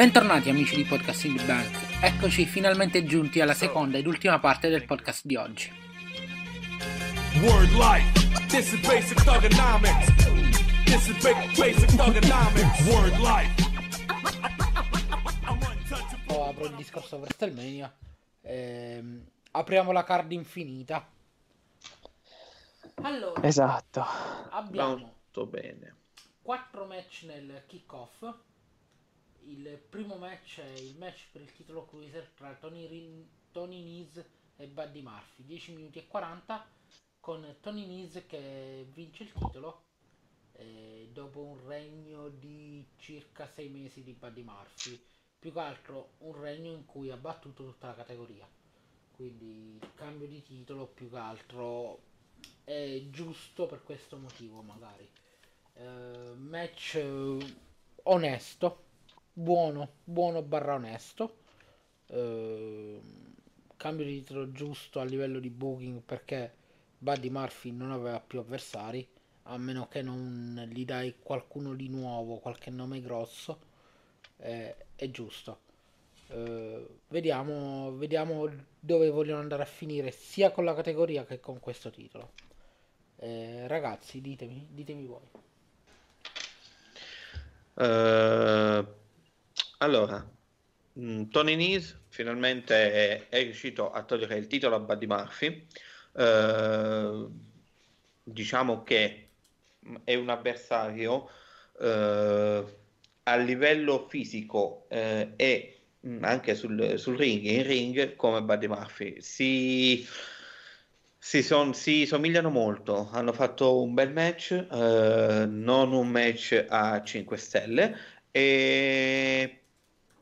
Bentornati amici di Podcast in the Bank. Eccoci finalmente giunti alla seconda ed ultima parte del podcast di oggi. Word life. This is basic thugonomics. This is basic thugonomics. Word life. Oh, apro il discorso WrestleMania. Ehm, apriamo la card infinita. Allora, esatto. Abbiamo Molto bene. 4 match nel kickoff il primo match è il match per il titolo cruiser tra Tony, Rin- Tony Nese e Buddy Murphy. 10 minuti e 40 con Tony Nese che vince il titolo eh, dopo un regno di circa 6 mesi di Buddy Murphy. Più che altro un regno in cui ha battuto tutta la categoria. Quindi il cambio di titolo più che altro è giusto per questo motivo magari. Eh, match onesto buono, buono barra onesto. Eh, cambio di titolo giusto a livello di booking perché Buddy Murphy non aveva più avversari, a meno che non gli dai qualcuno di nuovo, qualche nome grosso. Eh, è giusto. Eh, vediamo, vediamo dove vogliono andare a finire sia con la categoria che con questo titolo. Eh, ragazzi, ditemi, ditemi voi. Uh, allora, mm, Tony Nese finalmente è, è, riuscito a togliere il titolo a Buddy Murphy. Uh, diciamo che è un avversario uh, a livello fisico uh, e anche sul, sul, ring, in ring come Buddy Murphy. Si, si, son, si, somigliano molto, hanno fatto un bel match, non un match a 5 stelle e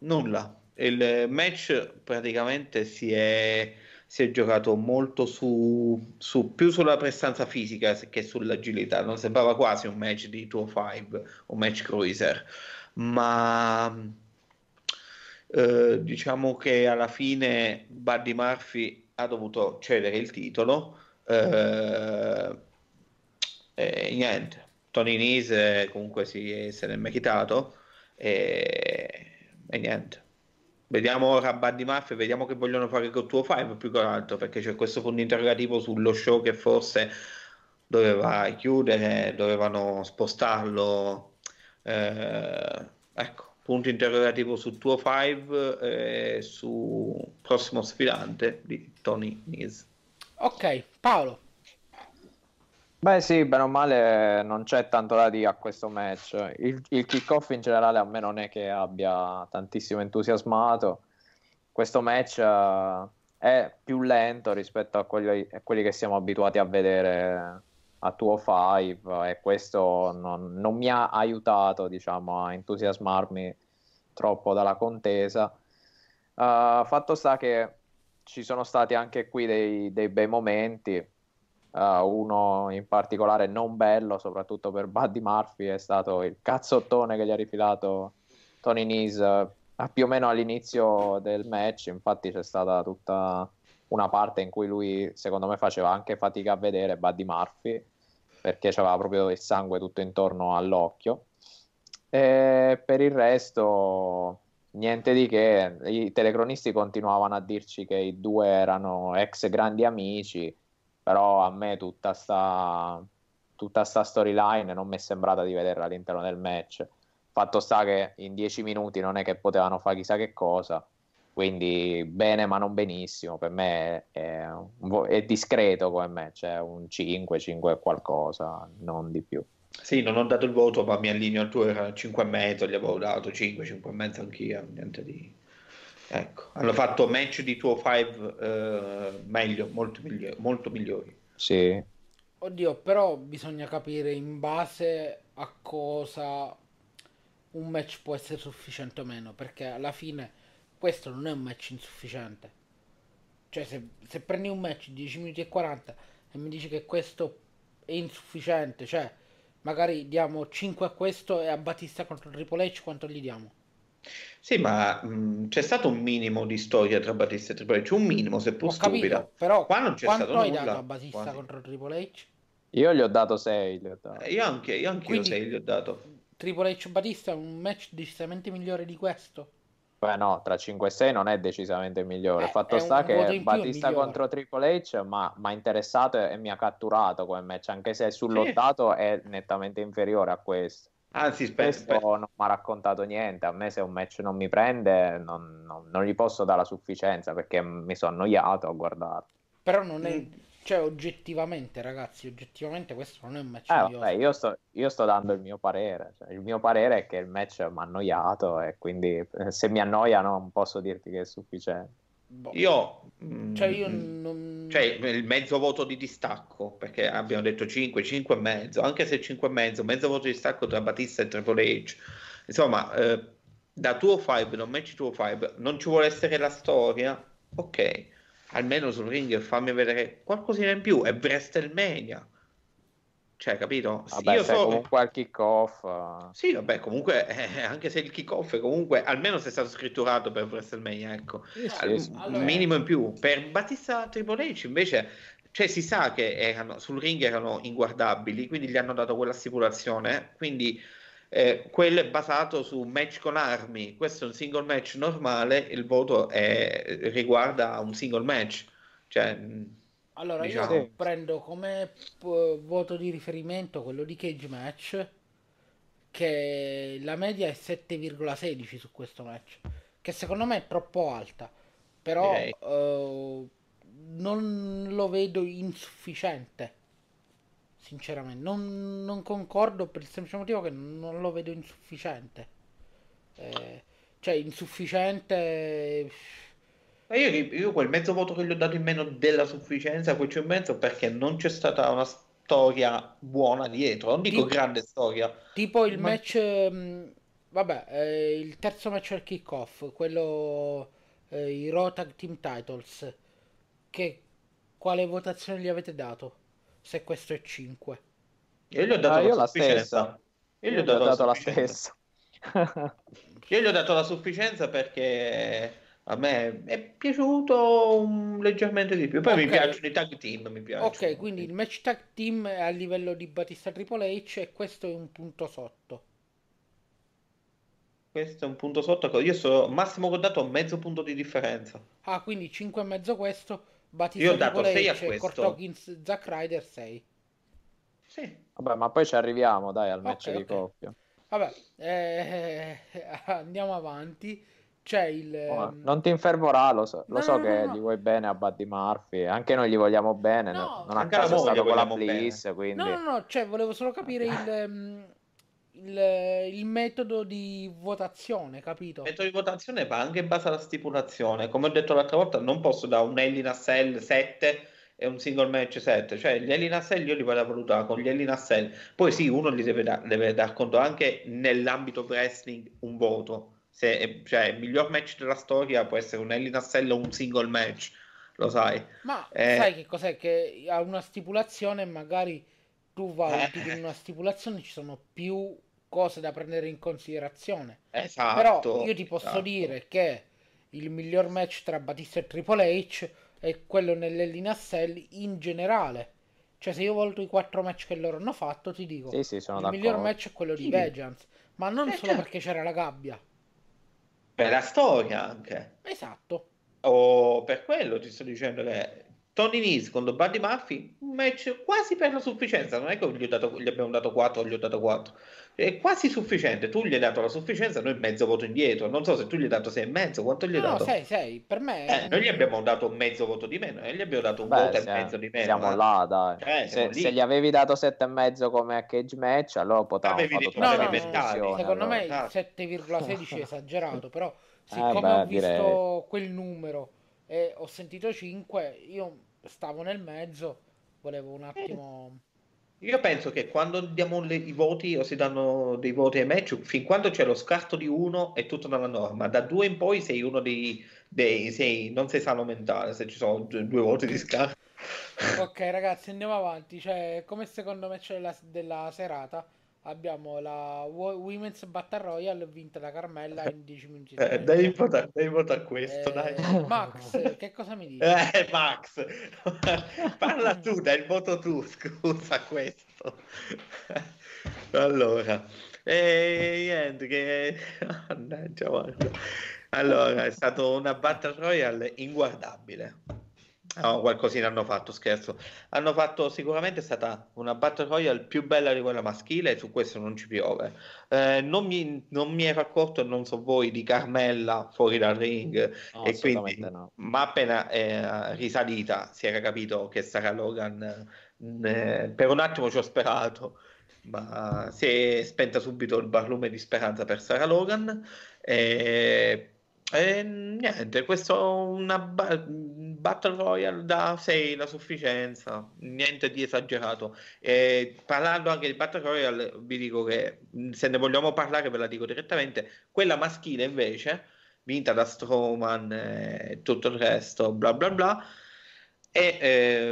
Nulla. Il match praticamente si è, si è giocato molto su, su, più sulla prestanza fisica che sull'agilità. Non sembrava quasi un match di 205, un match cruiser, ma eh, diciamo che alla fine Buddy Murphy ha dovuto cedere il titolo. Eh, e niente, Tony Nese comunque si, se l'è meritato. E e niente. Vediamo ora Buddy Murphy, vediamo che vogliono fare con tuo 5 più che altro, perché c'è questo punto interrogativo sullo show che forse doveva chiudere, dovevano spostarlo. Eh, ecco, punto interrogativo su tuo 5 e su prossimo sfidante di Tony Nese. Ok, Paolo. Beh sì, bene o male non c'è tanto da dire a questo match. Il, il kick-off in generale a me non è che abbia tantissimo entusiasmato. Questo match uh, è più lento rispetto a quelli, a quelli, che siamo abituati a vedere a 205 e questo non, non mi ha aiutato diciamo, a entusiasmarmi troppo dalla contesa. Uh, fatto sta che ci sono stati anche qui dei, dei bei momenti Uh, uno in particolare non bello, soprattutto per Buddy Murphy, è stato il cazzottone che gli ha rifilato Tony Nese uh, più o meno all'inizio del match. Infatti, c'è stata tutta una parte in cui lui, secondo me, faceva anche fatica a vedere Buddy Murphy perché aveva proprio il sangue tutto intorno all'occhio. E per il resto, niente di che. I telecronisti continuavano a dirci che i due erano ex grandi amici però a me tutta sta, tutta sta storyline non mi è sembrata di vederla all'interno del match. Fatto sta che in dieci minuti non è che potevano fare chissà che cosa, quindi bene ma non benissimo. Per me è, è discreto come match, è un 5, 5 qualcosa, non di più. Sì, non ho dato il voto, ma mi allineo al tuo, era 5 mezzo, gli avevo dato 5, 5 e mezzo anch'io, niente di Ecco, hanno fatto match di tuo 5 eh, meglio, molto, migliori, molto migliori. Sì. Oddio, però bisogna capire in base a cosa un match può essere sufficiente o meno, perché alla fine questo non è un match insufficiente. Cioè, se, se prendi un match di 10 minuti e 40 e mi dici che questo è insufficiente, cioè magari diamo 5 a questo e a Battista contro Triple H quanto gli diamo? Sì, ma mh, c'è stato un minimo di storia tra Batista e Triple H, un minimo, seppur Ho capito, stupida. però Qua non c'è quanto stato hai nulla, dato a Batista quasi. contro Triple H? Io gli ho dato 6. Eh, io anche, io anche Quindi- 6 gli ho dato. Triple H Batista è un match decisamente migliore di questo. Beh no, tra 5 e 6 non è decisamente il migliore. Eh, Fatto sta che migliore. contro Triple H mi ha interessato e mi ha catturato come match, anche se sul lottato è nettamente inferiore a questo. Anzi, spe- Questo spe- non mi ha raccontato niente. A me se un match non mi prende non, non- non gli posso dare la sufficienza perché mi sono annoiato a guardarlo. Però non è... Mm. Cioè, oggettivamente, ragazzi, oggettivamente questo non è un match Eh, vabbè, io sto, io sto dando il mio parere. Cioè, il mio parere è che il match mi ha annoiato e quindi eh, se mi annoia non posso dirti che è sufficiente. Boh. io, mm, Cioè, io non... cioè, il mezzo voto di distacco, perché abbiamo detto 5, 5 e mezzo, anche se 5 e mezzo, mezzo voto di distacco tra Batista e Triple H. Insomma, eh, da tuo 5, non match tuo 5, non ci vuole essere la storia, ok. Almeno sul ring fammi vedere qualcosina in più, è WrestleMania. Cioè, capito? Sì, Vabbè, io se so- comunque al kick-off... eh, Sì, vabbè, comunque, eh, anche se il kickoff è comunque, almeno se è stato scritturato per WrestleMania, ecco, sì, sì, al- sì. allora- minimo in più. Per Battista Triple H invece, cioè si sa che erano, sul ring erano inguardabili, quindi gli hanno dato quella stipulazione, quindi eh, quello è basato su match con armi, questo è un single match normale, il voto è- riguarda un single match, cioè... Allora, diciamo. io prendo come p- voto di riferimento quello di Cage Match, che la media è 7,16 su questo match, che secondo me è troppo alta, però eh, non lo vedo insufficiente, sinceramente. Non, non concordo per il semplice motivo che non lo vedo insufficiente. Eh, cioè, insufficiente... Ma io, io quel mezzo voto che gli ho dato in meno della sufficienza, quel c'è in mezzo perché non c'è stata una storia buona dietro, non dico Tipo- grande storia. Tipo il Ma- match, ehm, vabbè, eh, il terzo match al kickoff, quello, eh, i Raw Tag Team Titles, che quale votazione gli avete dato? Se questo è 5. Io gli ho dato Ah, io la la sufficienza. stessa. Io gli Io ho gli ho dato, dato la la stessa. Io gli ho dato la sufficienza perché a me è piaciuto leggermente di più. Poi mi Ok. piacciono i tag team, mi piacciono. Ok, quindi il match tag team è a livello di Batista Triple H e questo è un punto sotto. Questo è un punto sotto. Io so massimo che ho dato mezzo punto di differenza. Ah, quindi 5 e mezzo questo, Batista Io ho dato Triple sei a H, questo. Kurt Hawkins, Zack Ryder 6. Sì. Vabbè, ma poi ci arriviamo, dai, al match Ok, di ok. coppia. Vabbè, eh, andiamo avanti. C'è il... Oh, ehm, non ti infervorà, lo so, lo No, so no, che no, gli vuoi bene a Buddy Murphy, anche noi gli vogliamo bene, No, no- non a anche a caso è stato gli con la. Bliss, quindi... No, no, no, cioè volevo solo capire il, ehm, il, il metodo di votazione, capito? Il metodo di votazione va anche in base alla stipulazione. Come ho detto l'altra volta, non posso dare un Hell in a Cell 7 e un single match 7. Cioè, gli Hell in a Cell io li vado a valutare con gli Hell in a Cell. Poi sì, uno gli deve, da- deve dar conto anche nell'ambito wrestling un voto. Se, cioè, il miglior match della storia può essere un a Cell o un single match, lo sai. Ma Eh. sai che cos'è? Che ha una stipulazione magari tu valuti Eh. che in una stipulazione ci sono più cose da prendere in considerazione. Esatto. Però io ti posso esatto. dire che il miglior match tra Batista e Triple H è quello nell'Elina Cell in generale. Cioè, se io valuto i quattro match che loro hanno fatto, ti dico, Sì, sì, sono il miglior d'accordo. match è quello di Sì. Vegans, ma non Eh, solo certo. perché c'era la gabbia. Per la storia anche. Esatto. O per quello ti sto dicendo che Tony Nese contro Buddy Murphy, un match quasi per la sufficienza. Non è che gli, dato- gli abbiamo dato 4 gli ho dato 4. È quasi sufficiente. Tu gli hai dato la sufficienza, noi mezzo voto indietro. Non so se tu gli hai dato 6 e mezzo. Quanto gli hai No, dato? 6, 6, per me Eh, noi gli abbiamo dato mezzo voto di meno e gli abbiamo dato un Beh, voto e mezzo di meno. Siamo eh. là, dai. Eh, se, se gli avevi dato sette e mezzo come a cage match, allora potevamo Avevi fare detto- tutta No, no, no, secondo me allora. il Ah. 7,16 è esagerato, però Eh, siccome beh, ho visto direi. quel numero e ho sentito 5, io stavo nel mezzo, volevo un attimo... Io penso che quando diamo le- i voti o si danno dei voti ai match, fin quando c'è lo scarto di uno è tutto nella norma. Da due in poi sei uno dei, dei sei, non sei sano mentale se ci sono due, due voti di scarto. Ok ragazzi, andiamo avanti, cioè come secondo match della, della serata abbiamo la Women's Battle Royale vinta da Carmella in 10 minuti. Eh, dai vota, dai a questo, eh, dai. Max, che cosa mi dici? Eh, Max, parla tu, dai il voto tu, scusa questo. allora, e niente, che... Mannaggia, guarda. Allora, è stato una Battle Royale inguardabile. No, qualcosina hanno fatto, scherzo. Hanno fatto sicuramente è stata una Battle Royale più bella di quella maschile e su questo non ci piove. Eh, non, mi, non, mi, ero accorto, non so voi, di Carmella fuori dal ring. No, e quindi, no. ma appena eh, risalita si era capito che Sarah Logan. Eh, per un attimo ci ho sperato, ma si è spenta subito il barlume di speranza per Sarah Logan. E e niente, questo è una ba- Battle Royale da 6 la sufficienza, niente di esagerato. E parlando anche di Battle Royale, vi dico che se ne vogliamo parlare, ve la dico direttamente. Quella maschile invece, vinta da Strowman e tutto il resto, bla bla bla, è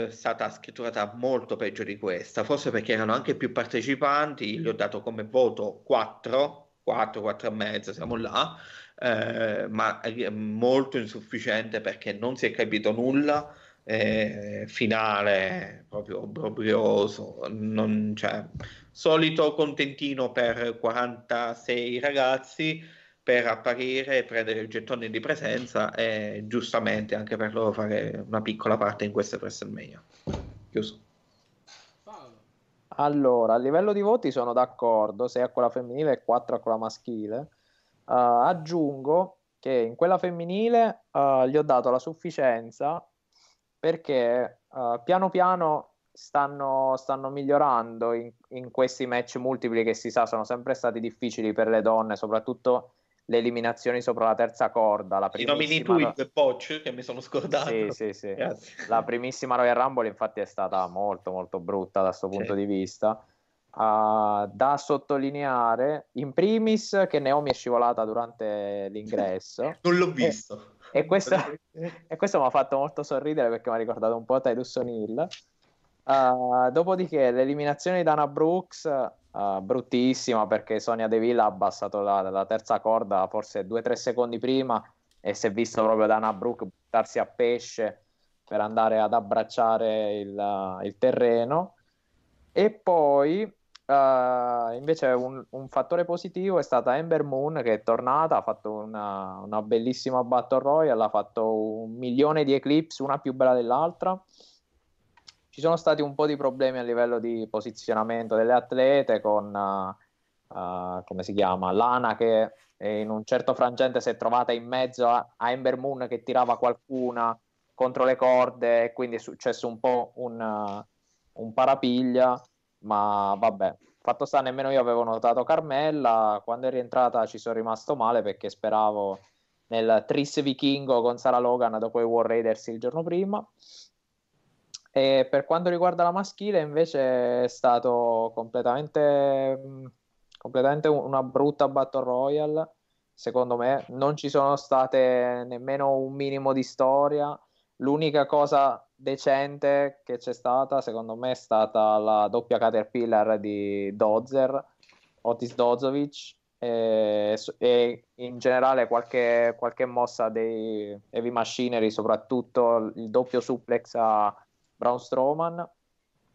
eh, stata scritturata molto peggio di questa, forse perché erano anche più partecipanti. Gli ho dato come voto 4, 4, 4 e mezzo, siamo là eh, ma è molto insufficiente perché non si è capito nulla. Eh, finale proprio obbrobrioso, non, cioè, solito contentino per 46 ragazzi per apparire e prendere il gettone di presenza e giustamente anche per loro fare una piccola parte in queste WrestleMania. Chiuso. Allora, a livello di voti sono d'accordo, 6 a quella femminile e 4 a quella maschile. Uh, aggiungo che in quella femminile uh, gli ho dato la sufficienza perché uh, piano piano stanno, stanno migliorando in, in, questi match multipli che si sa sono sempre stati difficili per le donne, soprattutto le eliminazioni sopra la terza corda. La I nomini tu il Poch che mi sono scordato. Sì, sì, sì. La primissima Royal Rumble infatti è stata molto molto brutta da questo punto sì. di vista. Uh, da sottolineare in primis che Naomi è scivolata durante l'ingresso. non l'ho visto. E, e, questo, e questo mi ha fatto molto sorridere perché mi ha ricordato un po' Tidus O'Neill. Uh, dopodiché l'eliminazione di Dana Brooks, uh, bruttissima perché Sonia Deville ha abbassato la, la terza corda forse 2-3 secondi prima e si è visto proprio Dana Brooks buttarsi a pesce per andare ad abbracciare il, il terreno. E poi Uh, invece un, un, fattore positivo è stata Ember Moon che è tornata, ha fatto una, una, bellissima Battle Royale, ha fatto un milione di eclipse, una più bella dell'altra. Ci sono stati un po' di problemi a livello di posizionamento delle atlete con, uh, come si chiama, Lana che in un certo frangente si è trovata in mezzo a, a Ember Moon che tirava qualcuna contro le corde e quindi è successo un po' un, un parapiglia ma vabbè, fatto sta nemmeno io avevo notato Carmella, quando è rientrata ci sono rimasto male perché speravo nel tris vichingo con Sara Logan dopo i War Raiders il giorno prima. E per quanto riguarda la maschile invece è stato completamente, completamente una brutta Battle Royale, secondo me non ci sono state nemmeno un minimo di storia. L'unica cosa decente che c'è stata, secondo me, è stata la doppia Caterpillar di Dozer, Otis Dozovic, e, e in generale qualche, qualche, mossa dei Heavy Machinery, soprattutto il doppio suplex a Braun Strowman.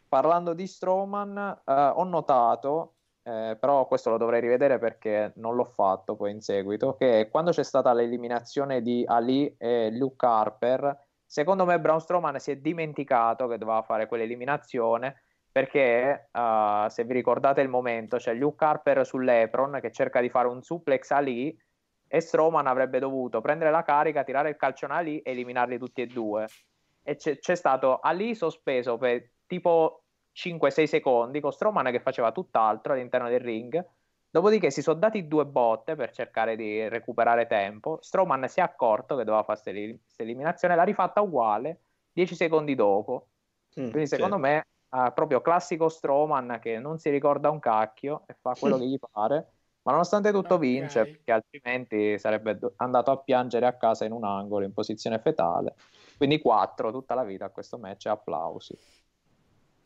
Parlando di Strowman, eh, ho notato, eh, però questo lo dovrei rivedere perché non l'ho fatto poi in seguito, che quando c'è stata l'eliminazione di Ali e Luke Harper, Secondo me Braun Strowman si è dimenticato che doveva fare quell'eliminazione perché uh, se vi ricordate il momento c'è Luke Harper sull'Epron che cerca di fare un suplex a Lee e Strowman avrebbe dovuto prendere la carica, tirare il calcione a Lee e eliminarli tutti e due. E c'è, c'è stato Ali sospeso per tipo 5-6 secondi con Strowman che faceva tutt'altro all'interno del ring Dopodiché si sono dati due botte per cercare di recuperare tempo. Strowman si è accorto che doveva fare questa eliminazione, l'ha rifatta uguale 10 secondi dopo. Mm, Quindi secondo certo. me uh, proprio classico Strowman che non si ricorda un cacchio e fa quello che gli pare. Ma nonostante tutto okay. vince, perché altrimenti sarebbe andato a piangere a casa in un angolo in posizione fetale. Quindi 4 tutta la vita a questo match, applausi.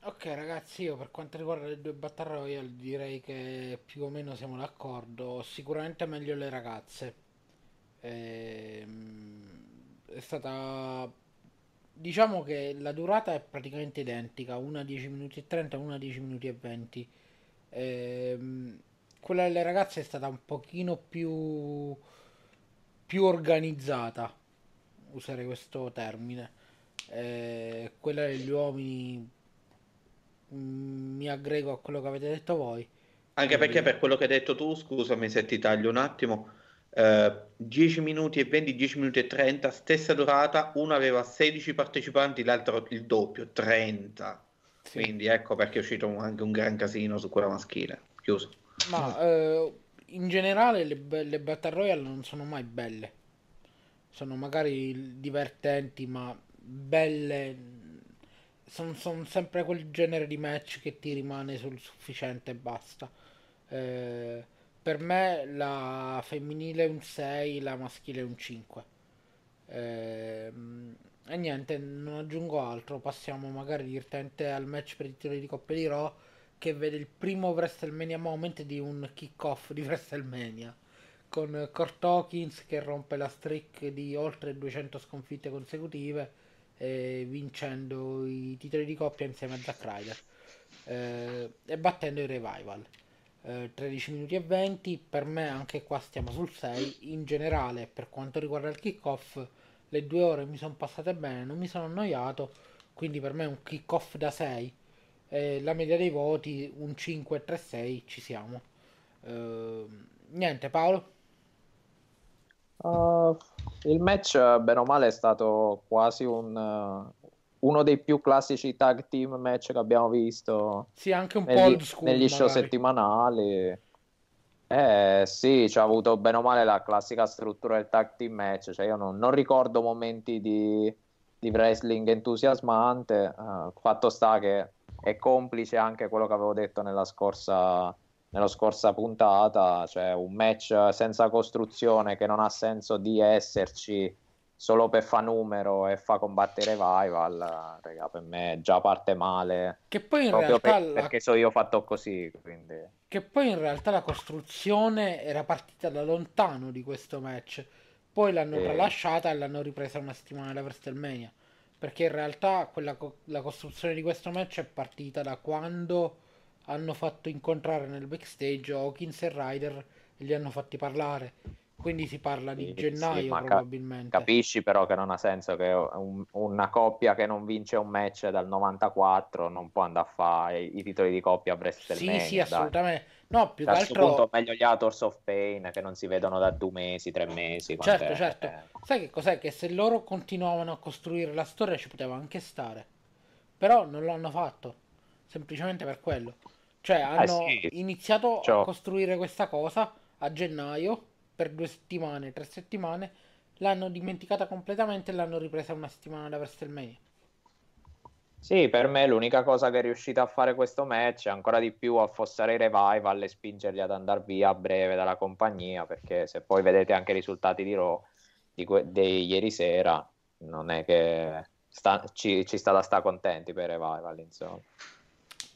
Ok ragazzi, io per quanto riguarda le due Battle Royale direi che più o meno siamo d'accordo. Sicuramente meglio le ragazze. Ehm, È stata... Diciamo che la durata è praticamente identica, una 10 minuti e 30, una 10 minuti e 20. Ehm, quella delle ragazze è stata un pochino più, più organizzata, userei questo termine. Eh, quella degli uomini mi aggrego a quello che avete detto voi. Anche perché per quello che hai detto tu, scusami se ti taglio un attimo, eh, 10 minuti e 20, 10 minuti e 30, stessa durata, uno aveva 16 partecipanti, l'altro il doppio, 30. sì. Quindi ecco perché è uscito un- anche un gran casino su quella maschile. Chiuso. Ma eh, in generale le, be- le Battle Royale non sono mai belle. Sono magari divertenti, ma belle. Sono sempre quel genere di match che ti rimane sul sufficiente e basta. Eh, per me la femminile è un 6, la maschile è un 5. Ehm, e niente, non aggiungo altro. Passiamo magari direttamente al match per i titoli di Coppa di Raw che vede il primo WrestleMania moment di un kick-off di WrestleMania con Kurt Hawkins che rompe la streak di oltre 200 sconfitte consecutive eh, vincendo i titoli di coppia insieme a Zack Ryder eh, e battendo i Revival. Eh, 13 minuti e 20, per me anche qua stiamo sul 6. In generale, per quanto riguarda il kick-off, le due ore mi sono passate bene, non mi sono annoiato, quindi per me è un kick-off da 6. Eh, la media dei voti, un 5-3-6, ci siamo. Eh, niente, Paolo? Uh, il match, eh, bene o male, è stato quasi un, eh, uno dei più classici tag team match che abbiamo visto Sì, anche un po' negli, old school negli show magari. settimanali. Eh sì, ci ha avuto bene o male la classica struttura del tag team match, cioè io non, non ricordo momenti di, di wrestling entusiasmante, eh, fatto sta che è complice anche quello che avevo detto nella scorsa, nella scorsa puntata, cioè un match senza costruzione che non ha senso di esserci solo per fa numero e fa combattere Revival, eh, raga, per me già parte male, Che poi in realtà per- la perché so io fatto così, quindi... Che poi in realtà la costruzione era partita da lontano di questo match, poi l'hanno tralasciata e l'hanno ripresa una settimana da WrestleMania. Perché in realtà quella co- la costruzione di questo match è partita da quando hanno fatto incontrare nel backstage Hawkins e Ryder e li hanno fatti parlare. Quindi si parla di Sì, gennaio sì, probabilmente. capisci però che non ha senso che un- una coppia che non vince un match dal 94 non può andare a fare i, i titoli di coppia a Sì, WrestleMania, sì, dai. assolutamente. No, più che a questo punto altro... meglio gli Authors of Pain che non si vedono da due mesi, tre mesi. Certo, certo. Eh, Sai che cos'è? Che se loro continuavano a costruire la storia ci poteva anche stare. Però non l'hanno fatto. Semplicemente per quello. Cioè, hanno Eh sì, iniziato a ciò. costruire questa cosa a gennaio per due settimane, tre settimane. L'hanno dimenticata completamente e l'hanno ripresa una settimana da WrestleMania. Sì, per me l'unica cosa che è riuscita a fare questo match è ancora di più affossare i revival e spingerli ad andare via a breve dalla compagnia, perché se poi vedete anche i risultati di Raw di, que- di ieri sera, non è che sta- ci, ci sta da stare contenti per i revival, insomma.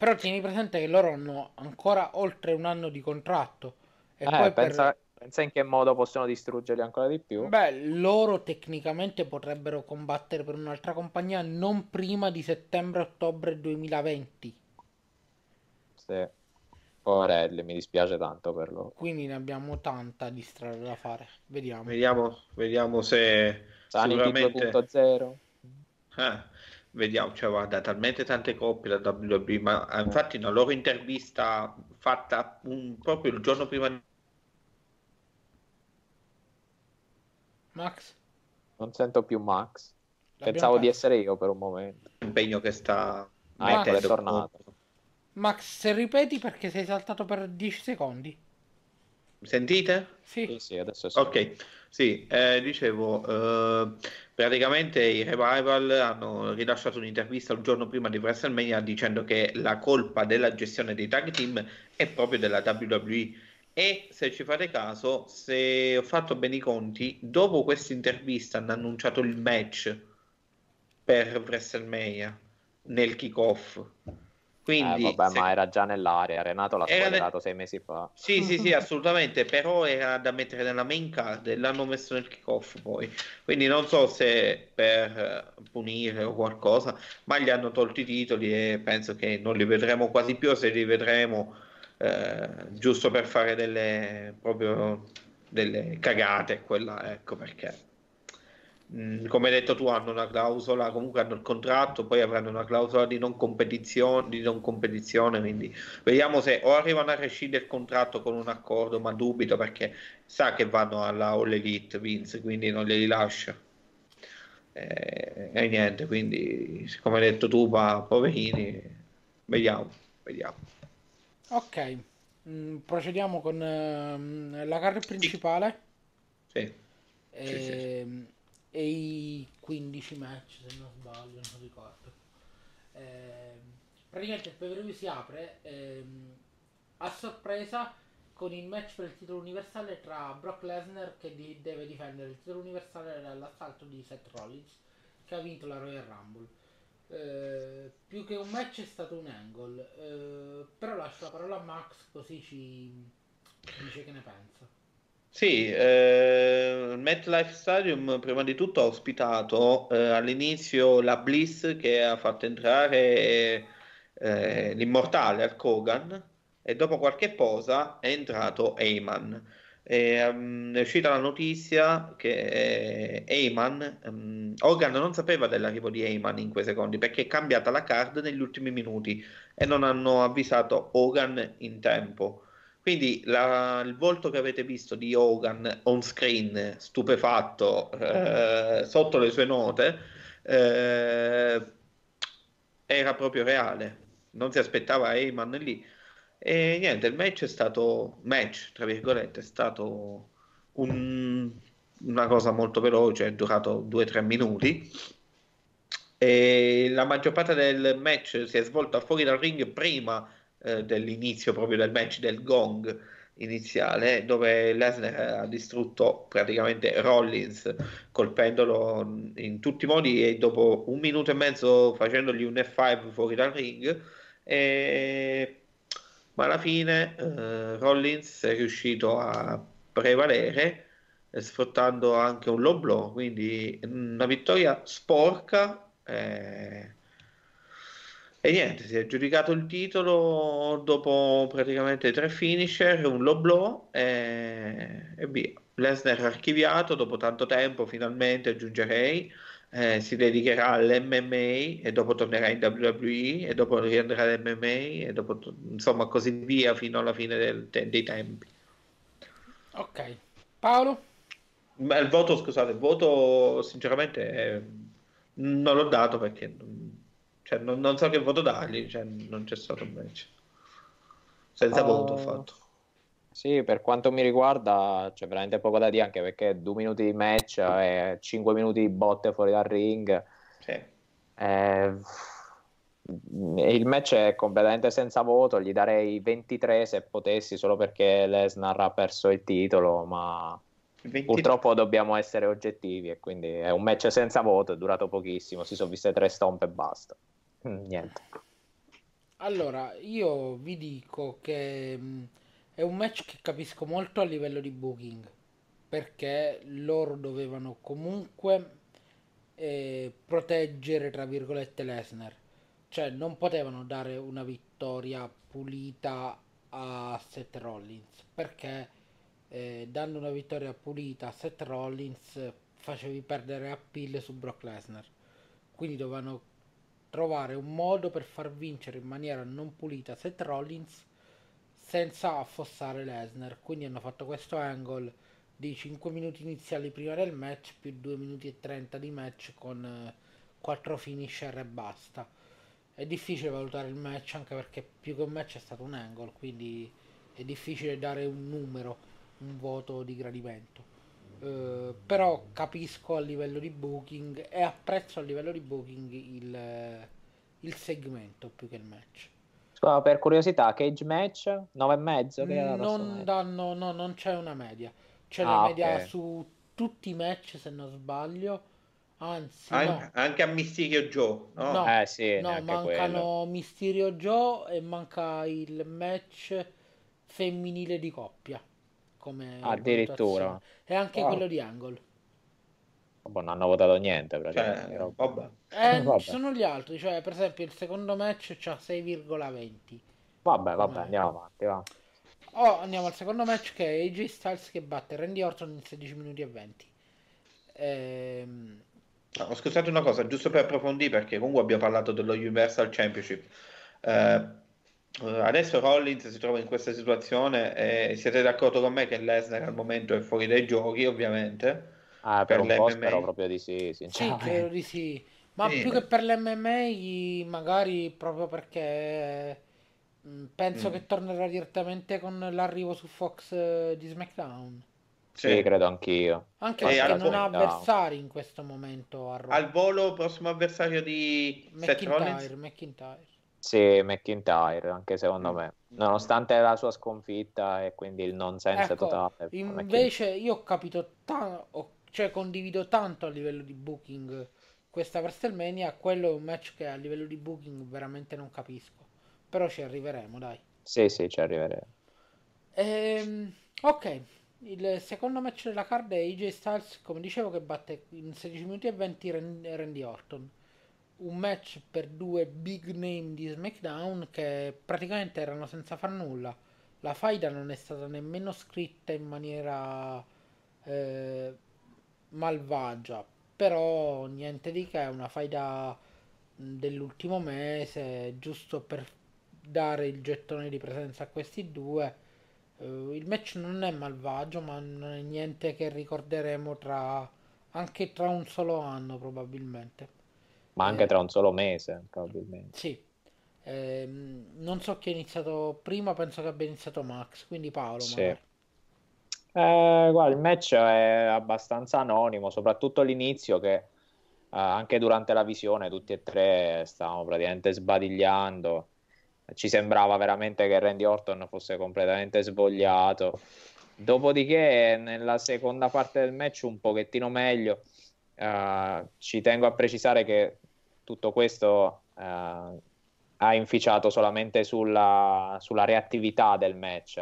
Però tieni presente che loro hanno ancora oltre un anno di contratto. E Eh, poi per... pensa, pensa in che modo possono distruggerli ancora di più. Beh, loro tecnicamente potrebbero combattere per un'altra compagnia non prima di settembre-ottobre 2020. Sì. Poverelli, mi dispiace tanto per loro. Quindi ne abbiamo tanta di strada da fare. Vediamo. Vediamo, vediamo se Sanity sicuramente 2.0. Eh, vediamo, cioè, guarda, talmente tante coppie la WWE, ma eh, infatti una loro intervista fatta un- proprio il giorno prima Max? Non sento più Max. L'abbiamo Pensavo di perso. essere io per un momento. dell'impegno che sta Ah, ecco, è tornato. Max, se ripeti perché sei saltato per 10 secondi. Sentite? Sì. Sì, sì, adesso sì. Ok, sì, eh, dicevo, eh, praticamente i Revival hanno rilasciato un'intervista il giorno prima di WrestleMania dicendo che la colpa della gestione dei tag team è proprio della WWE e se ci fate caso, se ho fatto bene i conti, dopo questa intervista hanno annunciato il match per WrestleMania nel kickoff. Quindi, eh, vabbè, se... ma era già nell'area. Renato l'ha Era spoilerato ne- sei mesi fa. Sì, sì, sì, assolutamente, però era da mettere nella main card e l'hanno messo nel kickoff poi. Quindi non so se per eh, punire o qualcosa, ma gli hanno tolto i titoli e penso che non li vedremo quasi più, o se li vedremo eh, giusto per fare delle proprio delle cagate, quella, ecco perché. Mm, come hai detto tu, hanno una clausola, comunque hanno il contratto, poi avranno una clausola di non competizione, di non competizione, quindi vediamo se o arrivano a rescindere il contratto con un accordo, ma dubito perché sa che vanno alla All Elite Vince, quindi non li rilascia. E, e niente, quindi come hai detto tu, pa- poverini, vediamo, vediamo. Ok, mm, procediamo con ehm, la card principale Sì, sì, sì. ehm, e i 15 match, se non sbaglio, non ricordo. Ehm, praticamente il pay-per-view si apre ehm, a sorpresa con il match per il titolo universale tra Brock Lesnar che di- deve difendere il titolo universale dall'assalto di Seth Rollins che ha vinto la Royal Rumble. Eh, più che un match è stato un angle, eh, però lascio la parola a Max così ci dice che ne pensa. Sì, eh, il MetLife Stadium prima di tutto ha ospitato eh, all'inizio la Bliss che ha fatto entrare eh, l'immortale Hulk Hogan e dopo qualche posa è entrato Heyman. E, ehm, è uscita la notizia che eh, Heyman, ehm, Hogan non sapeva dell'arrivo di Heyman in quei secondi perché è cambiata la card negli ultimi minuti e non hanno avvisato Hogan in tempo. Quindi la- il volto che avete visto di Hogan on screen, stupefatto, eh, sotto le sue note, eh, era proprio reale. Non si aspettava Heyman lì. E niente, il match è stato, match, tra virgolette, è stato un- una cosa molto veloce, è durato 2-3 minuti. E la maggior parte del match si è svolta fuori dal ring prima eh, dell'inizio proprio del match del gong iniziale, dove Lesnar ha distrutto praticamente Rollins colpendolo in tutti i modi e dopo un minuto e mezzo facendogli un F5 fuori dal ring. E... Ma alla fine eh, Rollins è riuscito a prevalere eh, sfruttando anche un low blow, quindi una vittoria sporca. eh, e niente, si è aggiudicato il titolo dopo praticamente tre finisher, un low blow e, e via. Lesnar archiviato dopo tanto tempo, finalmente aggiungerei. eh, si dedicherà all'MMA e dopo tornerà in WWE e dopo riandrà all'MMA e dopo insomma così via fino alla fine del dei tempi. Ok, Paolo? Ma il voto, scusate, il voto sinceramente eh, non l'ho dato perché cioè, non- non so che voto dargli, cioè, non c'è stato un match. Senza Oh. voto ho fatto. Sì, per quanto mi riguarda c'è veramente poco da dire anche perché due minuti di match e cinque minuti di botte fuori dal ring. Sì. Eh, il match è completamente senza voto, gli darei 23 se potessi solo perché Lesnar ha perso il titolo, ma 20 purtroppo dobbiamo essere oggettivi e quindi è un match senza voto, è durato pochissimo, si sono viste tre stomp e basta. Mm, Niente. Allora, io vi dico che mh, è un match che capisco molto a livello di booking, perché loro dovevano comunque eh, proteggere, tra virgolette, Lesnar. Cioè, non potevano dare una vittoria pulita a Seth Rollins, perché eh, dando una vittoria pulita a Seth Rollins facevi perdere appeal su Brock Lesnar. Quindi dovevano trovare un modo per far vincere in maniera non pulita Seth Rollins senza affossare Lesnar. Quindi hanno fatto questo angle di 5 minuti iniziali prima del match più 2 minuti e 30 di match con 4 finisher e basta. È difficile valutare il match anche perché più che un match è stato un angle, quindi è difficile dare un numero, un voto di gradimento. Eh, però capisco a livello di booking e apprezzo a livello di booking il, il segmento più che il match. Scusa, per curiosità, cage match 9 e mezzo che era questo Non danno, no, non c'è una media. C'è Ah, la media ok. su tutti i match, se non sbaglio, Anzi, An- no. Anche a Mysterio Joe, no? No. Eh sì, No, mancano quello. Mysterio Joe e manca il match femminile di coppia. Come Addirittura. E anche Wow. quello di Angle. Boh, non hanno votato niente praticamente. Cioè, vabbè. Eh, Vabbè. ci sono gli altri, cioè per esempio il secondo match c'ha 6,20. Vabbè, vabbè, Come- andiamo avanti, va. Oh, andiamo al secondo match che è AJ Styles che batte Randy Orton in 16 minuti e 20. Ehm, No, ho scusato una cosa, giusto per approfondire, perché comunque abbiamo parlato dello Universal Championship. Eh, eh, adesso Rollins si trova in questa situazione e siete d'accordo con me che Lesnar al momento è fuori dai giochi, ovviamente. Ah, per, Per un po' l'MMA? spero proprio di sì, sì, sinceramente. credo di sì. Ma Sì. più che per l'MMA, magari proprio perché mh, penso Mm. che tornerà direttamente con l'arrivo su Fox eh, di SmackDown. Sì, credo anch'io. Anche E perché non ha avversari in questo momento. Al volo, prossimo avversario di Seth Rollins. McIntyre, McIntyre. Sì, McIntyre, anche secondo Mm. me. Nonostante la sua sconfitta e quindi il non senso Ecco, totale. per McIntyre. Invece io ho capito tanto, cioè condivido tanto a livello di booking questa WrestleMania, quello è un match che a livello di booking veramente non capisco. Però ci arriveremo, dai. Sì, sì, ci arriveremo. Ehm, ok, il secondo match della card è AJ Styles, come dicevo, che batte in 16 minuti e 20 Ran- Randy Orton. Un match per due big name di SmackDown che praticamente erano senza far nulla. La faida non è stata nemmeno scritta in maniera eh, malvagia, però niente di che, è una faida dell'ultimo mese, giusto per dare il gettone di presenza a questi due. Eh, il match non è malvagio, ma non è niente che ricorderemo tra anche tra un solo anno, probabilmente. Ma anche Eh. tra un solo mese, probabilmente. Sì. Ehm, non so chi ha iniziato prima, penso che abbia iniziato Max, quindi Paolo Sì. Eh, guarda, il match è abbastanza anonimo, soprattutto all'inizio che eh, anche durante la visione tutti e tre stavamo praticamente sbadigliando. Ci sembrava veramente che Randy Orton fosse completamente svogliato. Dopodiché, nella seconda parte del match, un pochettino meglio. Eh, ci tengo a precisare che tutto questo eh, ha inficiato solamente sulla, sulla reattività del match.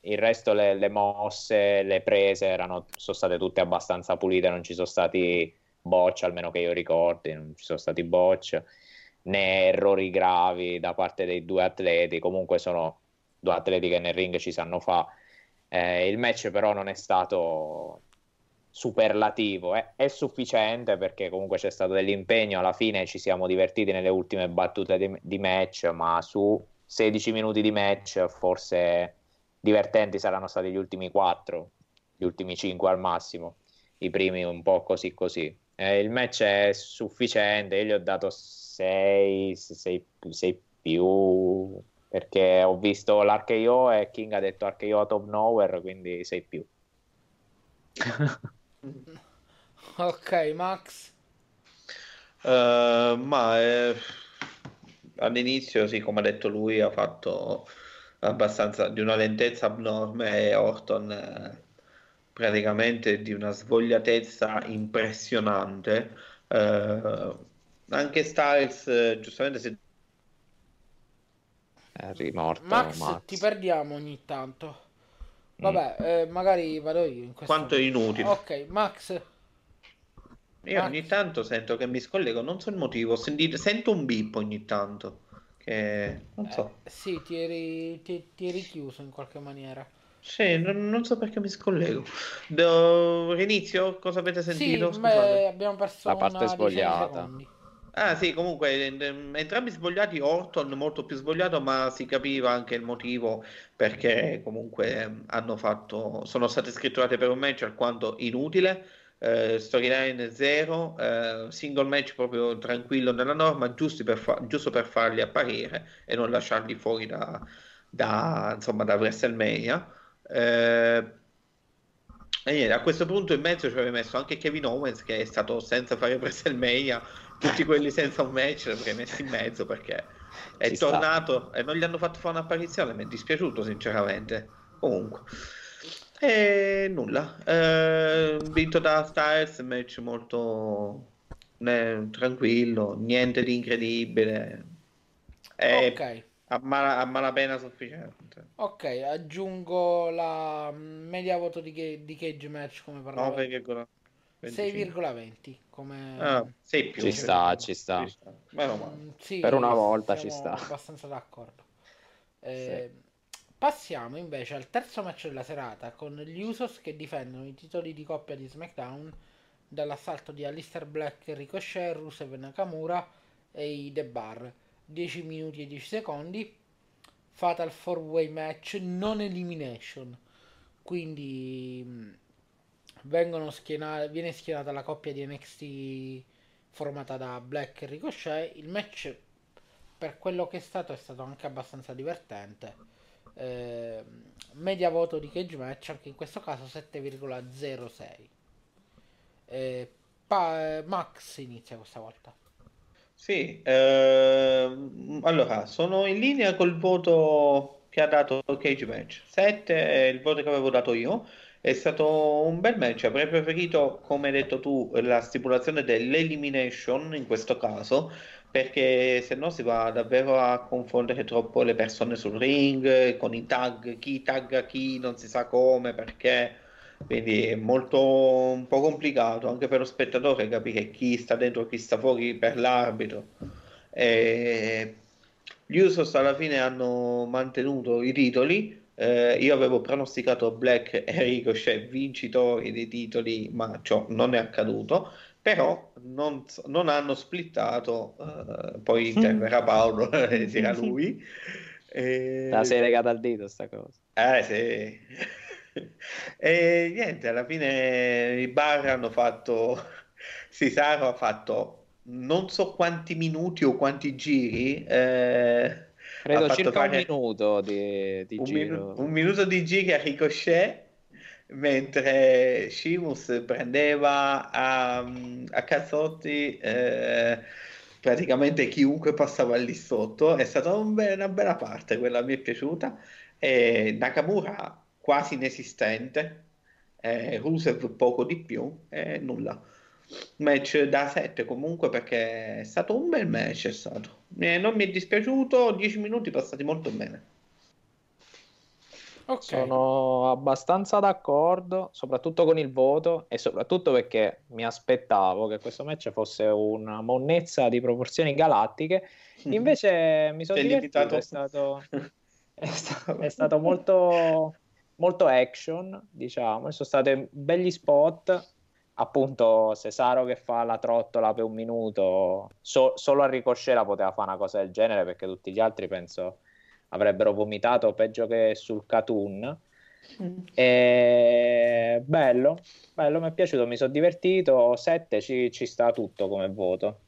Il resto, le, le mosse, le prese erano, sono state tutte abbastanza pulite, non ci sono stati botch, almeno che io ricordi, non ci sono stati botch né errori gravi da parte dei due atleti. Comunque sono due atleti che nel ring ci sanno fa. Eh, il match però non è stato superlativo, è, è sufficiente perché comunque c'è stato dell'impegno, alla fine ci siamo divertiti nelle ultime battute di, di match, ma su 16 minuti di match forse divertenti saranno stati gli ultimi 4, gli ultimi 5 al massimo, i primi un po' così così. Eh, il match è sufficiente, io gli ho dato 6, 6, 6 più perché ho visto l'Archeo e King ha detto Archeo out of nowhere, quindi 6 più. Ok, Max. Uh, ma eh, all'inizio, sì, come ha detto lui, ha fatto abbastanza di una lentezza abnorme e Orton eh, praticamente di una svogliatezza impressionante. Uh, anche Styles, eh, giustamente, si È rimorto Max, Max. ti perdiamo ogni tanto. Vabbè, eh, magari vado io in questo quanto è inutile. Ok, Max. Io Max. ogni tanto sento che mi scollego, non so il motivo, sentito- sento un bip ogni tanto, che non so. Eh, sì, ti eri, ti, ti eri chiuso in qualche maniera. Sì, non, non so perché mi scollego. Do... Rinizio? Cosa avete sentito? Sì, beh, abbiamo perso La parte svogliata. Ah sì, comunque en- entrambi svogliati, Orton molto più svogliato, ma si capiva anche il motivo perché comunque ehm, hanno fatto, sono state scritturate per un match alquanto inutile, eh, storyline zero, eh, single match proprio tranquillo nella norma, per fa- giusto per farli apparire e non lasciarli fuori da, da, insomma, da WrestleMania. Eh, e niente, a questo punto in mezzo ci aveva messo anche Kevin Owens che è stato senza fare WrestleMania, tutti quelli senza un match avrei messi in mezzo perché è Ci sta. tornato e non gli hanno fatto fare un'apparizione, mi è dispiaciuto sinceramente. Comunque, e nulla, eh, vinto da Styles, match molto ne- tranquillo, niente di incredibile. È Ok, a, mala- a malapena sufficiente. ok, aggiungo la media voto di, Ca- di Cage Match come parlavo. 9,25. 6,20 come... Ah, 6 più. Ci sta, ci sta. Ci sta. Meno male. Mm, sì, Per una volta ci sta. abbastanza d'accordo. Eh, Passiamo invece al terzo match della serata con gli Usos che difendono i titoli di coppia di SmackDown dall'assalto di Alistair Black, Ricochet, Rusev Nakamura e i The Bar. 10 minuti e 10 secondi. Fatal 4-way match, non elimination. Quindi vengono schiena- viene schienata la coppia di NXT formata da Black e Ricochet. Il match, per quello che è stato, è stato anche abbastanza divertente. Eh, media voto di cage match, anche in questo caso 7,06. Eh, pa- Max inizia questa volta. Sì, ehm, allora sono in linea col voto che ha dato Cage Match. 7 è il voto che avevo dato io. È stato un bel match. Avrei preferito, come hai detto tu, la stipulazione dell'elimination in questo caso, perché se no si va davvero a confondere troppo le persone sul ring con i tag, chi tagga chi, non si sa come, perché. Quindi è molto un po' complicato anche per lo spettatore capire chi sta dentro e chi sta fuori per l'arbitro. E gli Usos alla fine hanno mantenuto i titoli. Eh, io avevo pronosticato Black e Ricochet vincitori dei titoli, ma ciò non è accaduto. Però non, non hanno splittato. eh, poi interverrà Paolo dirà lui. E- La sei legata al dito sta cosa. eh sì. E niente, alla fine i bar hanno fatto. Cesaro ha fatto non so quanti minuti o quanti giri. eh, Credo circa un minuto di, di un, giro. minu- un minuto di giri a Ricochet mentre Sheamus prendeva a, a cazzotti eh, praticamente chiunque passava lì sotto. È stata un be- una bella parte, quella mi è piaciuta. E Nakamura quasi inesistente, eh, Rusev poco di più e nulla. Match da 7 comunque perché è stato un bel match, è stato. Eh, non mi è dispiaciuto, 10 minuti passati molto bene. Ok, Sono abbastanza d'accordo, soprattutto con il voto e soprattutto perché mi aspettavo che questo match fosse una monnezza di proporzioni galattiche. Invece mi sono divertito, è stato, è sta- è stato molto, molto action, diciamo, ci sono stati begli spot, appunto Cesaro che fa la trottola per un minuto, so- solo a Ricochet poteva fare una cosa del genere perché tutti gli altri penso avrebbero vomitato peggio che sul Catun. E... Bello, bello, mi è piaciuto, mi sono divertito. 7 ci, ci sta tutto come voto.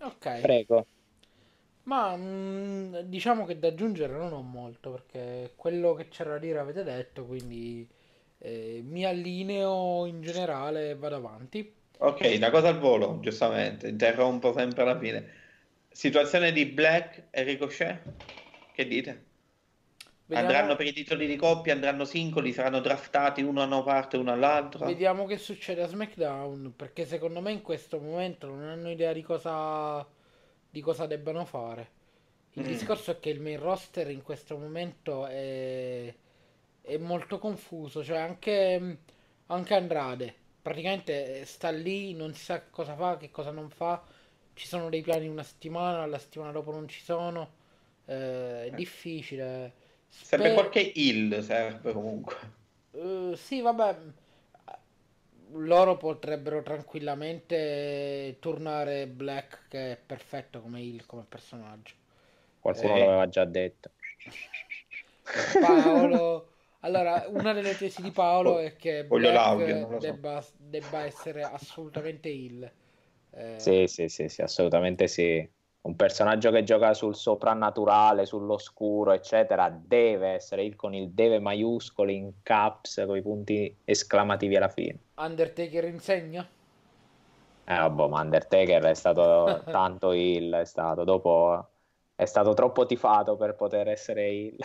ok. Prego. Ma mm, diciamo che da aggiungere non ho molto perché quello che c'era da dire avete detto, quindi eh, mi allineo in generale e vado avanti. Ok, una cosa al volo, giustamente, interrompo sempre alla fine. Situazione di Black e Ricochet? Che dite? Vediamo, Andranno per i titoli di coppia, andranno singoli, saranno draftati uno da una parte uno dall'altra? vediamo che succede a SmackDown perché secondo me in questo momento non hanno idea di cosa, di cosa debbano fare. Il Mm. discorso è che il main roster in questo momento è, è molto confuso, cioè anche, anche Andrade praticamente sta lì, non si sa che cosa fa, che cosa non fa, ci sono dei piani una settimana, la settimana dopo non ci sono, eh, è difficile. Serve Spe- qualche heal, serve comunque. eh, sì, vabbè, loro potrebbero tranquillamente tornare Black che è perfetto come heel, come personaggio. Qualcuno Sì. l'aveva già detto. Paolo. Allora, una delle tesi di Paolo è che Voglio Black l'audio, non lo so. debba, debba essere assolutamente heel. Eh, Sì, sì, sì, sì, assolutamente sì. Un personaggio che gioca sul soprannaturale, sull'oscuro, eccetera, deve essere il con il deve maiuscolo in caps con i punti esclamativi alla fine. Undertaker insegna? Eh, vabbè, ma Undertaker è stato tanto il, è stato dopo è stato troppo tifato per poter essere il.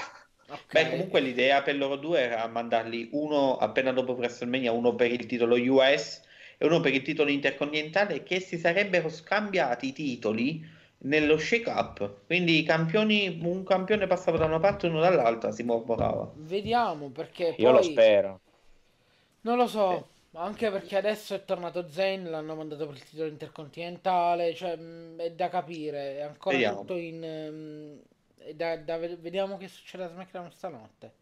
Ok. Beh, comunque l'idea per loro due era mandarli uno appena dopo WrestleMania, uno per il titolo US e uno per il titolo intercontinentale che si sarebbero scambiati i titoli nello shake up quindi i campioni un campione passava da una parte e uno dall'altra si mormorava Vediamo perché Io lo spero. non lo so, anche perché adesso è tornato Zayn, l'hanno mandato per il titolo intercontinentale, cioè mh, è da capire, è ancora Vediamo. tutto in mh, è da, da ved- vediamo che succede a SmackDown stanotte.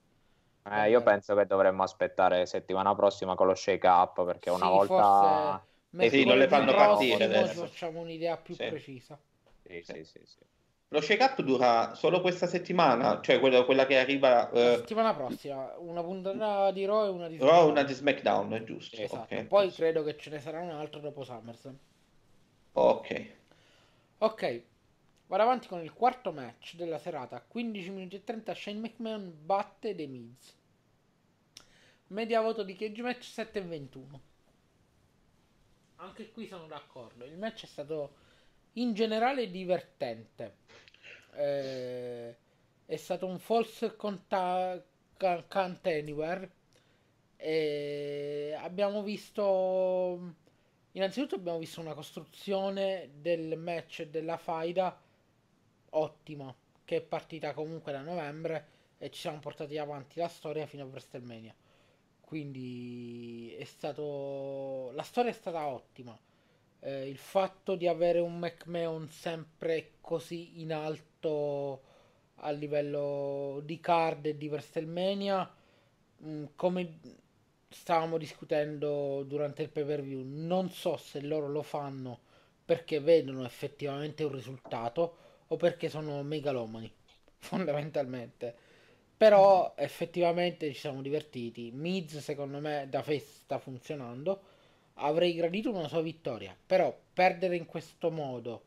Eh, io penso che dovremmo aspettare settimana prossima con lo shake up perché una Sì, volta forse sì, non le fanno partire adesso. ci facciamo un'idea più Sì. precisa. Sì, sì, sì, sì. lo shake up dura solo questa settimana cioè quella, quella che arriva La eh, settimana prossima, una puntata di Raw e una di Raw SmackDown. una di SmackDown è giusto Esatto. ok Poi credo che ce ne sarà un'altra dopo SummerSlam. ok Ok, vado avanti con il quarto match della serata. 15 minuti e 30 Shane McMahon batte The Miz. Media voto di cage match 7 e 21. Anche qui sono d'accordo. Il match è stato in generale divertente. Eh, è stato un false conta- anywhere. E abbiamo visto Innanzitutto abbiamo visto una costruzione del match della faida ottima, che è partita comunque da novembre e ci siamo portati avanti la storia fino a WrestleMania. Quindi è stato... la storia è stata ottima. Eh, il fatto di avere un McMahon sempre così in alto a livello di card e di WrestleMania, mh, come stavamo discutendo durante il pay per view, non so se loro lo fanno perché vedono effettivamente un risultato o perché sono megalomani, fondamentalmente. Però effettivamente ci siamo divertiti. Miz secondo me da face sta funzionando. Avrei gradito una sua vittoria, però perdere in questo modo,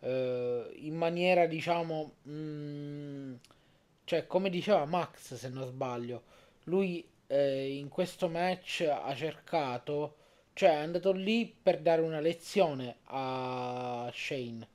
eh, in maniera diciamo, mm, cioè come diceva Max se non sbaglio, lui eh, in questo match ha cercato, cioè è andato lì per dare una lezione a Shane,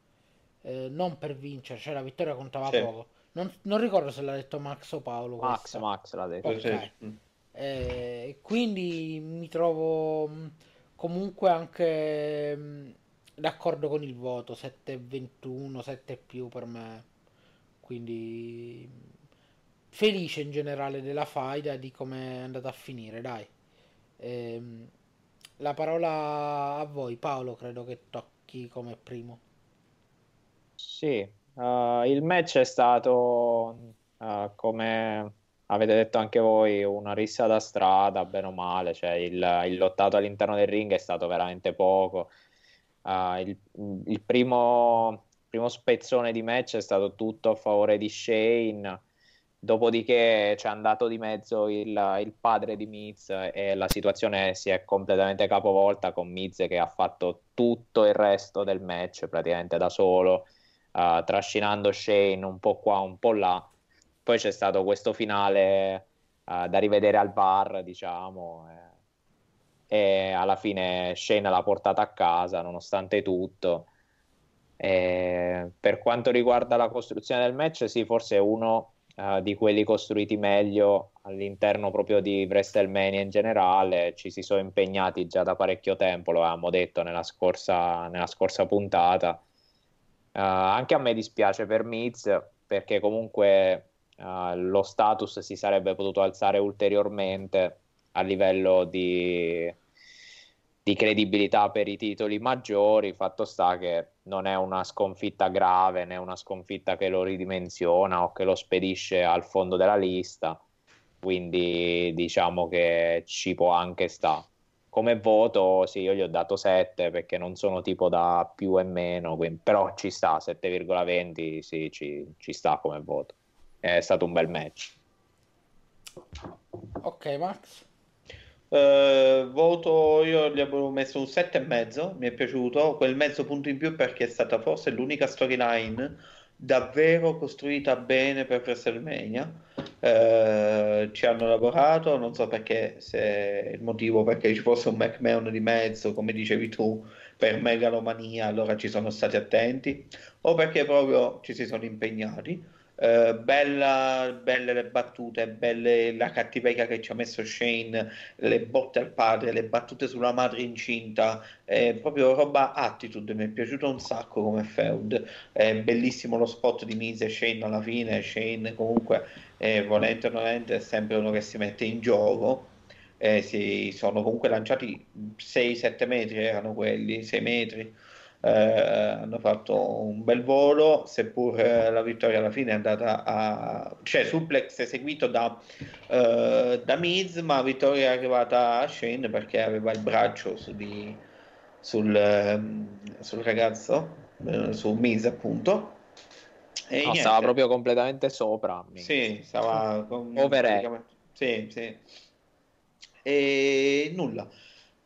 eh, non per vincere, cioè la vittoria contava Sì. poco. Non, non ricordo se l'ha detto Max o Paolo. Max, questa. Max l'ha detto. Ok. Sì. Mm. Eh, quindi mi trovo mh, comunque anche mh, d'accordo con il voto 7-21, 7 più per me. Quindi mh, felice in generale della faida e di come è andata a finire, dai. Ehm, la parola a voi, Paolo, credo che tocchi come primo. Sì, eh, il match è stato, eh, come avete detto anche voi, una rissa da strada, bene o male, cioè il, il lottato all'interno del ring è stato veramente poco. Eh, il, il primo, primo spezzone di match è stato tutto a favore di Shane, dopodiché c'è andato di mezzo il, il padre di Miz e la situazione si è completamente capovolta con Miz che ha fatto tutto il resto del match praticamente da solo uh, trascinando Shane un po' qua, un po' là. Poi c'è stato questo finale uh, da rivedere al bar, diciamo, e, e alla fine Shane l'ha portata a casa nonostante tutto. E per quanto riguarda la costruzione del match, sì, forse è uno uh, di quelli costruiti meglio all'interno proprio di WrestleMania in generale. Ci si sono impegnati già da parecchio tempo, lo avevamo detto nella scorsa, nella scorsa puntata. Uh, anche a me dispiace per Miz perché comunque uh, lo status si sarebbe potuto alzare ulteriormente a livello di, di, credibilità per i titoli maggiori. Fatto sta che non è una sconfitta grave né una sconfitta che lo ridimensiona o che lo spedisce al fondo della lista. Quindi diciamo che ci può anche stare come voto, sì, io gli ho dato 7 perché non sono tipo da più e meno, quindi, però ci sta, 7,20 sì, ci, ci, sta come voto. È stato un bel match. Ok, Max? Uh, voto, io gli avevo messo un 7 e mezzo, mi è piaciuto, quel mezzo punto in più perché è stata forse l'unica storyline davvero costruita bene per WrestleMania. Uh, ci hanno lavorato, non so perché, se il motivo perché ci fosse un McMahon di mezzo, come dicevi tu, per megalomania, allora ci sono stati attenti, o perché proprio ci si sono impegnati. Uh, bella, belle le battute, belle la cattiveria che ci ha messo Shane, le botte al padre, le battute sulla madre incinta, è proprio roba attitude, mi è piaciuto un sacco come feud, è bellissimo lo spot di Miz e Shane alla fine, Shane comunque eh, volente o nolente è sempre uno che si mette in gioco, eh, si sono comunque lanciati 6-7 metri, erano quelli, 6 metri eh, hanno fatto un bel volo, seppur eh, la vittoria alla fine è andata a... cioè suplex eseguito da, eh, da Miz, ma vittoria è arrivata a Shane perché aveva il braccio su di, sul, ehm, sul ragazzo, eh, su Miz appunto. E no, stava proprio completamente sopra. Sì, stava... Over Sì, sì. E nulla.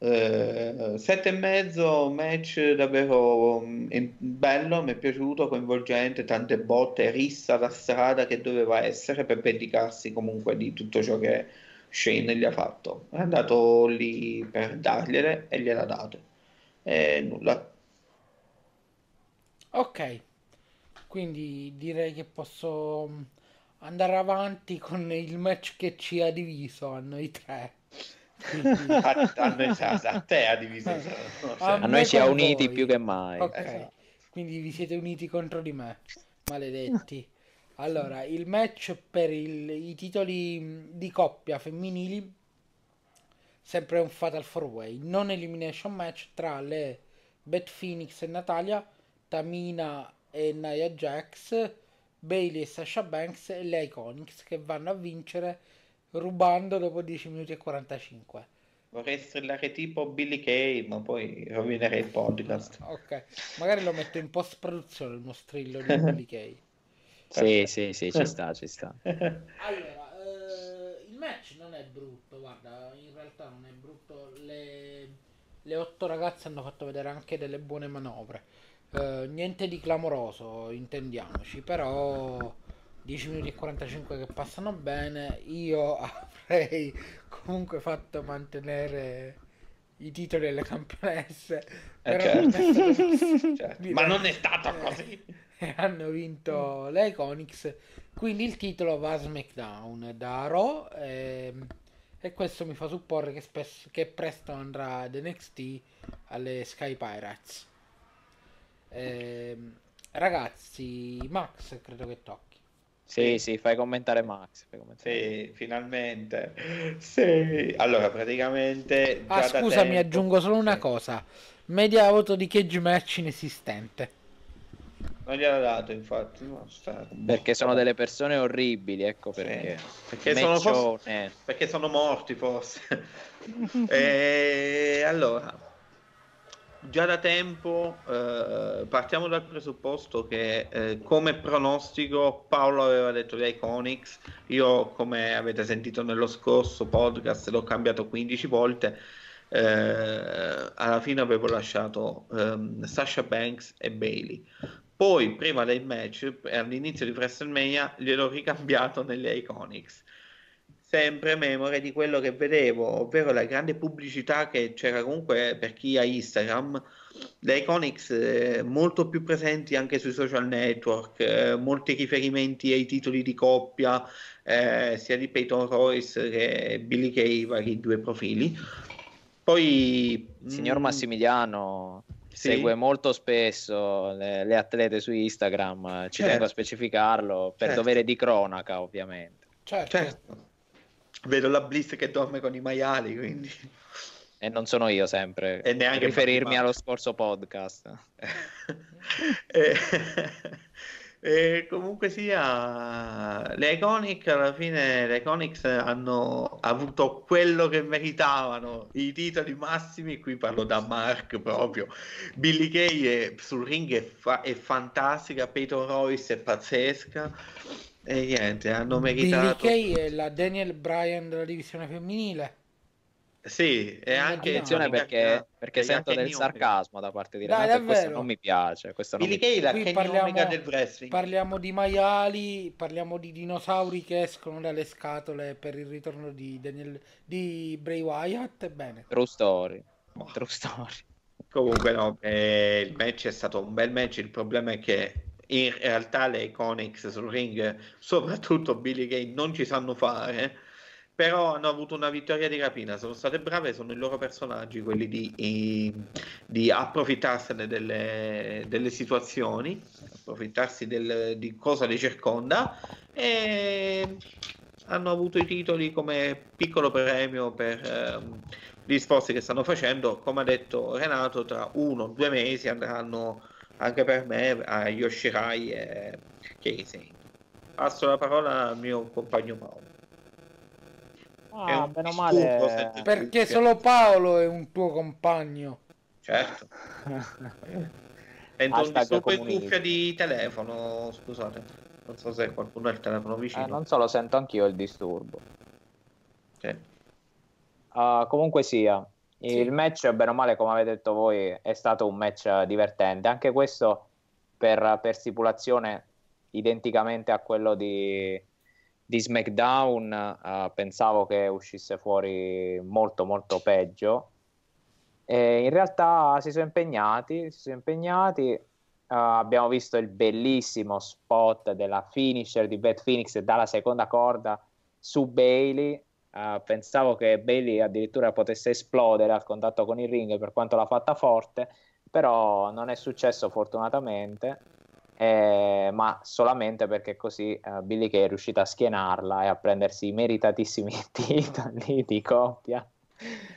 Eh, sette e mezzo match davvero mm, bello, mi è piaciuto, coinvolgente, tante botte, rissa la strada che doveva essere per vendicarsi comunque di tutto ciò che Shane gli ha fatto. È andato lì per dargliele e gliela date. E nulla. Ok, quindi direi che posso mm, andare avanti con il match che ci ha diviso a noi tre a, a, noi, a, te ha diviso. A, a noi ci ha uniti voi. più che mai. Ok. Esatto. quindi vi siete uniti contro di me maledetti. Allora il match per il, i titoli di coppia femminili sempre un fatal 4 way. Non elimination match tra le Beth Phoenix e Natalia Tamina e Nia Jax Bailey e Sasha Banks e le Iconics che vanno a vincere rubando dopo 10 minuti e 45. Vorrei strillare tipo Billy Kay, ma poi rovinerei il podcast. ok, magari lo metto in post produzione il mio strillo di Billy Kay. sì, sì, sì, ci sta, ci sta. Allora, eh, il match non è brutto, guarda, in realtà non è brutto. Le, le otto ragazze hanno fatto vedere anche delle buone manovre. Eh, niente di clamoroso, intendiamoci, però 10 minuti e 45 che passano bene. Io avrei comunque fatto mantenere i titoli delle campionesse. Eh certo. certo. Ma non è stato così. E hanno vinto le Iconics. Quindi il titolo va a SmackDown da Raw. E, ehm, e questo mi fa supporre che, spesso, che presto andrà ad NXT alle Sky Pirates. E, ehm, ragazzi, Max credo che tocchi. Sì, sì, fai commentare Max. Fai commentare. Sì, finalmente. Sì. Allora, praticamente... Ah, scusa, tempo... mi aggiungo solo una sì. cosa. Media auto di cage match inesistente. Non gliel'ha dato, infatti. No, perché sono delle persone orribili, ecco perché. Sì. Perché, sono forse... perché sono morti, forse. e allora, già da tempo eh, partiamo dal presupposto che eh, come pronostico Paolo aveva detto gli Iconics, io come avete sentito nello scorso podcast l'ho cambiato 15 volte, eh, alla fine avevo lasciato ehm, Sasha Banks e Bailey. Poi prima del match, all'inizio di WrestleMania, gliel'ho ricambiato nelle Iconics sempre memore di quello che vedevo, ovvero la grande pubblicità che c'era comunque per chi ha Instagram, le Iconics eh, molto più presenti anche sui social network, eh, molti riferimenti ai titoli di coppia, eh, sia di Peyton Royce che Billy Kay, vari due profili. Poi... Il signor mm, Massimiliano sì. segue molto spesso le, le, atlete su Instagram, ci certo. tengo a specificarlo, per certo. dovere di cronaca ovviamente. certo. certo vedo la Bliss che dorme con i maiali, quindi... E non sono io sempre. E neanche riferirmi allo scorso podcast. e, e, comunque sia, le Iconic alla fine le Iconics hanno avuto quello che meritavano, i titoli massimi, qui parlo da Mark proprio. Billy Kay è, sul ring è, fa- è fantastica, Peyton Royce è pazzesca e niente, hanno meritato. Billy Kay e la Daniel Bryan della divisione femminile. Sì, e anche attenzione perché, perché sento del sarcasmo da parte di Renato Dai, questo non mi piace. Questo non Billy Kay la Kenny parliamo, del wrestling. Parliamo di maiali, parliamo di dinosauri che escono dalle scatole per il ritorno di, Daniel, di Bray Wyatt. Bene. True story. Oh. True story. Comunque no, eh, il match è stato un bel match, il problema è che in realtà le Iconics sul ring, soprattutto Billy Gay, non ci sanno fare, però hanno avuto una vittoria di rapina, sono state brave, sono i loro personaggi quelli di, di approfittarsene delle, delle, situazioni, approfittarsi del, di cosa li circonda e hanno avuto i titoli come piccolo premio per ehm, gli sforzi che stanno facendo, come ha detto Renato, tra uno o due mesi andranno anche per me a Yoshirai e Casey. Passo la parola al mio compagno Paolo. Ah, meno male. Perché solo Paolo è un tuo compagno. Certo. Sento un disturbo in cuffia di telefono, scusate. Non so se qualcuno ha il telefono vicino. Eh, non so, lo sento anch'io il disturbo. Sì. Uh, comunque sia, sì. il match, bene o male, come avete detto voi, è stato un match divertente. Anche questo per, per stipulazione identicamente a quello di, di SmackDown, uh, pensavo che uscisse fuori molto molto peggio. E in realtà si sono impegnati, si sono impegnati. Uh, abbiamo visto il bellissimo spot della finisher di Beth Phoenix dalla seconda corda su Bailey. Uh, pensavo che Bailey addirittura potesse esplodere al contatto con il ring per quanto l'ha fatta forte, però non è successo fortunatamente eh, ma solamente perché così eh, Billy Kay è riuscito a schienarla e a prendersi i meritatissimi titoli di coppia.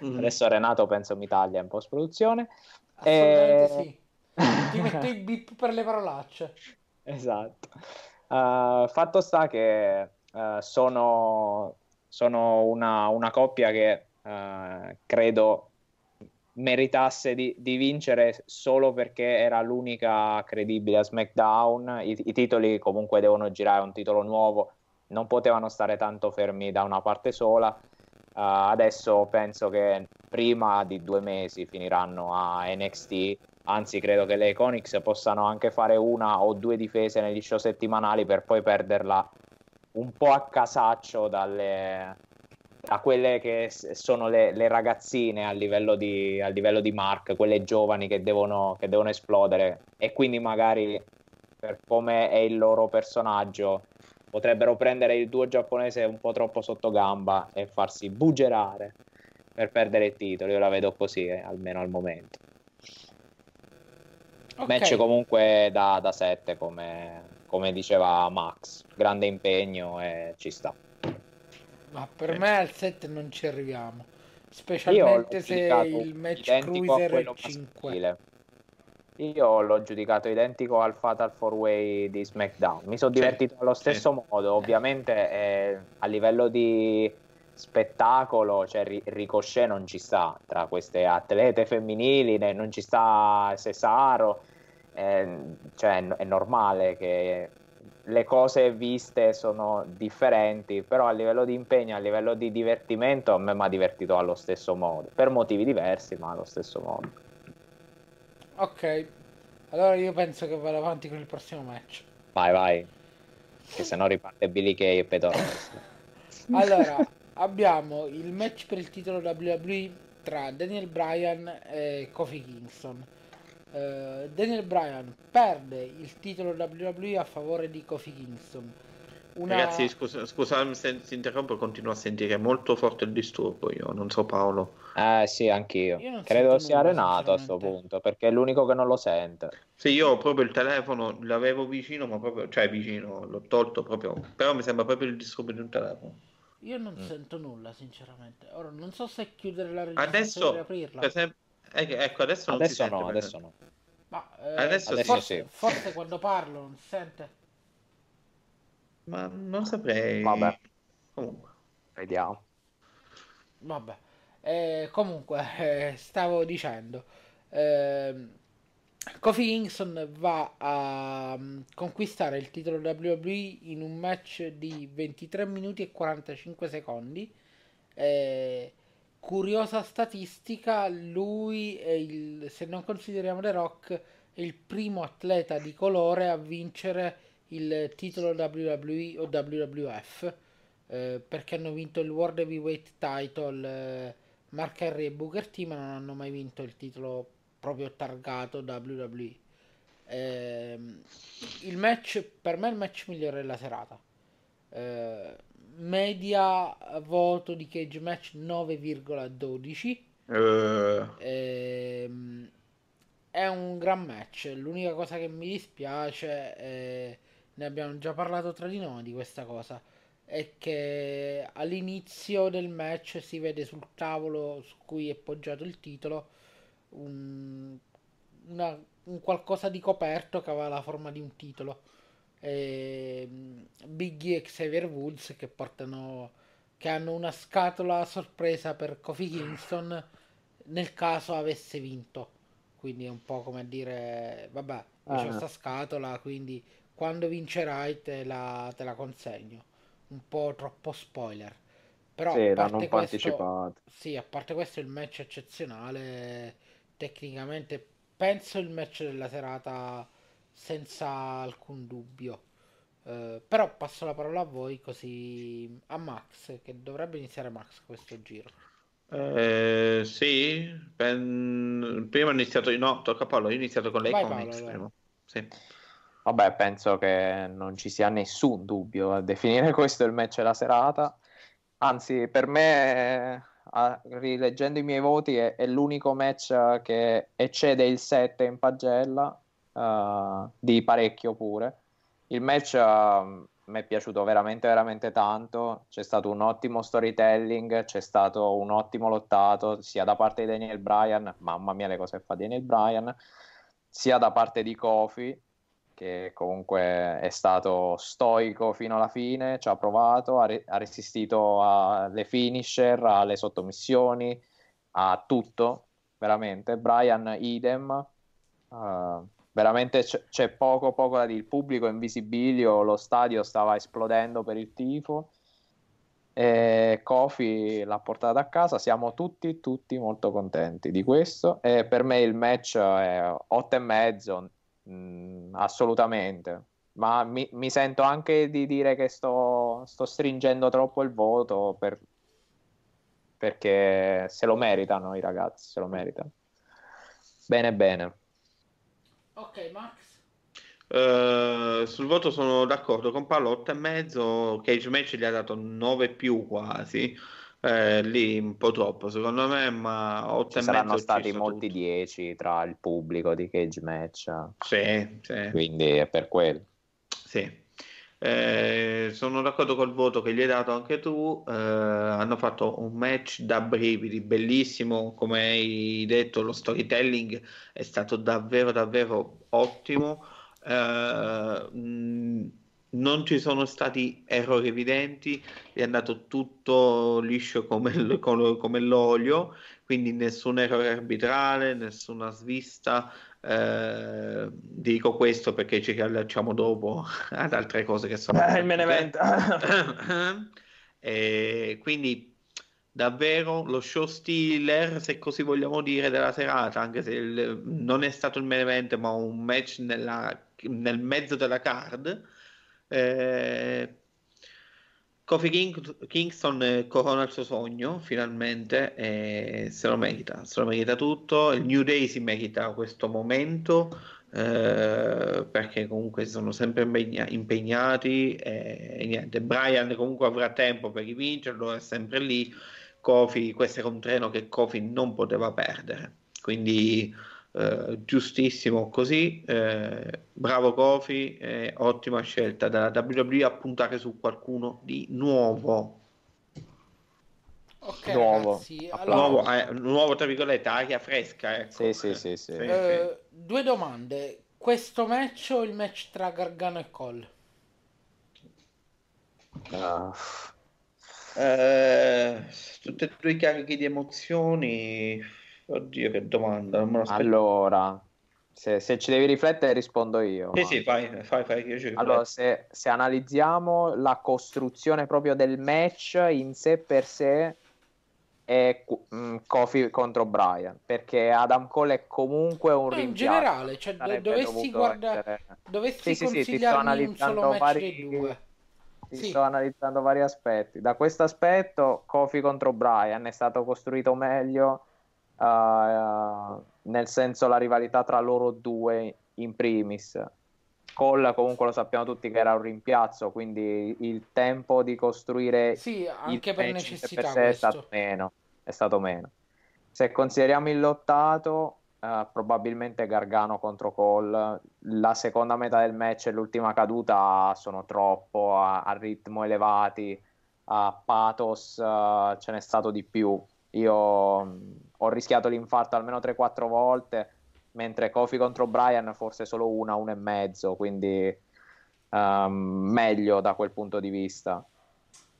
Mm. Adesso Renato penso mi taglia in post produzione. E... sì. Ti metto i bip per le parolacce. Esatto. Uh, fatto sta che uh, sono, sono una, una, coppia che uh, credo meritasse di, di, vincere solo perché era l'unica credibile a SmackDown. I, I, titoli comunque devono girare un titolo nuovo, non potevano stare tanto fermi da una parte sola. Uh, adesso penso che prima di due mesi finiranno a NXT. Anzi, credo che le Iconics possano anche fare una o due difese negli show settimanali per poi perderla un po' a casaccio dalle, a quelle che sono le, le ragazzine a livello, di, a livello, di, Mark, quelle giovani che devono, che devono esplodere e quindi magari per come è il loro personaggio potrebbero prendere il duo giapponese un po' troppo sotto gamba e farsi bugerare per perdere il titolo. Io la vedo così, eh, almeno al momento. Okay. Match comunque da, da 7, come, come diceva Max. Grande impegno e ci sta. Ma per eh. me al 7 non ci arriviamo. Specialmente se il match cruiser è 5. Io l'ho giudicato identico al Fatal 4 Way di SmackDown. Mi sono divertito allo stesso sì. modo. Ovviamente eh, a livello di spettacolo, cioè Ricochet non ci sta tra queste atlete femminili, non ci sta Cesaro. Eh, cioè è normale che le cose viste sono differenti, però a livello di impegno, a livello di divertimento, a me mi ha divertito allo stesso modo, per motivi diversi, ma allo stesso modo. Ok, allora io penso che vado avanti con il prossimo match. Vai, vai, che se no riparte Billy Kay e Pedro. allora, abbiamo il match per il titolo WWE tra Daniel Bryan e Kofi Kingston. Uh, Daniel Bryan perde il titolo WWE a favore di Kofi Kingston. Una... Ragazzi, scusa, scusami se ti interrompo, continuo a sentire molto forte il disturbo. Io non so, Paolo. Eh sì, anch'io. Credo sia Renato a questo punto perché è l'unico che non lo sente. Sì, io ho proprio il telefono, l'avevo vicino, ma proprio, cioè vicino, l'ho tolto proprio. Però mi sembra proprio il disturbo di un telefono. Io non mm. sento nulla, sinceramente. Ora non so se chiudere la registrazione adesso, aprirla. Per esempio, ecco, adesso non adesso si no, adesso no. Ma eh, adesso, adesso forse, sì. forse quando parlo non si sente. Ma non saprei. Vabbè. Comunque. Vediamo. Vabbè. Eh, comunque, eh, stavo dicendo. Eh, Kofi Kingston va a um, conquistare il titolo WWE in un match di 23 minuti e 45 secondi. Eh, curiosa statistica, lui il, se non consideriamo The Rock, è il primo atleta di colore a vincere il titolo WWE o WWF eh, perché hanno vinto il World Heavyweight Title eh, Mark Henry e Booker T ma non hanno mai vinto il titolo proprio targato WWE Ehm, il match, per me, è il match migliore della serata. Eh, media voto di cage match 9,12. Eh, Ehm, è un gran match. L'unica cosa che mi dispiace, eh, ne abbiamo già parlato tra di noi di questa cosa, è che all'inizio del match si vede sul tavolo su cui è poggiato il titolo un, una- un qualcosa di coperto che aveva la forma di un titolo. Ehm, Biggie e Xavier Woods che portano, che hanno una scatola a sorpresa per Kofi Kingston nel caso avesse vinto. Quindi è un po' come dire, vabbè, Ah. sta scatola, quindi quando vincerai te la, te la consegno. Un po' troppo spoiler. Però Sì, a parte questo, sì, a parte questo il match eccezionale. Tecnicamente penso il match della serata senza alcun dubbio. Eh, però passo la parola a voi, così a Max, che dovrebbe iniziare Max questo giro. eh, sì, pen- prima ho iniziato, no, tocca a Paolo, io ho iniziato con lei Vai, Paolo, prima. Sì. Vabbè, penso che non ci sia nessun dubbio a definire questo il match della serata. Anzi, per me, eh, rileggendo i miei voti, è, è l'unico match che eccede il 7 in pagella, eh, di parecchio pure. Il match eh, mi è piaciuto veramente, veramente tanto. C'è stato un ottimo storytelling, c'è stato un ottimo lottato, sia da parte di Daniel Bryan, mamma mia le cose fa Daniel Bryan, sia da parte di Kofi che comunque è stato stoico fino alla fine, ci ha provato, ha, re- ha resistito alle finisher, alle sottomissioni, a tutto, veramente. Brian idem, eh, veramente c- c'è poco poco da dire, il pubblico è invisibilio, lo stadio stava esplodendo per il tifo. E Kofi l'ha portata a casa, siamo tutti, tutti molto contenti di questo. E per me il match è 8 e mezzo, Mm, assolutamente. Ma mi, mi sento anche di dire che sto, sto stringendo troppo il voto per- perché se lo meritano i ragazzi, se lo meritano. Bene, bene. Ok, Max. Eh, sul voto sono d'accordo con Paolo, 8 e mezzo, Cage Match gli ha dato 9 più quasi, Eh, lì un po' troppo secondo me, ma 8 Ci e saranno stati sta molti tutto. 10 tra il pubblico di Cage Match, Sì, sì. quindi è per quello. Sì. Eh, sono d'accordo col voto che gli hai dato anche tu. Eh, hanno fatto un match da brividi, bellissimo. Come hai detto, lo storytelling è stato davvero, davvero ottimo. Eh, mh, non ci sono stati errori evidenti, è andato tutto liscio come- come l'olio, quindi nessun errore arbitrale, nessuna svista. Eh, dico questo perché ci riallacciamo dopo ad altre cose che sono Eh, il main accadute. event. E quindi davvero lo show stealer, se così vogliamo dire, della serata, anche se il- non è stato il main event, ma un match nella- nel mezzo della card. Eh, Kofi King- Kingston eh, corona il suo sogno finalmente e se lo merita, se lo merita tutto. Il New Day si merita questo momento eh, perché comunque sono sempre impegna- impegnati e, e niente. Brian comunque avrà tempo per rivincerlo, è sempre lì. Kofi, questo era un treno che Kofi non poteva perdere, quindi eh, giustissimo così. eh, bravo Kofi, eh, ottima scelta dalla WWE a puntare su qualcuno di nuovo. Ok, Nuovo. ragazzi, allora, Nuovo, eh, nuovo tra virgolette, aria fresca. Ecco. Sì, sì, sì, sì. eh, due domande. Questo match o il match tra Gargano e Cole? Ah, Eh, tutte e due i carichi di emozioni. Oddio, che domanda. Non me lo aspettavo. allora, se, se ci devi riflettere rispondo io. Sì, ma- sì, fai, fai, fai, io ci Allora, se, se analizziamo la costruzione proprio del match in sé per sé è mm, Kofi contro Brian, perché Adam Cole è comunque un No, in generale, cioè, do- dovessi dovuto guarda- essere- Dovessi Sì, sì, sì, ti sto analizzando solo match vari- dei due. Ti Sì. sto analizzando vari aspetti. Da questo aspetto, Kofi contro Brian è stato costruito meglio, eh, nel senso la rivalità tra loro due in primis. Cole comunque lo sappiamo tutti che era un rimpiazzo, quindi il tempo di costruire sì, anche per necessità per sé è stato meno. È stato meno. Se consideriamo il lottato, eh, probabilmente Gargano contro Cole, la seconda metà del match e l'ultima caduta sono troppo a, a ritmo elevati, a pathos uh, ce n'è stato di più. Io ho rischiato l'infarto almeno 3-4 volte mentre Kofi contro Brian forse solo una, una e mezzo, quindi um, meglio da quel punto di vista.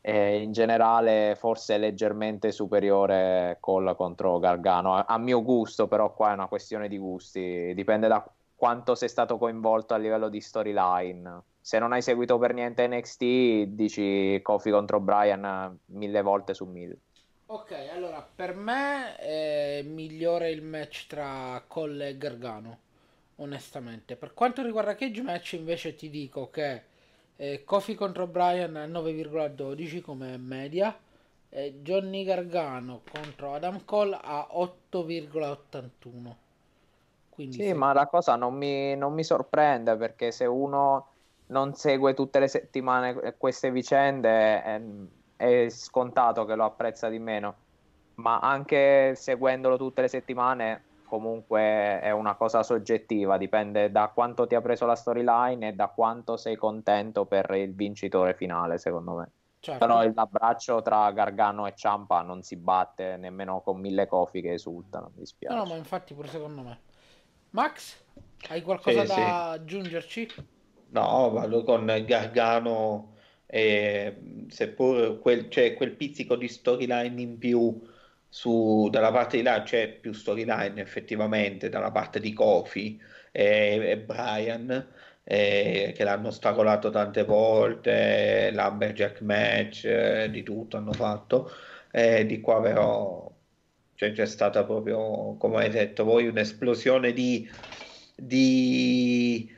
E in generale forse leggermente superiore Cole contro Gargano, a, a mio gusto però qua è una questione di gusti, dipende da quanto sei stato coinvolto a livello di storyline. Se non hai seguito per niente NXT, dici Kofi contro Brian mille volte su mille. Ok, allora per me è migliore il match tra Colle e Gargano, onestamente. Per quanto riguarda Cage Match invece ti dico che eh, Kofi contro Brian a 9,12 come media e Johnny Gargano contro Adam Cole a 8,81. Quindi sì, se... ma la cosa non mi, non mi sorprende perché se uno non segue tutte le settimane queste vicende... È è scontato che lo apprezza di meno, ma anche seguendolo tutte le settimane comunque è una cosa soggettiva, dipende da quanto ti ha preso la storyline e da quanto sei contento per il vincitore finale, secondo me. Certo. Però l'abbraccio tra Gargano e Ciampa non si batte nemmeno con mille cofi che esultano, mi dispiace. No, ma infatti pure secondo me. Max, hai qualcosa sì, da sì. aggiungerci? No, vado con Gargano e seppur quel, cioè, quel pizzico di storyline in più su, dalla parte di là c'è più storyline effettivamente dalla parte di Kofi e, e Brian eh, che l'hanno stragolato tante volte l'Amberjack match eh, di tutto hanno fatto. Eh, di qua però cioè, c'è stata proprio come hai detto voi un'esplosione di, di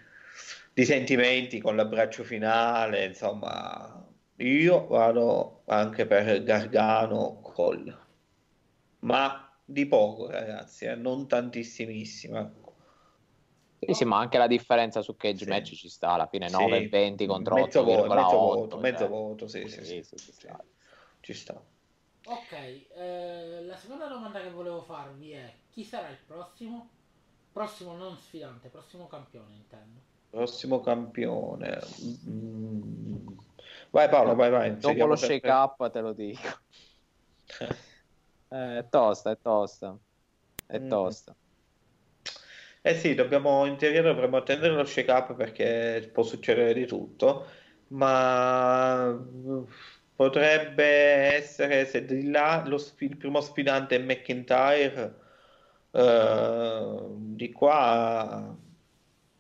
di sentimenti con l'abbraccio finale, insomma, io vado anche per Gargano Col, ma di poco ragazzi, eh, non tantissimissima. Sì, sì, ma anche la differenza su cage sì. match ci sta, alla fine 9 sì. 20 contro mezzo 8,8. Voto, mezzo voto, mezzo cioè. voto, sì, sì, sì, sì, sì, ci sta. Ok, eh, la seconda domanda che volevo farvi è chi sarà il prossimo? Prossimo non sfidante, prossimo campione intendo. Prossimo campione. Mm. Vai Paolo, vai, vai. Dopo lo shake up te lo dico. eh, è tosta, è tosta. È mm. tosta. Eh sì, dobbiamo in teoria dovremmo attendere lo shake up perché può succedere di tutto, ma potrebbe essere se di là lo, il primo sfidante è McIntyre, uh, di qua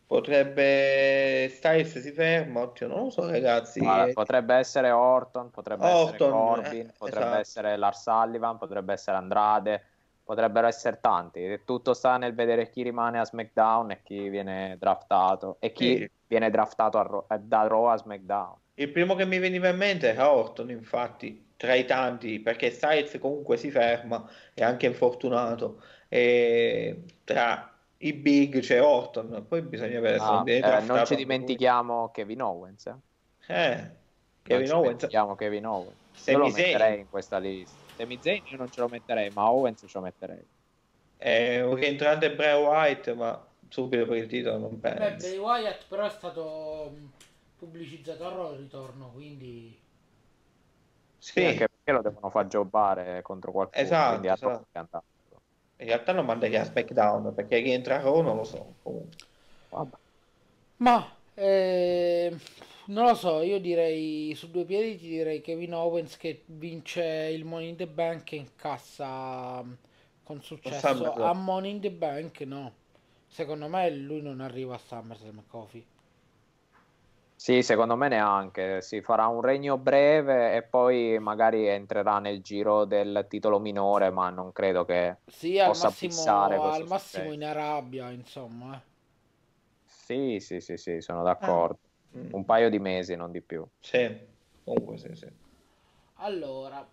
Potrebbe Styles si ferma, oddio, non lo so, ragazzi. Guarda, potrebbe essere Orton, potrebbe Orton, essere Corbin, eh, potrebbe esatto. essere Lars Sullivan, potrebbe essere Andrade, potrebbero essere tanti. Tutto sta nel vedere chi rimane a SmackDown e chi viene draftato e chi sì. viene draftato a, eh, da Raw a SmackDown. Il primo che mi veniva in mente era Orton, infatti, tra i tanti, perché Styles comunque si ferma, è anche infortunato. E tra i big c'è Orton, poi bisogna vedere ah, eh, non ci dimentichiamo Kevin Owens. Eh, eh Kevin non Owens. Kevin Owens. Io lo metterei in questa lista. Semi Zayn io non ce lo metterei, ma Owens ce lo metterei. È un rientrante Bray White, ma subito per il titolo non penso. Beh, Bray Wyatt però è stato mm, pubblicizzato a Raw il ritorno, quindi... Sì, anche perché lo devono far giocare contro qualcuno. Esatto, esatto. In realtà non manderei a SmackDown perché rientra Raw non lo so. Comunque. Ma eh, non lo so, io direi su due piedi ti direi Kevin Owens che vince il Money in the Bank e incassa mm, con successo a Money in the Bank no. Secondo me lui non arriva a SummerSlam Kofi. Sì, secondo me neanche. Si farà un regno breve e poi magari entrerà nel giro del titolo minore, ma non credo che sì, possa fissare al massimo in Arabia, insomma. Eh. Sì, sì, sì, sì, sono d'accordo. Ah. Un paio di mesi, non di più. Sì, comunque sì, sì. Allora,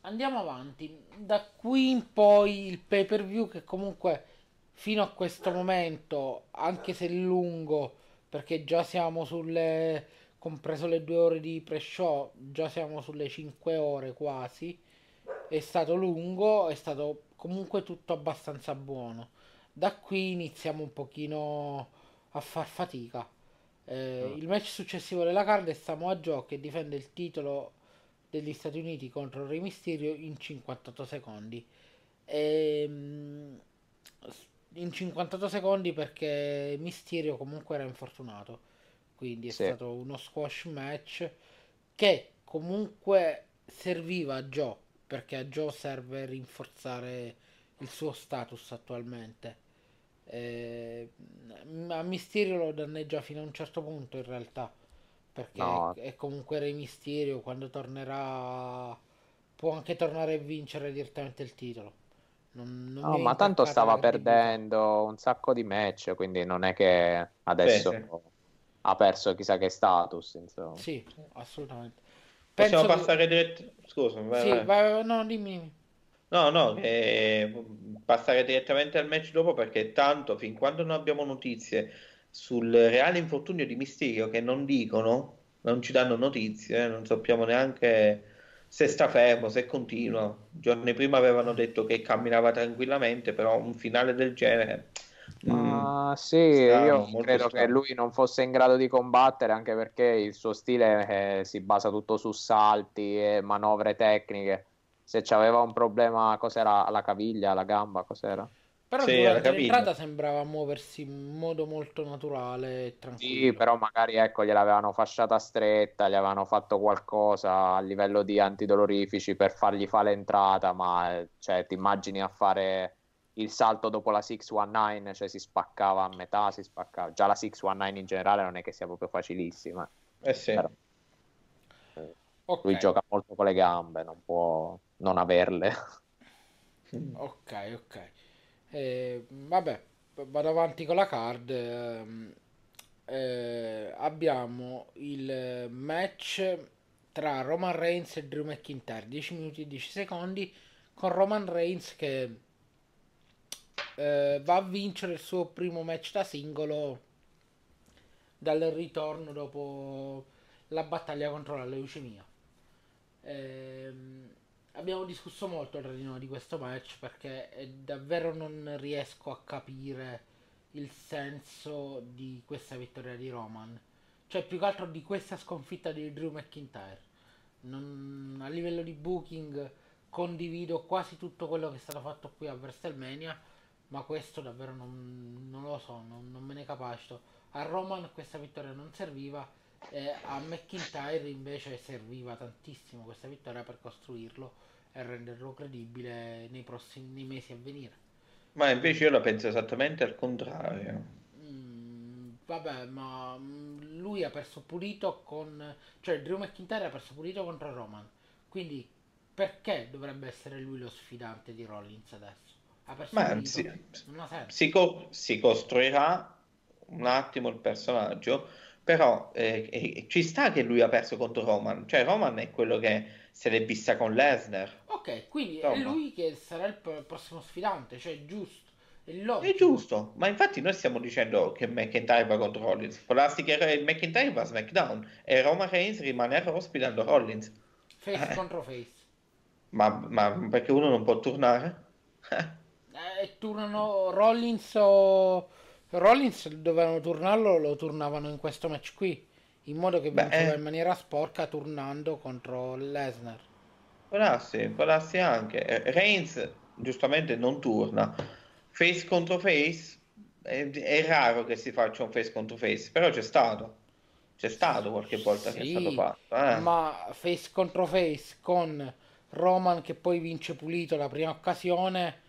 andiamo avanti. Da qui in poi il pay per view che comunque fino a questo momento, anche se lungo, perché già siamo sulle, compreso le due ore di pre-show, già siamo sulle 5 ore quasi, è stato lungo, è stato comunque tutto abbastanza buono. Da qui iniziamo un pochino a far fatica. Eh, Mm. Il match successivo della card è Samoa Joe che difende il titolo degli Stati Uniti contro Re Mysterio in 58 secondi. Ehm, in 58 secondi perché Mysterio comunque era infortunato. Quindi è Sì. stato uno squash match che comunque serviva a Joe perché a Joe serve rinforzare il suo status attualmente. Eh, a Mysterio lo danneggia fino a un certo punto in realtà perché No. è comunque Re Mysterio quando tornerà può anche tornare a vincere direttamente il titolo. Non, non No, ma tanto stava perdendo un sacco di match, quindi non è che adesso Sì, sì. ha perso chissà che status, insomma. Sì, assolutamente. Possiamo Penso che- passare direttamente... Scusa, vai, Sì, vai. vai- no, dimmi. No, no, che passare direttamente al match dopo perché tanto fin quando non abbiamo notizie sul reale infortunio di Mysterio che non dicono, non ci danno notizie, non sappiamo neanche se sta fermo, se continua. Giorni prima avevano detto che camminava tranquillamente, però un finale del genere... mm, Ma sì, strano, io credo che strano. lui non fosse in grado di combattere anche perché il suo stile eh, si basa tutto su salti e manovre tecniche. Se c'aveva un problema, cos'era alla caviglia, alla gamba, cos'era? Però Sì, durante l'entrata sembrava muoversi in modo molto naturale e tranquillo. Sì, però magari ecco, gliel'avevano fasciata stretta, gli avevano fatto qualcosa a livello di antidolorifici per fargli fare l'entrata, ma eh, cioè, ti immagini a fare il salto dopo la 619, cioè si spaccava a metà, si spaccava. Già la 619 in generale non è che sia proprio facilissima. Eh sì. Però Ok, lui gioca molto con le gambe, non può non averle. ok, ok. Eh, vabbè, vado avanti con la card. eh, abbiamo il match tra Roman Reigns e Drew McIntyre, 10 minuti e 10 secondi, con Roman Reigns che eh, va a vincere il suo primo match da singolo dal ritorno dopo la battaglia contro la leucemia. Ehm, abbiamo discusso molto il radino di questo match perché eh, davvero non riesco a capire il senso di questa vittoria di Roman. Cioè, più che altro di questa sconfitta di Drew McIntyre. Non- a livello di booking condivido quasi tutto quello che è stato fatto qui a WrestleMania, ma questo davvero non, non lo so, non, non me ne capacito. A Roman questa vittoria non serviva, e a McIntyre invece serviva tantissimo questa vittoria per costruirlo e renderlo credibile nei prossimi nei mesi a venire. Ma invece io la penso esattamente al contrario. Mm, vabbè, ma mm, lui ha perso pulito con. cioè Drew McIntyre ha perso pulito contro Roman. Quindi perché dovrebbe essere lui lo sfidante di Rollins adesso? Ha perso Ma pulito. si, si co- si costruirà un attimo il personaggio, però eh, ci sta che lui ha perso contro Roman. Cioè, Roman è quello che se l'è vista con Lesnar. Ok, quindi è Insomma. lui che sarà il prossimo sfidante, cioè è giusto. È È giusto, ma infatti noi stiamo dicendo che McIntyre va contro Rollins. Può darsi che McIntyre va a SmackDown e Roman Reigns rimane a Raw sfidando Rollins. Face Eh. contro face. Ma, ma perché uno non può tornare? Eh, turnano Rollins o Rollins dovevano turnarlo, lo turnavano in questo match qui, in modo che Beh, vinceva eh. in maniera sporca turnando contro Lesnar. Può darsi, può darsi anche. Eh, Reigns giustamente non turna. Face contro face è, è raro che si faccia un face contro face, però c'è stato. C'è stato qualche volta che è Sì, stato fatto. eh. Ma face contro face con Roman che poi vince pulito la prima occasione,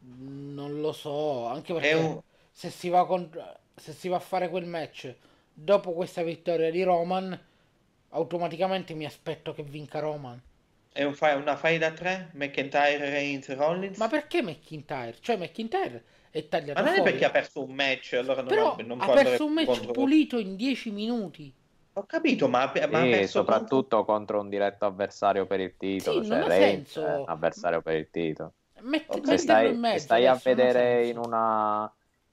non lo so, anche perché È un- se si va con- se si va a fare quel match dopo questa vittoria di Roman, automaticamente mi aspetto che vinca Roman. È un fa- una fai da tre? McIntyre, Reigns, Rollins? Ma perché McIntyre? Cioè McIntyre è tagliato Ma non è fuori. perché ha perso un match, allora non, Però non ha può perso un match contro- pulito in 10 minuti. Ho capito, ma, ma E perso contro- soprattutto contro un diretto avversario per il titolo, Sì, cioè non ha Reigns è avversario per il titolo. Metti. Se stai, in se mezzo, stai a vedere in una,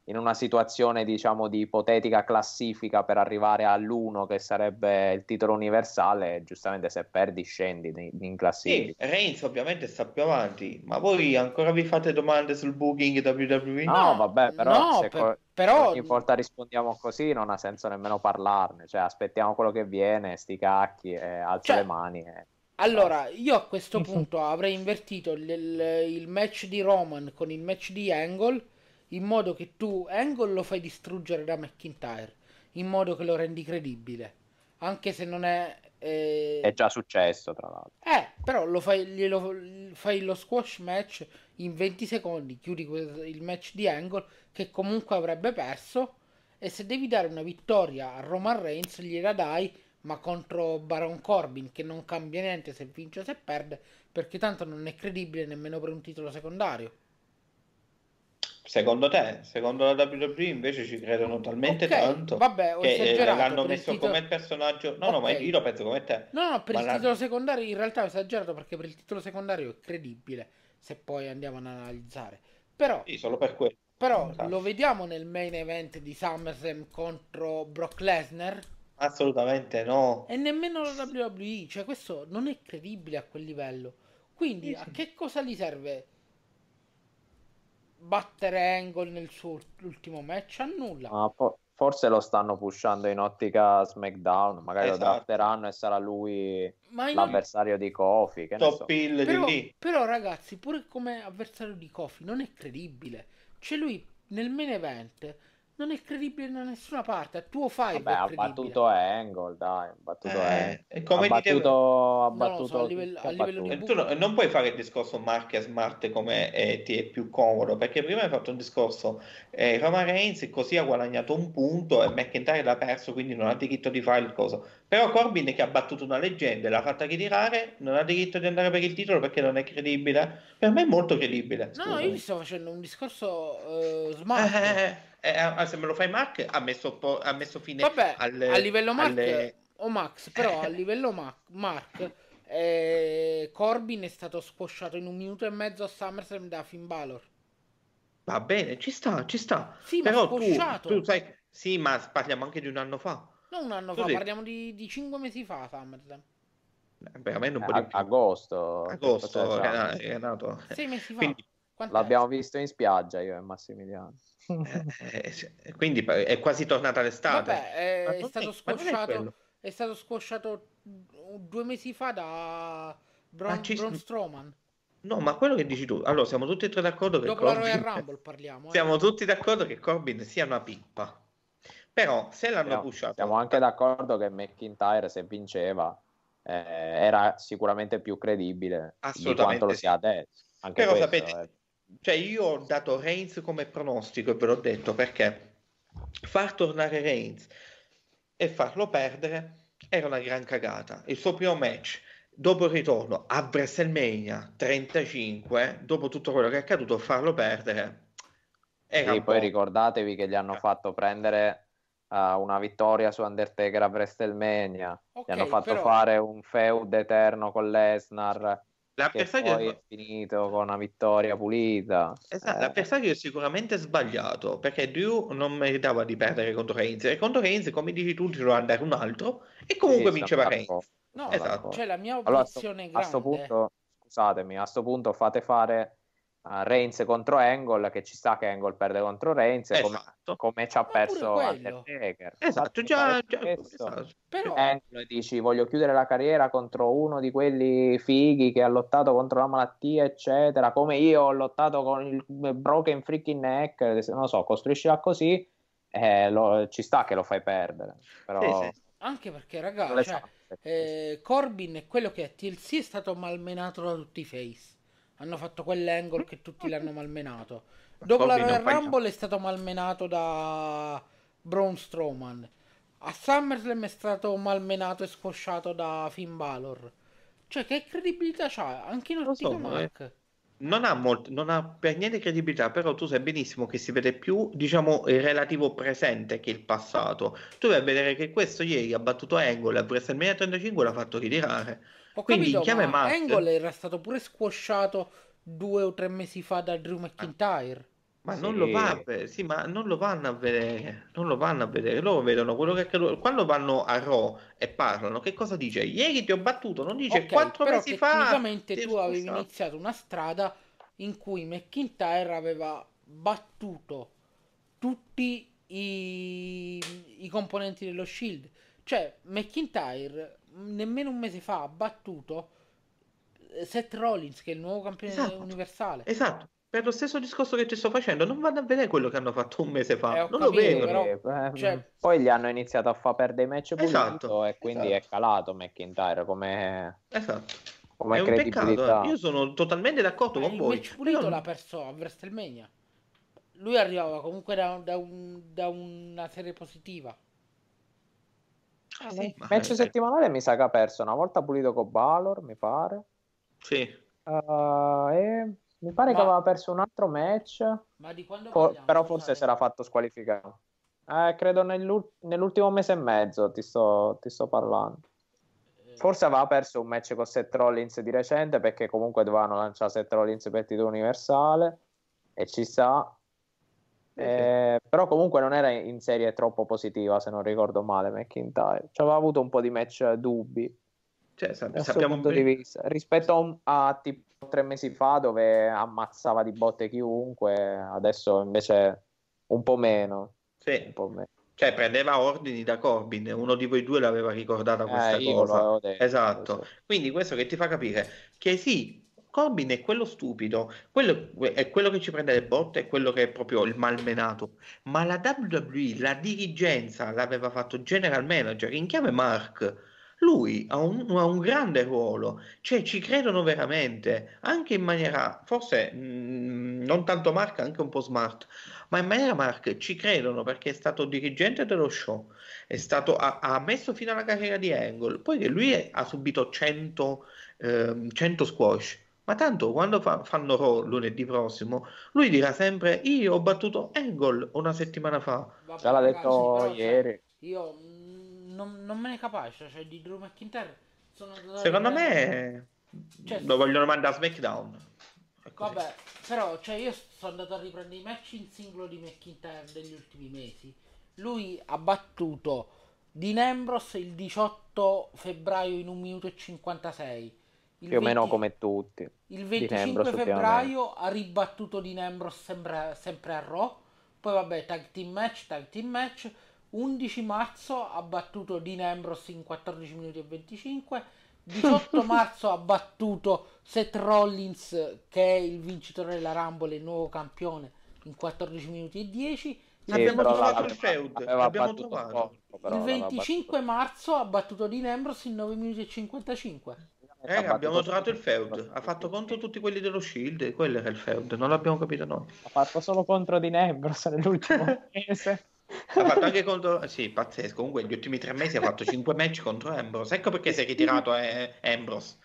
in una situazione, diciamo, di ipotetica classifica per arrivare all'uno che sarebbe il titolo universale, giustamente se perdi scendi in, in Sì, classifica. Reigns ovviamente sta più avanti, ma voi ancora vi fate domande sul booking WWE? No, No, vabbè, però, no, se per- co- però- ogni volta rispondiamo così non ha senso nemmeno parlarne, cioè aspettiamo quello che viene, sti cacchi, e alzo Cioè, le mani. e- Allora, io a questo punto avrei invertito il- il match di Roman con il match di Angle in modo che tu Angle lo fai distruggere da McIntyre, in modo che lo rendi credibile, anche se non è... eh, È già successo, tra l'altro. Eh, però lo fai, glielo, fai lo squash match in 20 secondi, chiudi il match di Angle che comunque avrebbe perso e se devi dare una vittoria a Roman Reigns gliela dai, ma contro Baron Corbin che non cambia niente se vince o se perde, perché tanto non è credibile nemmeno per un titolo secondario. Secondo te, secondo la WWE invece ci credono talmente Ok, tanto vabbè, che eh, l'hanno messo titolo- come personaggio. No, no, ma io lo penso come te. No, no, per Ma il la- titolo secondario in realtà ho esagerato perché per il titolo secondario è credibile, se poi andiamo ad analizzare. Però Sì, solo per quello. Però Esatto. lo vediamo nel main event di SummerSlam contro Brock Lesnar Assolutamente no. e nemmeno la WWE, cioè questo non è credibile a quel livello. Quindi Sì, a sì. che cosa gli serve battere Angle nel suo ultimo match? A nulla. Ma po- forse lo stanno pushando in ottica SmackDown, magari lo Esatto. drafteranno e sarà lui Ma l'avversario di Kofi, che ne so. Top hill però, di lì. però ragazzi, pure come avversario di Kofi non è credibile. Cioè lui nel main event non è credibile da nessuna parte. A tuo 5 Vabbè, è ha battuto Angle, dai, ha battuto Eh, Angle. e come ha battuto, ha No, lo so, battuto a livello- a livello di battuto? E tu no- non puoi fare il discorso Mark Smart come eh, ti è più comodo, perché prima hai fatto un discorso eh, Roman Reigns così ha guadagnato un punto e McIntyre l'ha perso, quindi non ha diritto di fare il coso. Però Corbin che ha battuto una leggenda e l'ha fatta ritirare, non ha diritto di andare per il titolo perché non è credibile. Per me è molto credibile. No, no, io scusami. sto facendo un discorso eh, smart. Eh, eh, eh, se me lo fai Mark ha messo, po- ha messo fine Vabbè, alle- a livello Mark alle- o Max, però a livello Ma- Mark eh, Corbin è stato squasciato in un minuto e mezzo a SummerSlam da Finn Balor. Va bene, ci sta, ci sta. Sì, ma Però tu, squasciato. tu sai, sì, ma parliamo anche di un anno fa. Non un anno Tu fa, sì. parliamo di, di 5 mesi fa SummerSlam. Eh, Veramente un po' Eh, di più. agosto. Agosto, Renato. 6 mesi fa. Quindi, Quant'è? L'abbiamo visto in spiaggia io e Massimiliano. eh, eh, sì, quindi è quasi tornata l'estate. Vabbè, è, è stato è squasciato quello. è stato squasciato due mesi fa da Braun, Ma ci- Braun Strowman. No, ma quello che dici tu, allora siamo tutti e tre d'accordo che Dopo la Corbin, Royal Rumble parliamo. eh. siamo tutti d'accordo che Corbin sia una pippa. Però se l'hanno Siamo, pushato, siamo anche d'accordo che McIntyre se vinceva eh, era sicuramente più credibile di quanto lo sia adesso. Anche Però questo, sapete, eh. Cioè io ho dato Reigns come pronostico e ve l'ho detto perché far tornare Reigns e farlo perdere era una gran cagata. Il suo primo match dopo il ritorno a WrestleMania 35, dopo tutto quello che è accaduto, farlo perdere era Sì, poi po'- ricordatevi che gli hanno fatto prendere eh, una vittoria su Undertaker a WrestleMania. Ok, Gli hanno fatto però- fare un feud eterno con Lesnar l'avversario poi è finito con una vittoria pulita. Esatto, Eh, l'avversario è sicuramente sbagliato perché Drew non meritava di perdere contro Reigns e contro Reigns, come dici tu, ci doveva andare un altro e comunque sì, vinceva Reigns. No, Esatto. cioè la mia Allora, a sto, obiezione a sto grande punto, scusatemi, a sto punto fate fare uh, Reigns contro Angle, che ci sta che Angle perde contro Reigns, e come, Esatto, come ci ha pure perso. Undertaker. esatto, Fate già, già- esatto. però Angle dici voglio chiudere la carriera contro uno di quelli fighi che ha lottato contro la malattia, eccetera, come io ho lottato con il broken freaking neck, non lo so, costruiscila così, eh, lo- ci sta che lo fai perdere, però Sì, sì. anche perché non raga, le cioè, eh, Corbin è quello che a TLC è stato malmenato da tutti i face. Hanno fatto quell'angle che tutti l'hanno malmenato. Dopo la Corbin Royal Rumble è stato malmenato da Braun Strowman. A SummerSlam è stato malmenato e squasciato da Finn Balor. Cioè, che credibilità c'ha? Anche in so, Mark. Non ha, molt- non ha per niente credibilità, però tu sai benissimo che si vede più, diciamo, il relativo presente che il passato. Tu vai a vedere che questo ieri ha battuto Angle a WrestleMania 35 l'ha fatto ritirare. Ho Quindi capito, chiama ma. Angle era stato pure squasciato due o tre mesi fa da Drew McIntyre. Ma Sì. non lo va a vedere, sì, ma non lo vanno a vedere, non lo vanno a vedere, loro vedono quello che è accaduto. Quando vanno a Raw e parlano, che cosa dice? Ieri ti ho battuto, non dice Ok, quattro però mesi fa. tecnicamente tu avevi spostato. iniziato una strada in cui McIntyre aveva battuto tutti i, i componenti dello Shield. Cioè, McIntyre nemmeno un mese fa ha battuto eh, Seth Rollins, che è il nuovo campione Esatto. universale. Esatto, per lo stesso discorso che ti sto facendo, non vanno a vedere quello che hanno fatto un mese fa, Eh, non lo capito, vedono. però- Eh, cioè- Poi gli hanno iniziato a far perdere i match pulito Esatto, e quindi esatto. è calato McIntyre come, Esatto. come È un peccato, eh. Io sono totalmente d'accordo Ma con il voi. match pulito però- l'ha perso a WrestleMania. Lui arrivava comunque da, da un- da una serie positiva. Ah, sì, ma- match eh, settimanale mi sa che ha perso una volta pulito con Balor, mi pare. Sì, Uh, e mi pare che Ma- aveva perso un altro match, Ma di quando parliamo? però forse si era fatto squalificare. Eh, credo nell'ul- nell'ultimo mese e mezzo ti sto, ti sto parlando. Eh, Forse aveva perso un match con Seth Rollins di recente perché comunque dovevano lanciare Seth Rollins per il titolo universale e ci sta. Eh, però comunque non era in serie troppo positiva se non ricordo male McIntyre. Ci aveva avuto un po' di match dubbi Cioè, sa- sappiamo punto di bene- vista rispetto a, tipo tre mesi fa dove ammazzava di botte chiunque adesso invece un po' meno sì. un po' meno Cioè, prendeva ordini da Corbin, uno di voi due l'aveva ricordata questa Eh, cosa. Esatto. Quindi questo che ti fa capire che sì, Corbin è quello stupido, quello è quello che ci prende le botte, è quello che è proprio il malmenato. Ma la WWE, la dirigenza, l'aveva fatto general manager in chiave Mark. Lui ha un, ha un grande ruolo, cioè ci credono veramente, anche in maniera, forse mh, non tanto Mark, anche un po' smart, ma in maniera Mark ci credono perché è stato dirigente dello show, è stato, ha, ha messo fino alla carriera di Angle, poi che lui è- ha subito 100, ehm, 100 squash, ma tanto quando fa- fanno Raw lunedì prossimo, lui dirà sempre io ho battuto Angle una settimana fa. vabbè, già l'ha ragazzi, detto cioè, ieri io mm, non, non me ne capace, cioè di Drew McIntyre sono Secondo me Cioè, lo vogliono mandare a SmackDown. Vabbè, però cioè io sono andato a riprendere i match in singolo di McIntyre degli ultimi mesi. Lui ha battuto Dean Ambrose il 18 febbraio in 1 minuto e 56. Il più o meno 20 come tutti Il Dean 25 Ambrose febbraio ha ribattuto Dean Ambrose sempre, sempre a Raw. Poi vabbè, tag team match, tag team match. 11 marzo ha battuto Dean Ambrose in 14 minuti e 25. 18 marzo ha battuto Seth Rollins, che è il vincitore della Rumble e il nuovo campione, in 14 minuti e 10. Sì, Abbiamo trovato il feud, battuto trovato. poco, il l'aveva 25 marzo ha battuto Dean Ambrose in 9 minuti e 55. Battuto. Eh, abbiamo trovato il feud, ha fatto contro tutti quelli dello Shield, quello era il feud, non l'abbiamo capito noi. ha fatto solo contro Dean Ambrose nell'ultimo mese Ha fatto anche contro, sì, pazzesco, comunque gli ultimi tre mesi ha fatto 5 match contro Ambrose, ecco perché si è ritirato eh, Ambrose.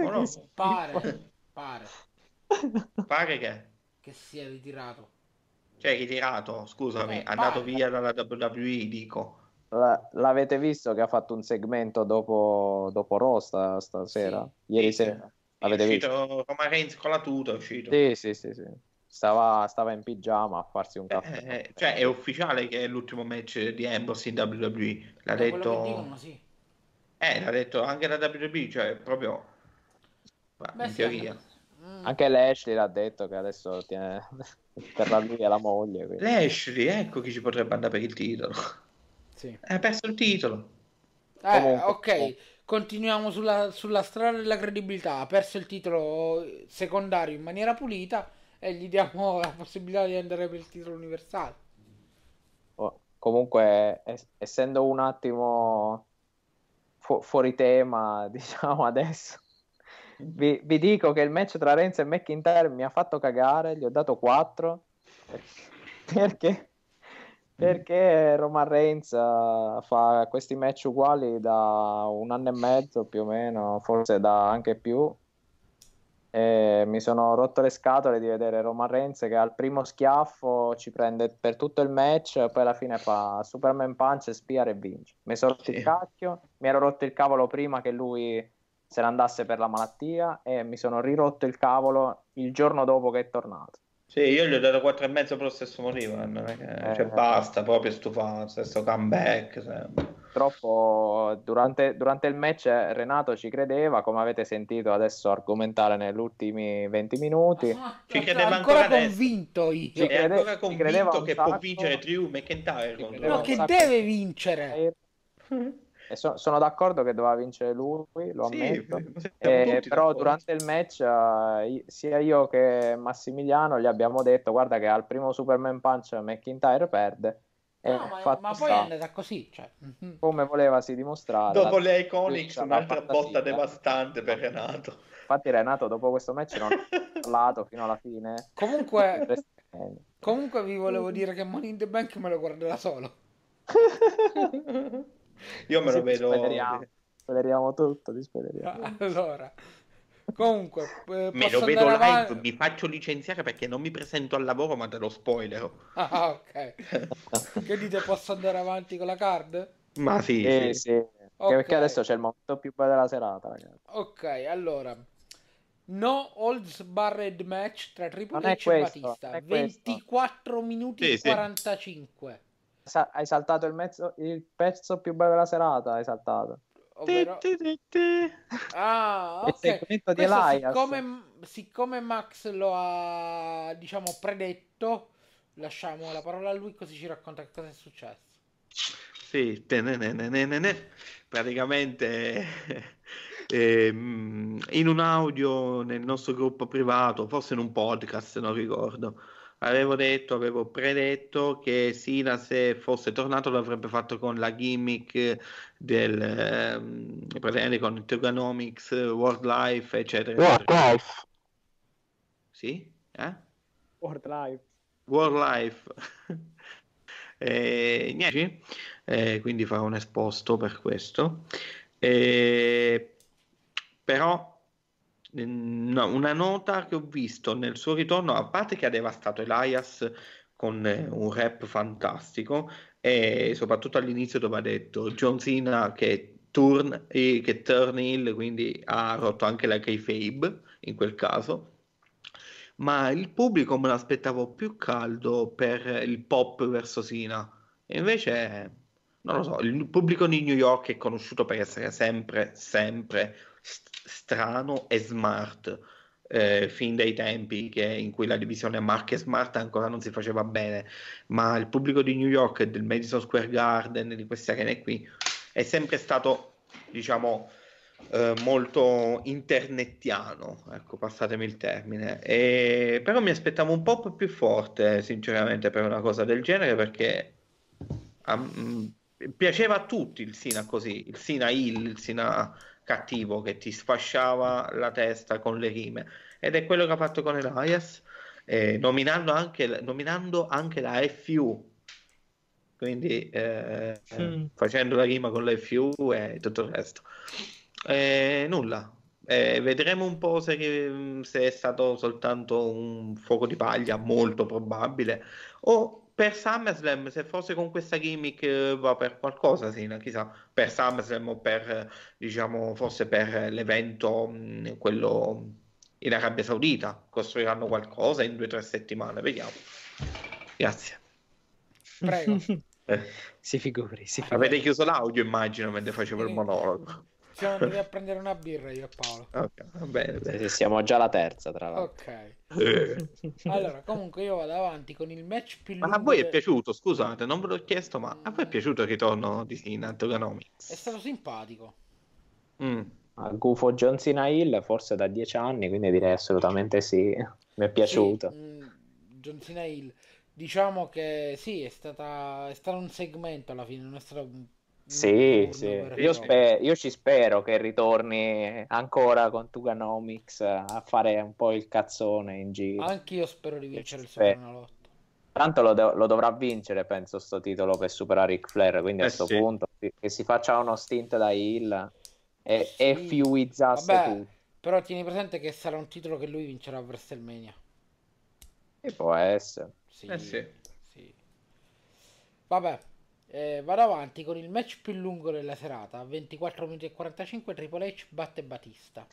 Oh, no. Pare, pare Pare che, che sia ritirato. cioè ritirato, scusami, Eh, è andato via dalla WWE, dico. La- l'avete visto che ha fatto un segmento dopo, dopo Raw sta- stasera? Ieri Sì, sì. sera? L'avete è visto? uscito Roman Reigns con la tuta, è uscito. Sì, sì, sì, sì. Stava, stava in pigiama a farsi un Eh, caffè. eh, cioè è ufficiale che è l'ultimo match di Ambrose in WWE, l'ha detto, dicono, sì. eh, l'ha detto anche la WWE, cioè proprio, Beh, in sì, teoria. mm, Anche Lashley l'ha detto che adesso tiene... terrà lui e la moglie. quindi. Lashley, ecco chi ci potrebbe andare per il titolo. Sì. Ha perso il titolo. Eh, Comunque- ok, continuiamo sulla, sulla strada della credibilità. Ha perso il titolo secondario in maniera pulita e gli diamo la possibilità di andare per il titolo universale. Oh, Comunque, es- essendo un attimo fu- fuori tema, diciamo adesso, vi, vi dico che il match tra Renzo e McIntyre mi ha fatto cagare, gli ho dato 4 perché, perché Roman Reigns eh, fa questi match uguali da un anno e mezzo più o meno, forse da anche più. E mi sono rotto le scatole di vedere Roman Reigns che al primo schiaffo ci prende per tutto il match, poi alla fine fa Superman Punch, Spear e vince. Mi sono rotto Sì. il cacchio, mi ero rotto il cavolo prima che lui se ne andasse per la malattia e mi sono rirotto il cavolo il giorno dopo che è tornato. Sì, io gli ho dato 4 e mezzo per lo stesso motivo, non è che- Eh. cioè basta, proprio stufato, stesso comeback, sempre. Purtroppo durante, durante il match eh, Renato ci credeva, come avete sentito adesso argomentare negli ultimi 20 minuti. Ma Ci credeva ancora ancora convinto io. Ci È crede- ancora convinto che può vincere Drew McIntyre contro credeva No, un che deve vincere. E so- sono d'accordo che doveva vincere lui, lo Sì, ammetto. Eh, però d'accordo. durante il match eh, sia io che Massimiliano gli abbiamo detto guarda che al primo Superman Punch McIntyre perde No, ma, ma poi sta, è andata così. Cioè. mhm. come volevasi dimostrare Dopo la- le Iconics, un'altra botta finta. devastante per Renato. infatti Renato dopo questo match non ha parlato fino alla fine Comunque, comunque vi volevo dire che Money in the Bank me lo guardo da solo. Io me lo Sì, vedo. spoileriamo. spoileriamo tutto ti spoileriamo. Allora, comunque, eh, Me lo vedo live, avanti? mi faccio licenziare perché non mi presento al lavoro, ma te lo spoilero. Ah, ok. Che dite, posso andare avanti con la card? Ma sì, Sì, sì. sì. Che- Ok. Perché adesso c'è il momento più bello della serata, ragazzi. Ok, allora. No holds barred match tra Triple H e questo, Batista. non è questo. 24 minuti Sì, e sì. 45. Sa- hai saltato il, mezzo, il pezzo più bello della serata, hai saltato. Ovvero... Ti, ti, ti. Ah, Il ok. segmento di Questo Elias. siccome, siccome Max lo ha, diciamo, predetto, lasciamo la parola a lui così ci racconta che cosa è successo. Sì, tenenenenenene. praticamente ehm, in un audio nel nostro gruppo privato, forse in un podcast, non ricordo, avevo detto, avevo predetto che Sina se fosse tornato l'avrebbe fatto con la gimmick del ehm, praticamente con il Tokenomics, World Life, eccetera. eccetera. Sì? Eh? World Life. World Life. Eh, niente, eh, quindi farò un esposto per questo. Eh, però no, una nota che ho visto nel suo ritorno, a parte che ha devastato Elias con eh, un rap fantastico e soprattutto all'inizio dove ha detto John Cena che turn, che turn heel, quindi ha rotto anche la kayfabe in quel caso ma il pubblico me l'aspettavo più caldo per il pop verso Sina. E invece, non lo so, il pubblico di New York è conosciuto per essere sempre, sempre strano e smart. eh, fin dai tempi che- in cui la divisione Mark e Smart ancora non si faceva bene, ma il pubblico di New York e del Madison Square Garden, di queste arene qui, è sempre stato, diciamo, eh, molto internettiano, ecco, passatemi il termine. E, però mi aspettavo un po' più forte, sinceramente, per una cosa del genere, perché mm, piaceva a tutti il Sina così, il Sina Hill, il Sina cattivo che ti sfasciava la testa con le rime. Ed è quello che ha fatto con Elias, eh, nominando anche, nominando anche la FU. Quindi eh, Mm. facendo la rima con la FU e tutto il resto. Eh, nulla. Eh, vedremo un po' se, se è stato soltanto un fuoco di paglia, molto probabile, o per SummerSlam, se forse con questa gimmick eh, va per qualcosa, sì, chissà, per SummerSlam o per, eh, diciamo, forse per l'evento, mh, quello in Arabia Saudita, costruiranno qualcosa in due o tre settimane, vediamo. Grazie. Prego. Eh, Si figuri, si figuri. avete chiuso l'audio, immagino, mentre facevo il monologo. Siamo andati a prendere una birra io e Paolo. Ok, va bene, bene. siamo già alla terza, tra l'altro. Ok. Eh. Allora, comunque io vado avanti con il match più Ma lungo. a voi è piaciuto, scusate, non ve l'ho chiesto, ma a voi è piaciuto il ritorno di Sina È Toganomics? stato simpatico. Mm. A Gufo John Cena Hill forse da dieci anni, quindi direi assolutamente sì. Mi è piaciuto. Sì, mm, John Cena Hill. Diciamo che sì, è stata è stato un segmento alla fine, non è stato Sì, sì. e Io, proprio. spe- io ci spero che ritorni ancora con Tuganomics a fare un po' il cazzone in giro. Anche spero di vincere il Spero. Supernalotto. Tanto lo, do- lo dovrà vincere, penso, sto titolo per superare Ric Flair. Quindi a Eh questo sì. punto che si faccia uno stint da Hill e, e Sì. fiuizzasse Vabbè, tutto. però tieni presente che sarà un titolo che lui vincerà a WrestleMania. E può essere. Sì, Eh sì. sì. Vabbè, Eh, vado avanti con il match più lungo della serata, 24 minuti e 45, Triple H batte Batista.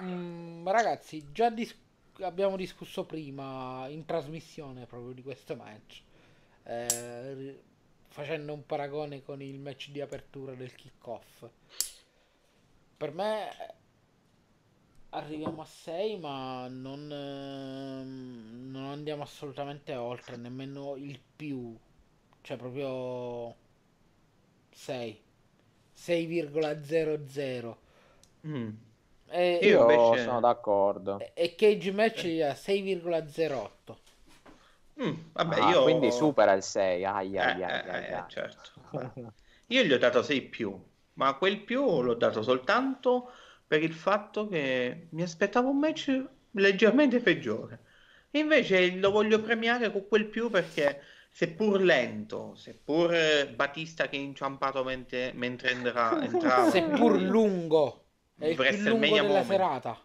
Mm, ragazzi, già dis- abbiamo discusso prima in trasmissione proprio di questo match, eh, facendo un paragone con il match di apertura del kickoff. Per me arriviamo a 6, ma non, ehm, non andiamo assolutamente oltre, nemmeno il più, cioè proprio 6, 6,00. Mm. E, Io invece- sono d'accordo. e Cage Match gli dà 6,08. Mm, vabbè, Ah, io... Quindi supera il 6. Ai, Eh, ai, ai, eh, ai, eh, ai. certo. Io gli ho dato 6 più, ma quel più l'ho dato soltanto per il fatto che mi aspettavo un match leggermente peggiore. Invece lo voglio premiare con quel più perché seppur lento, seppur eh, Batista che è inciampato mentre, mentre entra- entrava, Seppur lungo, è il più lungo della moment. serata.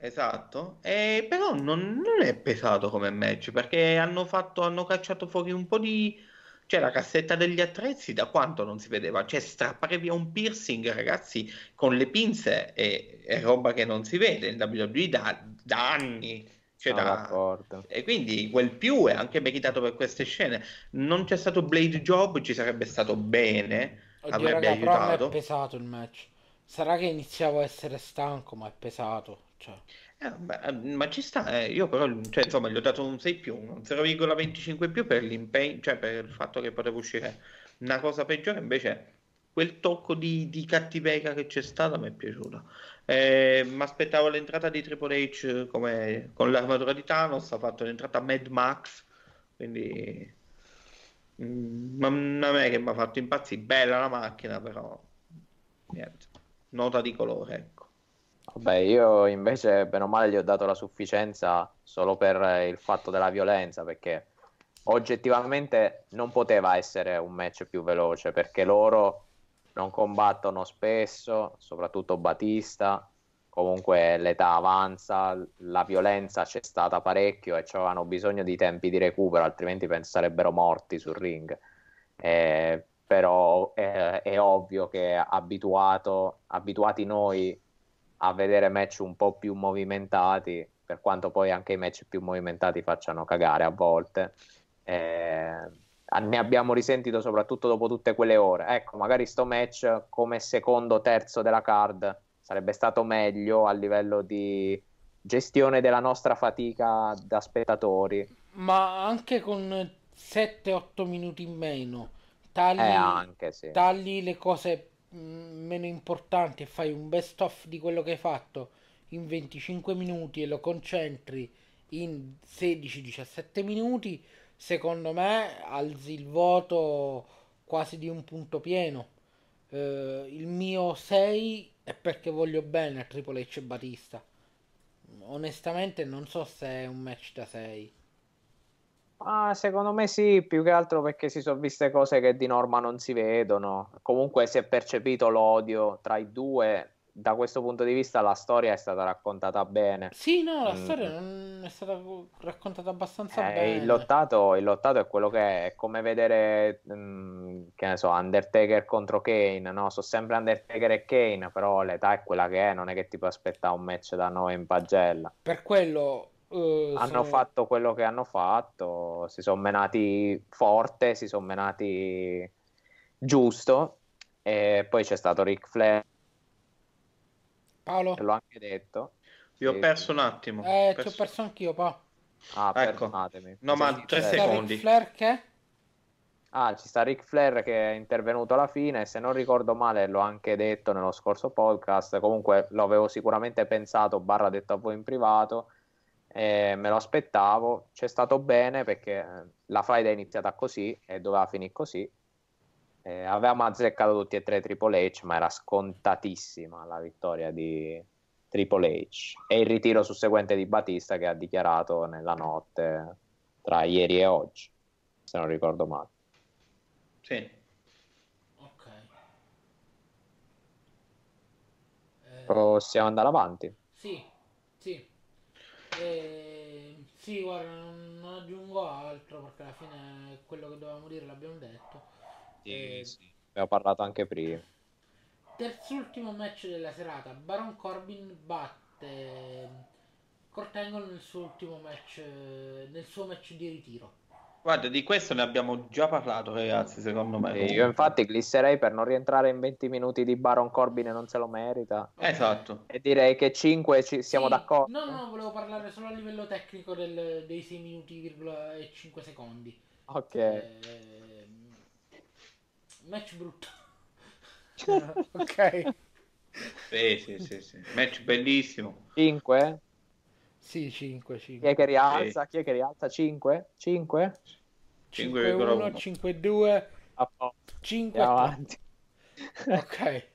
Esatto, e però non, non è pesato come match perché hanno fatto, hanno cacciato fuori un po' di... Cioè la cassetta degli attrezzi da quanto non si vedeva? Cioè strappare via un piercing, ragazzi, con le pinze è, è roba che non si vede in WWE da, da anni. Cioè, Sono da- d'accordo. E quindi quel più è anche meritato per queste scene. Non c'è stato Blade Job, ci sarebbe stato bene, Oddio, avrebbe raga, però a me è aiutato. pesato il match. Sarà che iniziavo a essere stanco, ma è pesato. Cioè, Eh, beh, ma ci sta, eh, io però, cioè, insomma, gli ho dato un 6 più, un 0,25 più per l'impegno, cioè per il fatto che poteva uscire una cosa peggiore, invece quel tocco di, di cattiveria che c'è stata mi è piaciuto. Eh, mi aspettavo l'entrata di Triple H come con l'armatura di Thanos, ha fatto l'entrata Mad Max, quindi mm, è me che mi ha fatto impazzire, bella la macchina, però niente, nota di colore, ecco. Vabbè, io invece, bene o male, gli ho dato la sufficienza solo per eh, il fatto della violenza, perché oggettivamente non poteva essere un match più veloce, perché loro non combattono spesso, soprattutto Batista, comunque l'età avanza, la violenza c'è stata parecchio e avevano bisogno di tempi di recupero, altrimenti penso sarebbero morti sul ring. Eh, però eh, è ovvio che abituato, abituati noi a vedere match un po' più movimentati, per quanto poi anche i match più movimentati facciano cagare a volte. Eh, ne abbiamo risentito soprattutto dopo tutte quelle ore. Ecco, magari sto match come secondo terzo della card sarebbe stato meglio a livello di gestione della nostra fatica da spettatori. ma anche con 7-8 minuti in meno, tagli, Eh, anche sì. tagli le cose meno importanti e fai un best of di quello che hai fatto in 25 minuti e lo concentri in 16-17 minuti, secondo me alzi il voto quasi di un punto pieno. Eh, il mio 6 è perché voglio bene a Triple H e Batista. Onestamente non so se è un match da 6. Ah, secondo me sì, più che altro perché si sono viste cose che di norma non si vedono. Comunque si è percepito l'odio tra i due. Da questo punto di vista la storia è stata raccontata bene. Sì, no, la Mm. storia non è stata raccontata abbastanza Eh, bene. il, lottato, il lottato è quello che è, è come vedere, mm, che ne so, Undertaker contro Kane, no? Sono sempre Undertaker e Kane, però l'età è quella che è, non è che ti puoi aspettare un match da noi in pagella. Per quello eh, Hanno sono- fatto quello che hanno fatto, si sono menati forte, si sono menati giusto, e poi c'è stato Ric Flair, Paolo? l'ho anche detto. Vi ho perso un attimo. Eh, ti ho Perso- perso anch'io, pa. Ah, Ecco. perdonatemi. No, ma tre secondi. Ric Flair che? Ah, ci sta Ric Flair che è intervenuto alla fine, se non ricordo male l'ho anche detto nello scorso podcast, comunque lo avevo sicuramente pensato, barra detto a voi in privato, e me lo aspettavo, c'è stato bene perché eh, la faida è iniziata così e doveva finire così. Eh, avevamo azzeccato tutti e tre Triple H, ma era scontatissima la vittoria di Triple H e il ritiro susseguente di Batista che ha dichiarato nella notte tra ieri e oggi, se non ricordo male. Sì. Ok. Eh, Possiamo andare avanti. sì, sì. Eh, sì, guarda, non, non aggiungo altro perché alla fine quello che dovevamo dire l'abbiamo detto. Sì, Eh, sì. Abbiamo parlato anche prima. Terzultimo match della serata, Baron Corbin batte Kurt Angle nel suo ultimo match, nel suo match di ritiro. Guarda, di questo ne abbiamo già parlato, ragazzi, secondo me. Io infatti glisserei per non rientrare in 20 minuti di Baron Corbin e non se lo merita. Esatto. E direi che 5 ci siamo Sì, d'accordo. No, no, volevo parlare solo a livello tecnico del- dei 6 minuti e 5 secondi. Ok. Ehm, match brutto. ok. Sì, sì, sì, sì. Match bellissimo. 5? Sì, 5, Chi 5. è che rialza? Chi è che rialza? 5? 5? 5-1, 5-2, A posto, 5 andiamo avanti. Ok.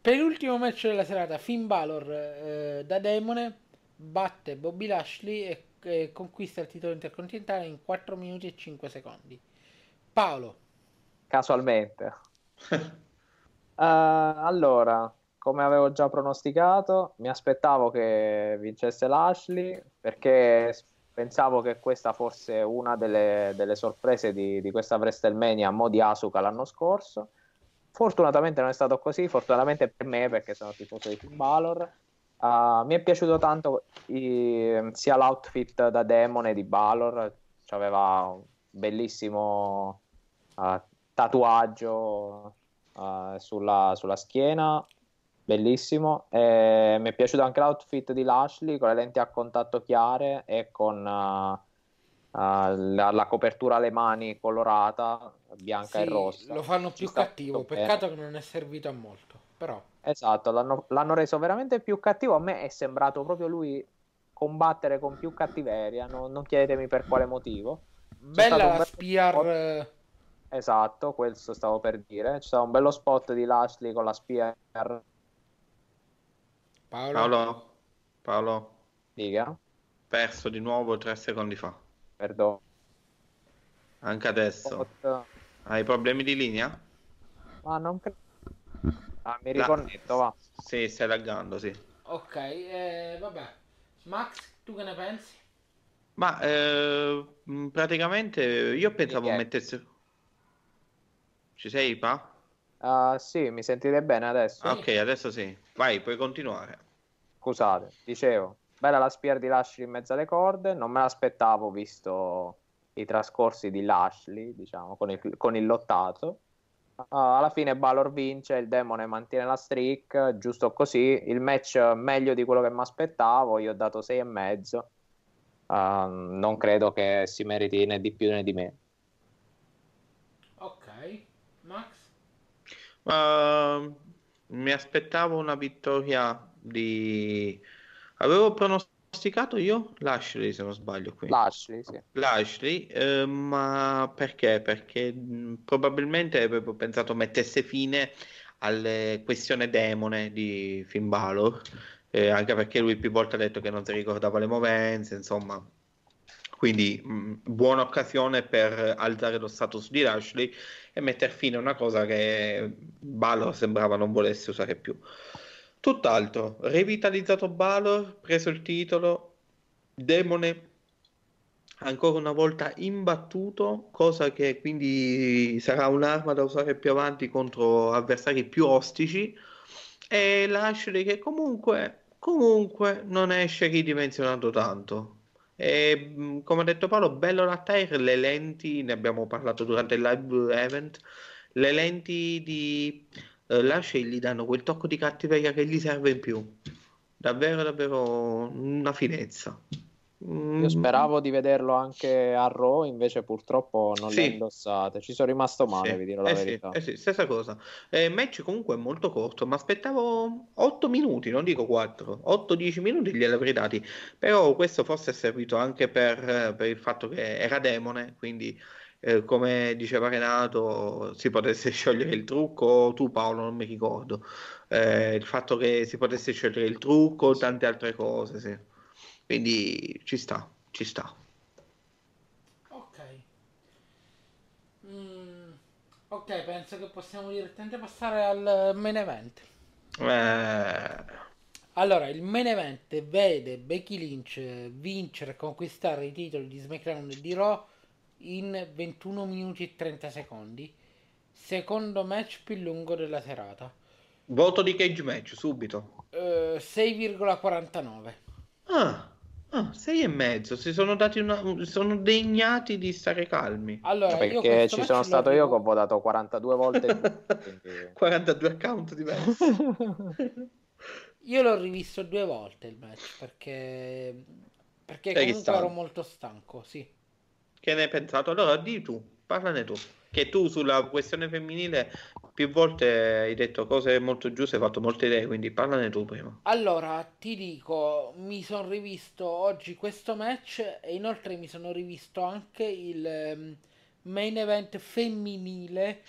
Per l'ultimo match della serata, Finn Balor eh, da demone batte Bobby Lashley e, e conquista il titolo intercontinentale in 4 minuti e 5 secondi. Paolo, Casualmente. Eh, allora, come avevo già pronosticato, mi aspettavo che vincesse Lashley perché pensavo che questa fosse una delle, delle sorprese di, di questa WrestleMania a mo' di Asuka l'anno scorso. Fortunatamente non è stato così, fortunatamente per me perché sono tifoso di Finn Balor. Uh, mi è piaciuto tanto i- sia l'outfit da demone di Balor, aveva un bellissimo uh, tatuaggio uh, sulla, sulla schiena, bellissimo. E mi è piaciuto anche l'outfit di Lashley con le lenti a contatto chiare e con uh, uh, la, la copertura alle mani colorata, bianca e sì, rossa. lo fanno più cattivo. tutto bene. Peccato che non è servito a molto. Però, Esatto, l'hanno, l'hanno reso veramente più cattivo. A me è sembrato proprio lui combattere con più cattiveria. Non, non chiedetemi per quale motivo. bella la bel spear. eh, Esatto, questo stavo per dire. C'è stato un bello spot di Lashley con la spear. Paolo, Paolo, Paolo, Diga, perso di nuovo tre secondi fa. perdono. Anche adesso. Hai problemi di linea? Ma non credo. Ah, mi La- riconnetto, va. Sì, stai laggando, sì. ok, eh, vabbè. Max, tu che ne pensi? Ma eh, praticamente io pensavo mettesse... Ci sei, Pa? Ah, sì, mi sentite bene adesso? Ah, ok, adesso sì. Vai, puoi continuare. Scusate, dicevo, bella la spear di Lashley in mezzo alle corde, non me l'aspettavo visto i trascorsi di Lashley, diciamo, con il, con il lottato. Ah, alla fine Balor vince, il demone mantiene la streak, giusto così, il match meglio di quello che mi aspettavo, io ho dato 6 e mezzo. Ah, non credo che si meriti né di più né di meno. Ok, Max? Ma mi aspettavo una vittoria di... Avevo pronosticato io Lashley, se non sbaglio qui. Lashley, sì. Lashley, eh, ma perché? Perché mh, probabilmente avevo pensato mettesse fine alle questione demone di Finn Balor, eh, anche perché lui più volte ha detto che non si ricordava le movenze, insomma. Quindi mh, buona occasione per alzare lo status di Lashley e mettere fine a una cosa che Balor sembrava non volesse usare più. Tutt'altro, revitalizzato Balor, preso il titolo, demone ancora una volta imbattuto, cosa che quindi sarà un'arma da usare più avanti contro avversari più ostici. E Lashley che comunque, comunque non esce ridimensionato tanto. E mh, come ha detto Paolo, bello l'attire, le lenti, ne abbiamo parlato durante il live event. Le lenti di eh, Lashley gli danno quel tocco di cattiveria che gli serve in più. Davvero, davvero una finezza. Mm, Io speravo di vederlo anche a Raw, invece purtroppo non Sì. le indossate. Ci sono rimasto male, Sì, vi dirò la eh sì, verità. eh sì, stessa cosa. Eh, match comunque molto corto, ma aspettavo 8 minuti, non dico 4, 8-10 minuti glieli avrei dati, però questo forse è servito anche per, per il fatto che era demone, quindi eh, come diceva Renato si potesse sciogliere il trucco, tu Paolo non mi ricordo, Eh, il fatto che si potesse sciogliere il trucco, tante altre cose, sì. Quindi ci sta, ci sta. Ok. Mm, ok, penso che possiamo direttamente passare al main event. Eh, Allora, il main event vede Becky Lynch vincere e conquistare i titoli di SmackDown e di Raw in 21 minuti e 30 secondi. Secondo match più lungo della serata. Voto di cage match subito. Eh, 6,49. Ah, ah, sei e mezzo. Si sono dati una. Sono degnati di stare calmi. Allora, Perché ci sono stato io che ho votato 42 volte. quindi- 42 account diversi. Io l'ho rivisto due volte il match perché perché Sei comunque stanco. ero molto stanco, sì. Che ne hai pensato? Allora, di tu, parlane tu. Che tu sulla questione femminile più volte hai detto cose molto giuste, hai fatto molte idee, quindi parlane tu prima. Allora, ti dico, mi sono rivisto oggi questo match e inoltre mi sono rivisto anche il ehm, main event femminile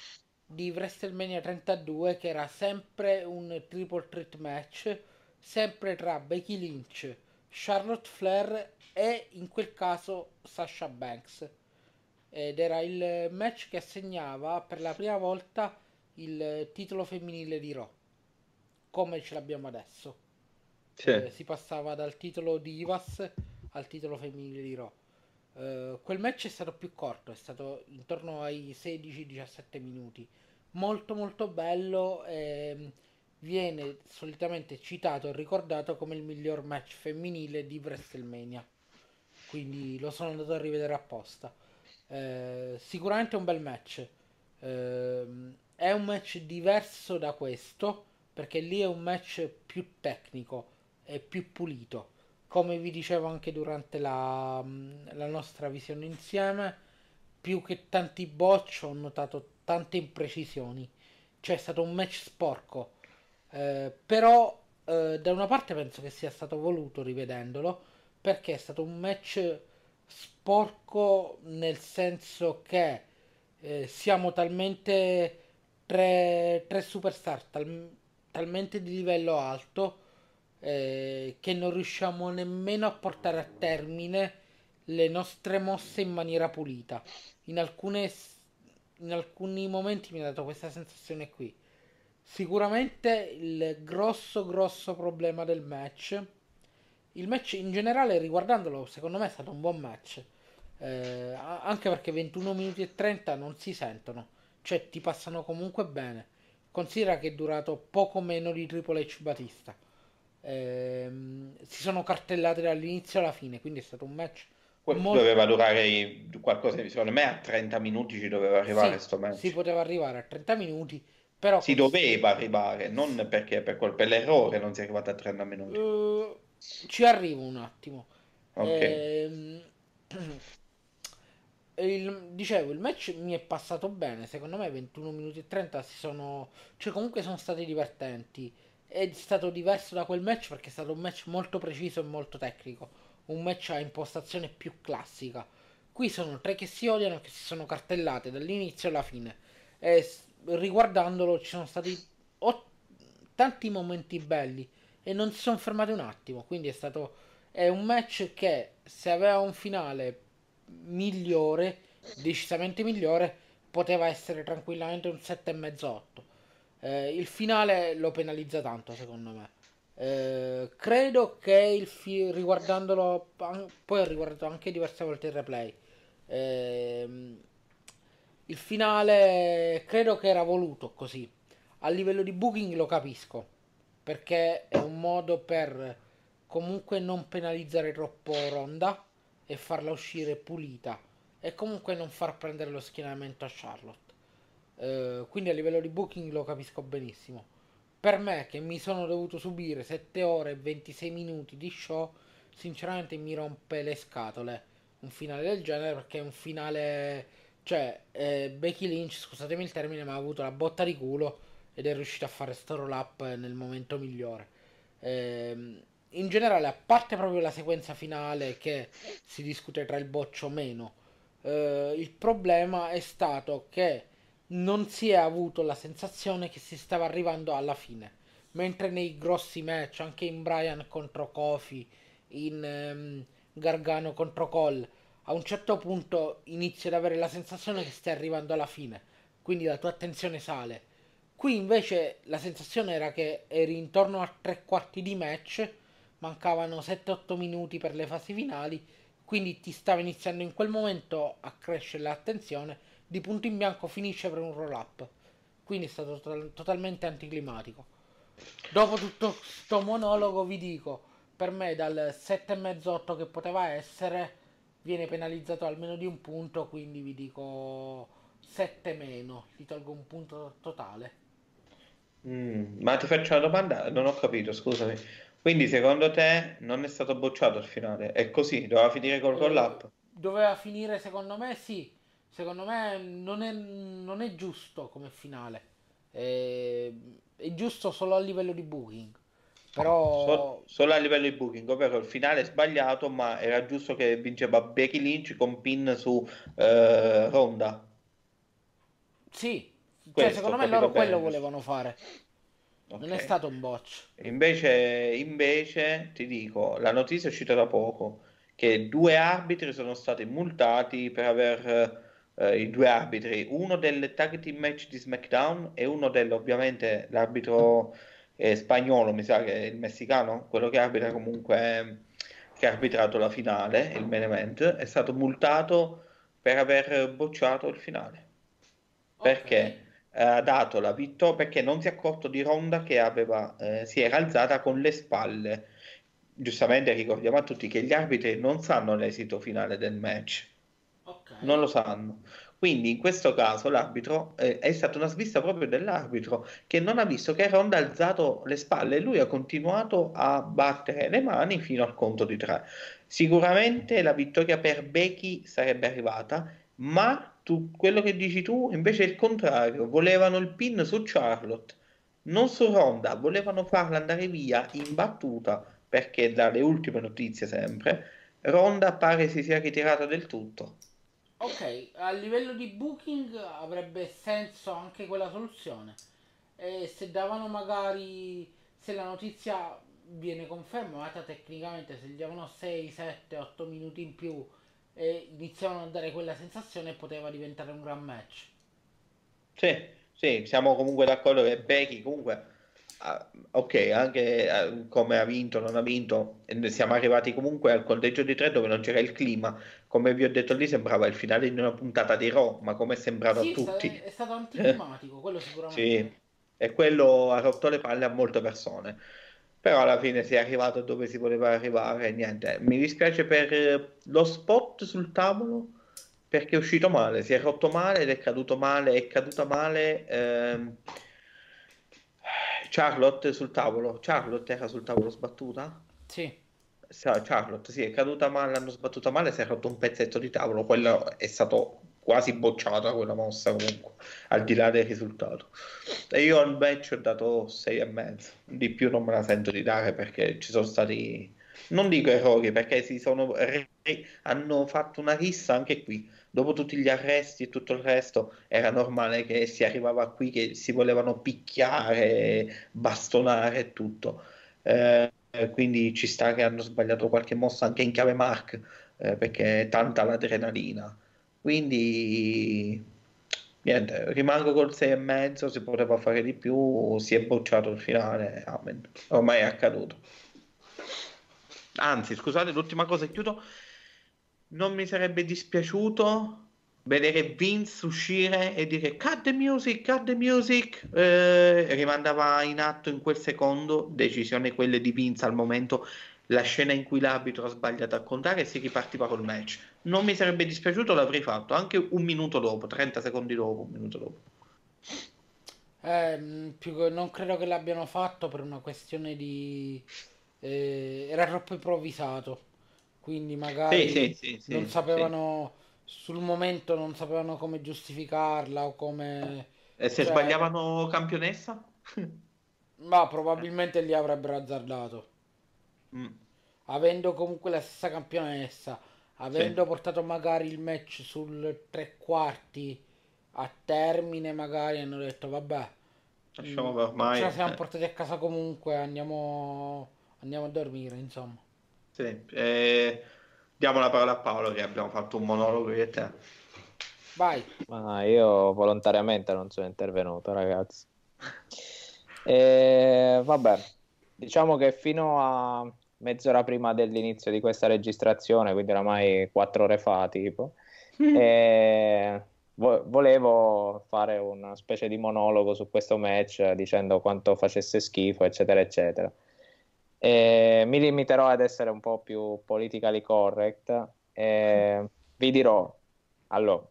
di WrestleMania 32 che era sempre un triple threat match, sempre tra Becky Lynch, Charlotte Flair e in quel caso Sasha Banks. Ed era il match che assegnava per la prima volta il titolo femminile di Raw, come ce l'abbiamo adesso. Sì. Eh, si passava dal titolo di Ivas al titolo femminile di Raw. Eh, quel match è stato più corto, è stato intorno ai 16-17 minuti. Molto molto bello. ehm, viene solitamente citato e ricordato come il miglior match femminile di WrestleMania. Quindi lo sono andato a rivedere apposta. Eh, sicuramente un bel match. Ehm, è un match diverso da questo perché lì è un match più tecnico e più pulito. Come vi dicevo anche durante la, la nostra visione insieme, più che tanti botch ho notato tante imprecisioni. Cioè è stato un match sporco. Eh, però eh, da una parte penso che sia stato voluto rivedendolo perché è stato un match sporco nel senso che eh, siamo talmente tre, tre superstar tal- talmente di livello alto eh, che non riusciamo nemmeno a portare a termine le nostre mosse in maniera pulita. In alcune in alcuni momenti mi ha dato questa sensazione qui. Sicuramente il grosso grosso problema del match il match in generale, riguardandolo, secondo me è stato un buon match. Eh, anche perché 21 minuti e 30 non si sentono, cioè ti passano comunque bene. Considera che è durato poco meno di Triple H Batista. Ehm, si sono cartellate dall'inizio alla fine, quindi è stato un match molto- doveva durare qualcosa, secondo me a 30 minuti ci doveva arrivare Sì, match. si poteva arrivare a 30 minuti, però Si doveva arrivare, non perché per, quel, per l'errore non si è arrivato a 30 minuti. Eh, ci arrivo un attimo. Ok. Ehm, il- dicevo, il match mi è passato bene. Secondo me 21 minuti e 30 si sono... Cioè comunque sono stati divertenti. È stato diverso da quel match perché è stato un match molto preciso e molto tecnico. Un match a impostazione più classica. Qui sono tre che si odiano e che si sono cartellate dall'inizio alla fine. E riguardandolo ci sono stati ot- tanti momenti belli e non si sono fermati un attimo. Quindi è stato è un match che se aveva un finale migliore, decisamente migliore, poteva essere tranquillamente un 7,5-8. Eh, il finale lo penalizza tanto, secondo me. Eh, credo che il fi- riguardandolo, an- poi ho riguardato anche diverse volte il replay. Ehm, il finale credo che era voluto così. A livello di booking lo capisco, perché è un modo per comunque non penalizzare troppo Ronda e farla uscire pulita e comunque non far prendere lo schienamento a Charlotte. Eh, quindi a livello di booking lo capisco benissimo. Per me che mi sono dovuto subire 7 ore e 26 minuti di show, sinceramente mi rompe le scatole un finale del genere perché è un finale cioè eh, Becky Lynch, scusatemi il termine, ma ha avuto la botta di culo ed è riuscita a fare sto roll up nel momento migliore. Ehm, in generale, a parte proprio la sequenza finale che si discute tra il boccio o meno, eh, il problema è stato che non si è avuto la sensazione che si stava arrivando alla fine. Mentre nei grossi match, anche in Brian contro Kofi, in ehm, Gargano contro Cole, a un certo punto inizi ad avere la sensazione che stai arrivando alla fine. Quindi la tua attenzione sale. Qui invece la sensazione era che eri intorno a tre quarti di match, mancavano 7-8 minuti per le fasi finali, quindi ti stava iniziando in quel momento a crescere l'attenzione, di punto in bianco finisce per un roll up. Quindi è stato to- totalmente anticlimatico. Dopo tutto questo monologo vi dico, per me dal 7,5-8 che poteva essere, viene penalizzato almeno di un punto, quindi vi dico 7 meno, gli tolgo un punto totale. Mm, ma ti faccio una domanda, non ho capito, scusami. Quindi secondo te non è stato bocciato il finale? È così? Doveva finire col roll up? Eh, doveva finire secondo me sì, secondo me non è, non è giusto come finale, è, è giusto solo a livello di booking. Però Sol- solo a livello di booking, ovvero il finale è sbagliato, ma era giusto che vinceva Becky Lynch con pin su eh, Ronda. sì, cioè, Questo, secondo me loro quello bene. volevano fare, non è stato un botch. Invece, invece, ti dico, la notizia è uscita da poco, che due arbitri sono stati multati per aver, eh, i due arbitri, uno del tag team match di SmackDown e uno del, ovviamente, l'arbitro eh, spagnolo, mi sa che è il messicano, quello che arbitra comunque, che ha arbitrato la finale, il main event, è stato multato per aver bocciato il finale. Perché? Ha dato la vittoria perché non si è accorto di Ronda che aveva, eh, si era alzata con le spalle. Giustamente ricordiamo a tutti che gli arbitri non sanno l'esito finale del match, Ok. non lo sanno. Quindi in questo caso l'arbitro eh, è stata una svista proprio dell'arbitro che non ha visto che Ronda ha alzato le spalle e lui ha continuato a battere le mani fino al conto di tre. Sicuramente la vittoria per Becky sarebbe arrivata, ma tu, quello che dici tu invece è il contrario. Volevano il pin su Charlotte, non su Ronda, volevano farla andare via in battuta perché dalle ultime notizie sempre Ronda pare si sia ritirata del tutto. Ok, a livello di booking avrebbe senso anche quella soluzione. E se davano magari, se la notizia viene confermata tecnicamente, se gli davano 6, 7, 8 minuti in più e iniziavano a dare quella sensazione poteva diventare un gran match. Sì, sì, siamo comunque d'accordo che Becky comunque, ah, ok, anche ah, come ha vinto, non ha vinto, e siamo arrivati comunque al conteggio di tre dove non c'era il clima. Come vi ho detto lì sembrava il finale di una puntata di Raw, ma come è sembrato Sì, a tutti. è stato anticlimatico, quello sicuramente. Sì, e quello ha rotto le palle a molte persone. Però alla fine si è arrivato dove si voleva arrivare niente. Mi dispiace per eh, lo spot sul tavolo perché è uscito male, si è rotto male ed è caduto male, è caduta male ehm, Charlotte sul tavolo. Charlotte era sul tavolo sbattuta? Sì. Charlotte, sì, è caduta male, l'hanno sbattuta male, si è rotto un pezzetto di tavolo. Quello è stato quasi bocciata quella mossa comunque, al di là del risultato. E io al match ho dato 6 e mezzo. Di più non me la sento di dare perché ci sono stati, non dico errori, perché si sono re- hanno fatto una rissa anche qui. Dopo tutti gli arresti e tutto il resto, era normale che si arrivava qui che si volevano picchiare, bastonare e tutto. Eh, quindi ci sta che hanno sbagliato qualche mossa anche in chiave Mark, eh, perché è tanta l'adrenalina. Quindi niente, rimango col 6 e mezzo, si poteva fare di più, si è bocciato il finale, amen. Ormai è accaduto. Anzi, scusate, l'ultima cosa e chiudo. Non mi sarebbe dispiaciuto vedere Vince uscire e dire cut the music, cut the music, eh, rimandava in atto in quel secondo, decisione quelle di Vince al momento, la scena in cui l'arbitro ha sbagliato a contare e si ripartiva col match. Non mi sarebbe dispiaciuto, l'avrei fatto anche un minuto dopo, 30 secondi dopo, un minuto dopo. Più che- non credo che l'abbiano fatto per una questione di... eh, era troppo improvvisato, quindi magari Sì, sì, sì, non sapevano, sul momento non sapevano come giustificarla o come... E se cioè, sbagliavano campionessa? Ma probabilmente li avrebbero azzardato. Mm. Avendo comunque la stessa campionessa, avendo Sì. portato magari il match sul tre quarti a termine, magari hanno detto vabbè, Lasciamo mm, per ormai. ce la siamo eh, portati a casa comunque, andiamo, andiamo a dormire, insomma. sì, eh, diamo la parola a Paolo che abbiamo fatto un monologo io e te. Vai, Ma io volontariamente non sono intervenuto, ragazzi. E, vabbè, diciamo che fino a mezz'ora prima dell'inizio di questa registrazione, quindi oramai quattro ore fa, tipo, mm. e vo- volevo fare una specie di monologo su questo match dicendo quanto facesse schifo, eccetera, eccetera. E mi limiterò ad essere un po' più politically correct. E vi dirò, allora,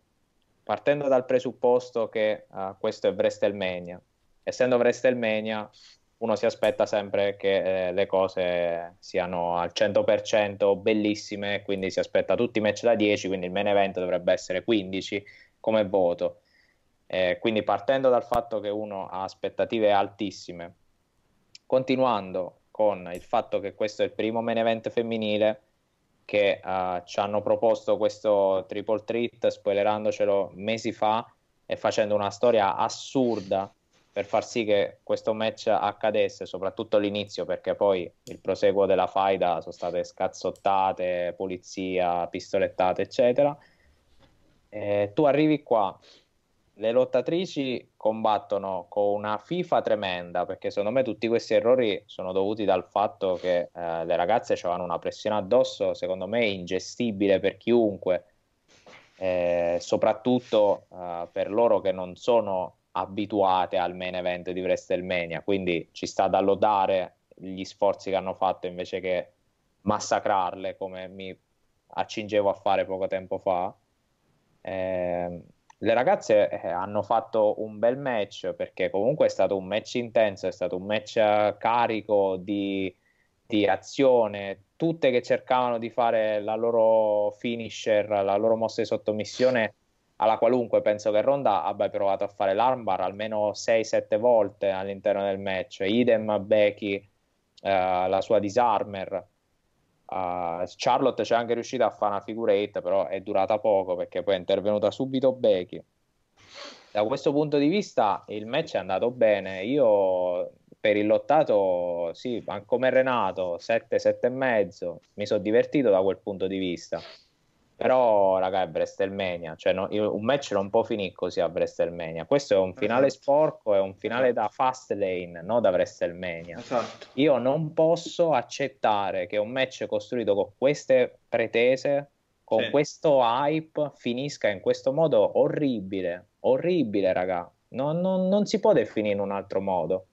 partendo dal presupposto che uh, questo è WrestleMania, essendo WrestleMania uno si aspetta sempre che eh, le cose siano al 100% bellissime, quindi si aspetta tutti i match da 10, quindi il main event dovrebbe essere 15 come voto. Eh, quindi partendo dal fatto che uno ha aspettative altissime, continuando con il fatto che questo è il primo main event femminile che uh, ci hanno proposto questo triple treat spoilerandocelo mesi fa e facendo una storia assurda per far sì che questo match accadesse, soprattutto l'inizio, perché poi il proseguo della faida sono state scazzottate, polizia, pistolettate, eccetera. E tu arrivi qua, le lottatrici combattono con una FIFA tremenda, perché secondo me tutti questi errori sono dovuti dal fatto che eh, le ragazze avevano una pressione addosso, secondo me ingestibile per chiunque, eh, soprattutto eh, per loro che non sono abituate al main event di WrestleMania, quindi ci sta da lodare gli sforzi che hanno fatto invece che massacrarle come mi accingevo a fare poco tempo fa. Eh, le ragazze eh, hanno fatto un bel match perché comunque è stato un match intenso, è stato un match carico di, di azione, tutte che cercavano di fare la loro finisher, la loro mossa di sottomissione alla qualunque penso che Ronda abbia provato a fare l'armbar almeno 6-7 volte all'interno del match. Idem Becky eh, la sua disarmer. Uh, Charlotte c'è anche riuscita a fare una figure 8 però è durata poco perché poi è intervenuta subito Becky. Da questo punto di vista il match è andato bene. Io per il lottato sì come Renato 7 7 e mezzo mi sono divertito da quel punto di vista però, raga, è WrestleMania, cioè no, io, un match non può finire così a WrestleMania. Questo è un finale esatto. sporco, è un finale esatto. da fast lane, non da WrestleMania. Esatto. Io non posso accettare che un match costruito con queste pretese, con sì. questo hype, finisca in questo modo orribile. Orribile, raga. Non, non, non si può definire in un altro modo.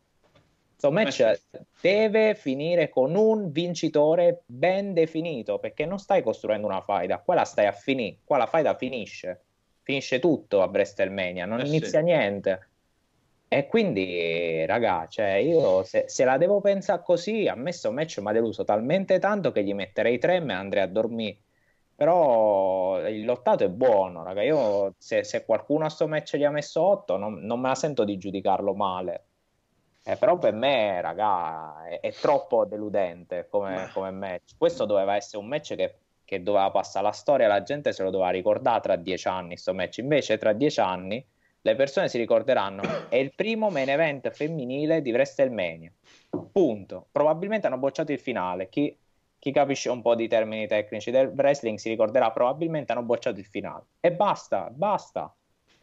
Questo match deve finire con un vincitore ben definito perché non stai costruendo una faida, qua la stai a finire, qua la faida finisce, finisce tutto a WrestleMania, non eh inizia sì. niente. E quindi, raga, cioè io se, se, la devo pensare così, a me sto match mi ha deluso talmente tanto che gli metterei tre e me andrei a dormire. Però il lottato è buono, raga. Io se, se qualcuno a sto match gli ha messo 8, non, non me la sento di giudicarlo male eh, però per me, raga, è, è troppo deludente come, come, match. Questo doveva essere un match che, che, doveva passare la storia, la gente se lo doveva ricordare tra dieci anni. Questo match invece, tra dieci anni, le persone si ricorderanno. È il primo main event femminile di WrestleMania. Punto. Probabilmente hanno bocciato il finale. Chi, chi capisce un po' di termini tecnici del wrestling si ricorderà probabilmente hanno bocciato il finale. E basta, basta.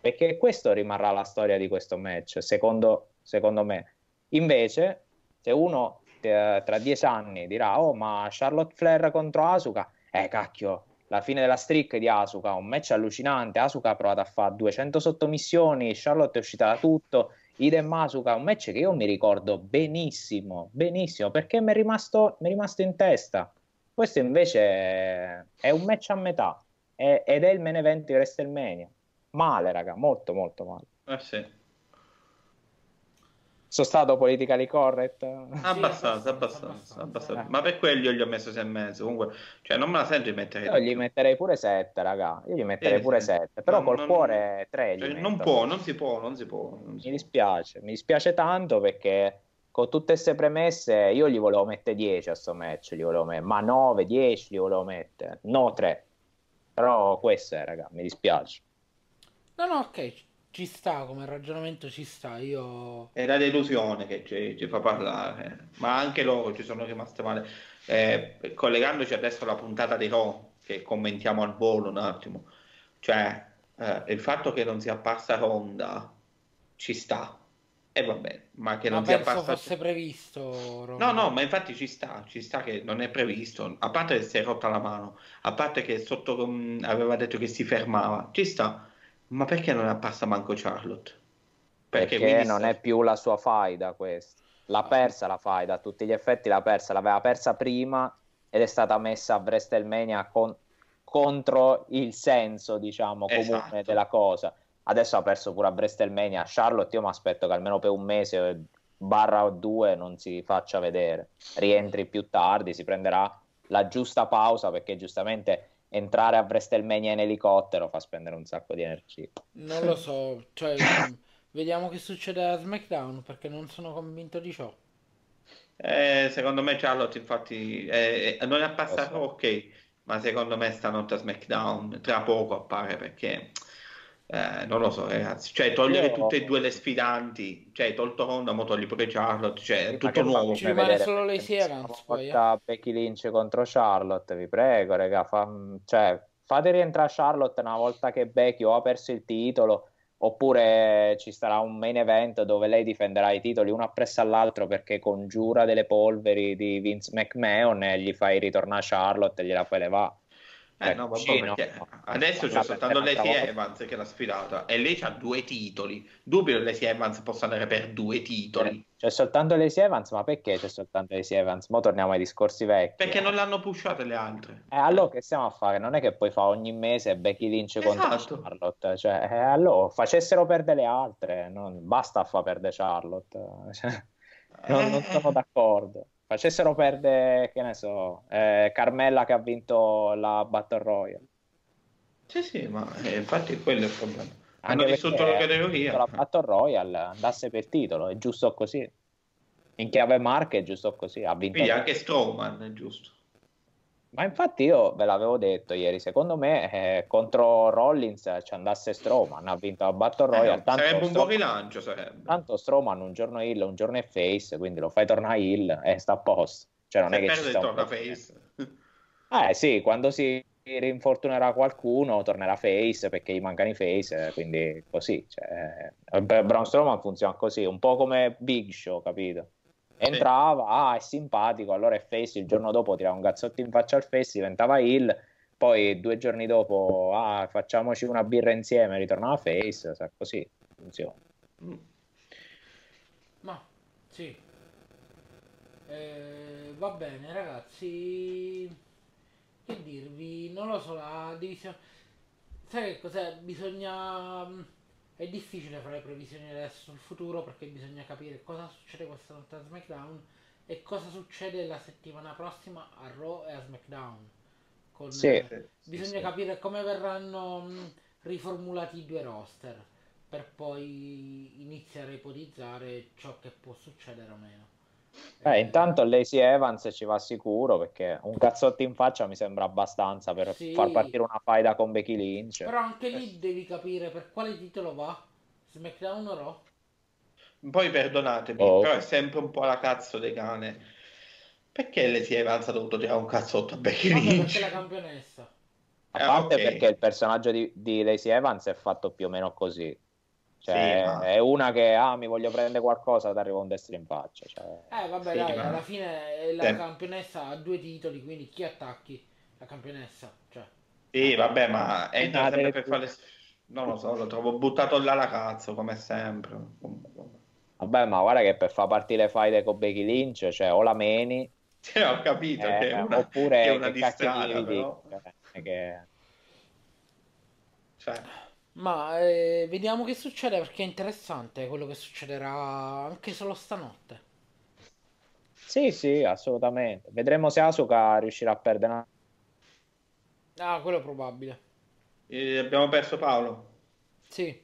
Perché questo rimarrà la storia di questo match, secondo, secondo me. Invece, se uno eh, tra dieci anni dirà, oh ma Charlotte Flair contro Asuka, eh cacchio, la fine della streak di Asuka, un match allucinante, Asuka ha provato a fare 200 sottomissioni, Charlotte è uscita da tutto, idem Asuka, un match che io mi ricordo benissimo, benissimo, perché mi è rimasto, mi è rimasto in testa. Questo invece è un match a metà è, ed è il main event di WrestleMania. Male, raga, molto molto male. Eh sì sono stato politically correct? Abbastanza, abbastanza, abbastanza. Ma per quello io gli ho messo 6 e mezzo. Comunque, cioè, non me la sento di mettere. Io gli metterei pure 7, raga. Io gli metterei sì, pure 7. Però no, col non, cuore 3. Cioè, non può, non si può, non si può. Non si mi dispiace, mi dispiace tanto perché con tutte queste premesse io gli volevo mettere 10 a sto match. Gli volevo mettere, ma 9, 10 gli volevo mettere. No, 3. Però questo è, raga, mi dispiace. No, no, ok, ci sta, come ragionamento ci sta. Io... È la delusione che ci, ci fa parlare, ma anche loro ci sono rimaste male. Eh, collegandoci adesso alla puntata di Raw, che commentiamo al volo un attimo, cioè eh, il fatto che non sia apparsa Ronda ci sta, E va bene, ma che Ma non sia passato... fosse previsto. Ron. No, no, ma infatti ci sta, ci sta che non è previsto, a parte che si è rotta la mano, a parte che sotto mh, aveva detto che si fermava, ci sta, ma perché non è apparsa manco Charlotte? Perché, quindi non sta- è più la sua faida questa. L'ha persa la faida, a tutti gli effetti l'ha persa, l'aveva persa prima ed è stata messa a WrestleMania con- contro il senso, diciamo, comune Esatto. della cosa. Adesso ha perso pure a WrestleMania. Charlotte io mi aspetto che almeno per un mese barra o due non si faccia vedere. Rientri più tardi, si prenderà la giusta pausa perché giustamente entrare a WrestleMania in elicottero fa spendere un sacco di energia. Non lo so, cioè, vediamo che succede a SmackDown perché non sono convinto di ciò. Eh, secondo me Charlotte infatti eh, non è apparsa Lo so. ok, ma secondo me stanotte a SmackDown tra poco appare perché eh, non lo so ragazzi, cioè togliere Io- tutte e due le sfidanti, cioè hai tolto Ronda, ma togli pure Charlotte, cioè è tutto nuovo. Ci rimane solo Evans, prossima poi, eh. Becky Lynch contro Charlotte, vi prego, raga, fa- cioè, fate rientrare Charlotte una volta che Becky o ha perso il titolo oppure ci sarà un main event dove lei difenderà i titoli uno appresso all'altro perché congiura delle polveri di Vince McMahon e gli fai ritornare Charlotte e gliela fai levare. Eh, no, vabbè, Vicino. perché adesso c'è soltanto Lacey Evans che l'ha sfidata e lei ha due titoli. Dubbio che Lacey Evans possa andare per due titoli. C'è soltanto Lacey Evans, ma perché c'è soltanto Lacey Evans? Mo torniamo ai discorsi vecchi. Perché non l'hanno pushate le altre. Eh, allora che stiamo a fare? Non è che poi fa ogni mese Becky Lynch contro Esatto. Charlotte, cioè, eh, allora facessero perdere le altre, non basta fa perdere Charlotte, cioè, non, non sono Eh. d'accordo. Facessero perdere, che ne so, eh, Carmella che ha vinto la Battle Royale. Sì, sì, ma eh, infatti quello è il problema. Hanno distrutto la categoria. La Battle Royale andasse per titolo, è giusto così. In chiave marche è giusto così, ha vinto Quindi anche Strowman, è giusto. Ma infatti io ve l'avevo detto ieri, secondo me eh, contro Rollins ci andasse Strowman, ha vinto la Battle Eh, Royale, tanto, sarebbe un buon Strowman, rilancio, sarebbe. tanto Strowman un giorno è heel, un giorno è face, quindi lo fai tornare heel e sta a posto. Cioè non Se è che ci sta torna face. Eh sì, quando si rinfortunerà qualcuno tornerà face perché gli mancano i face, eh, quindi così. Cioè, eh, per Braun Strowman funziona così, un po' come Big Show, capito? Entrava, ah, è simpatico, allora è face, il giorno dopo tirava un cazzotto in faccia al face, diventava heel, poi due giorni dopo, ah, facciamoci una birra insieme, ritornava face, sa, così funziona. Mm. Ma sì. Eh, va bene, ragazzi. Che dirvi? Non lo so, la divisione. Sai che cos'è? Bisogna. Mm, È difficile fare previsioni adesso sul futuro perché bisogna capire cosa succede questa notte a SmackDown e cosa succede la settimana prossima a Raw e a SmackDown. Con, Sì. eh, Bisogna sì. capire come verranno mh, riformulati i due roster per poi iniziare a ipotizzare ciò che può succedere o meno. Eh, intanto Lacey Evans ci va sicuro perché un cazzotto in faccia mi sembra abbastanza per Sì. far partire una faida con Becky Lynch. Però anche lì devi capire per quale titolo va. SmackDown o Raw? Poi perdonatemi, Oh. però è sempre un po' la cazzo dei cane. Perché si è avanza dovuto tirare un cazzotto a Becky Vabbè, perché Lynch? è la campionessa. A Eh, parte ok. perché il personaggio di, di Lacey Evans è fatto più o meno così. Cioè, Sì, ma- è una che, ah, mi voglio prendere qualcosa, ti arriva un destro in faccia. Cioè, Eh vabbè Sì, dai, ma- alla fine la Sì. campionessa ha due titoli, quindi chi attacchi? La campionessa. Cioè, Sì, vabbè, ma entra Ah, sempre per fare... Non lo so, lo trovo buttato là la cazzo, come sempre. Vabbè, ma guarda che per far partire le faide con Becky Lynch, cioè, o la meni, Sì, ho capito eh, che è una, oppure che è una che distrada, di- però... cioè, che- Cioè, Ma eh, vediamo che succede perché è interessante quello che succederà anche solo stanotte. Sì, sì, assolutamente. Vedremo se Asuka riuscirà a perdere una... Ah, quello è probabile. eh, abbiamo perso Paolo. Sì.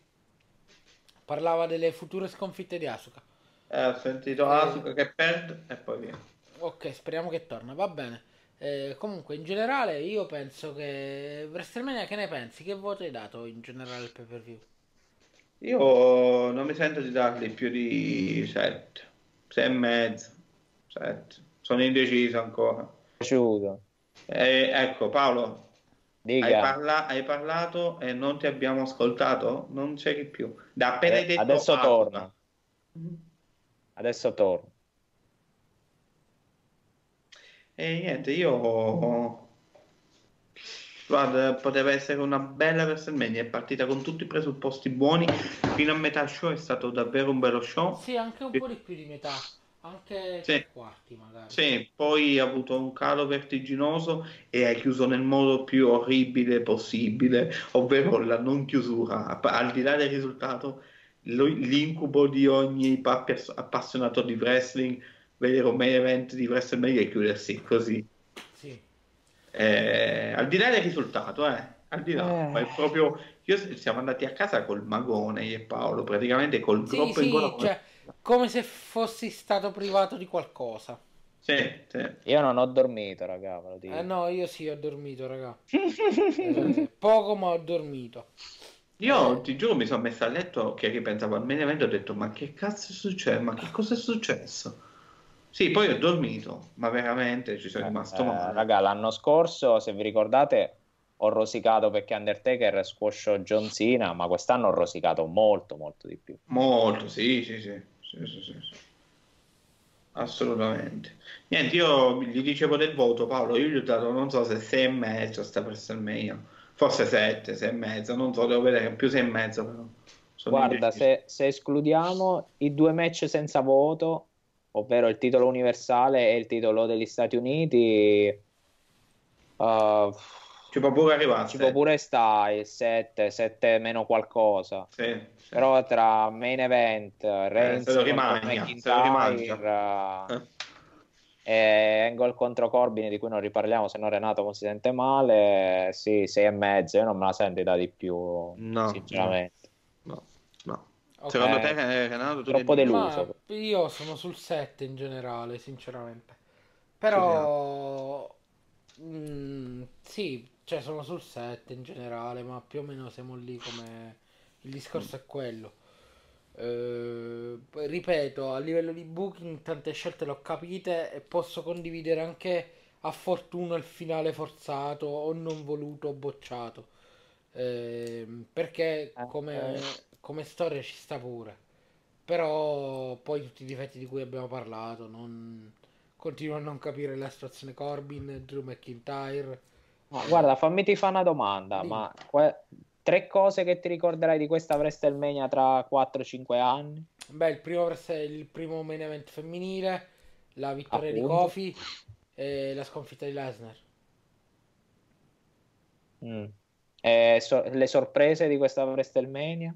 Parlava delle future sconfitte di Asuka. Eh, ho sentito Asuka che perde e poi via. Ok, speriamo che torna, va bene. Eh, comunque, in generale, io penso che WrestleMania, che ne pensi? Che voto hai dato in generale al pay per view? Io non mi sento di dargli più di 7, 6 e mezzo, 7. Sono indeciso ancora. piaciuto. Eh, ecco Paolo, hai, parla- hai parlato e non ti abbiamo ascoltato? Non c'eri più. Da appena hai Eh, detto adesso Asuka, torna. Adesso torno. E niente, io... Guarda, poteva essere una bella WrestleMania, è partita con tutti i presupposti buoni, fino a metà show è stato davvero un bello show. Sì, anche un po' di più di metà, anche Sì. tre quarti magari. Sì, poi ha avuto un calo vertiginoso e ha chiuso nel modo più orribile possibile, ovvero la non chiusura. Al di là del risultato, l'incubo di ogni appassionato di wrestling, vedere un main event di WrestleMania e chiudersi così. Sì. Eh, al di là del risultato, eh, al di là, Eh. ma è proprio io siamo andati a casa col magone io e Paolo, praticamente col Sì, groppo in sì, gola come- cioè, come se fossi stato privato di qualcosa. Sì, sì. Io non ho dormito, raga, ve lo dico. Eh no, io sì, ho dormito, raga. Eh, poco, ma ho dormito. Io ti giuro, mi sono messo a letto che ripensavo al main event ho detto: Ma che cazzo è successo? Ma che cosa è successo? Sì, poi ho dormito, ma veramente ci sono rimasto Eh, male. raga, l'anno scorso, se vi ricordate, ho rosicato perché Undertaker squasciò John Cena, ma quest'anno ho rosicato molto, molto di più. Molto, sì, sì, sì, sì, sì, sì. Assolutamente. Niente, io gli dicevo del voto, Paolo. Io gli ho dato, non so se 6 e mezzo sta WrestleMania, forse 7, 6 e mezzo, non so, devo vedere, più 6 e mezzo però. Sono Guarda, se, se escludiamo i due match senza voto, ovvero il titolo universale e il titolo degli Stati Uniti, uh, ci può pure arrivare. ci può pure stare il 7, 7 meno qualcosa. Sì, sì. Però tra main event, Reigns rimagna, se McIntyre Eh. e Angle contro Corbin, di cui non riparliamo, se no Renato non si sente male, sì, 6 e mezzo, io non me la sento da di più, No, sinceramente. No, no. Ok. Secondo te, eh, Renato, tu Troppo deluso. Ma io sono sul 7 in generale, sinceramente. Però, mm, sì, cioè sono sul 7 in generale, ma più o meno siamo lì come il discorso è quello. Eh, ripeto, a livello di booking tante scelte le ho capite e posso condividere anche a fortuna il finale forzato o non voluto o bocciato. Ehm, perché Eh, come, eh. Come storia ci sta pure. Però poi tutti i difetti di cui abbiamo parlato, non... continuo a non capire la situazione Corbin, Drew McIntyre. Ma guarda, fammi ti fa una domanda, Dimmi. ma que- tre cose che ti ricorderai di questa WrestleMania tra 4-5 anni? Beh, il primo, il primo main event femminile, la vittoria di Appunto. Kofi e la sconfitta di Lesnar. Mm. So- le sorprese di questa WrestleMania?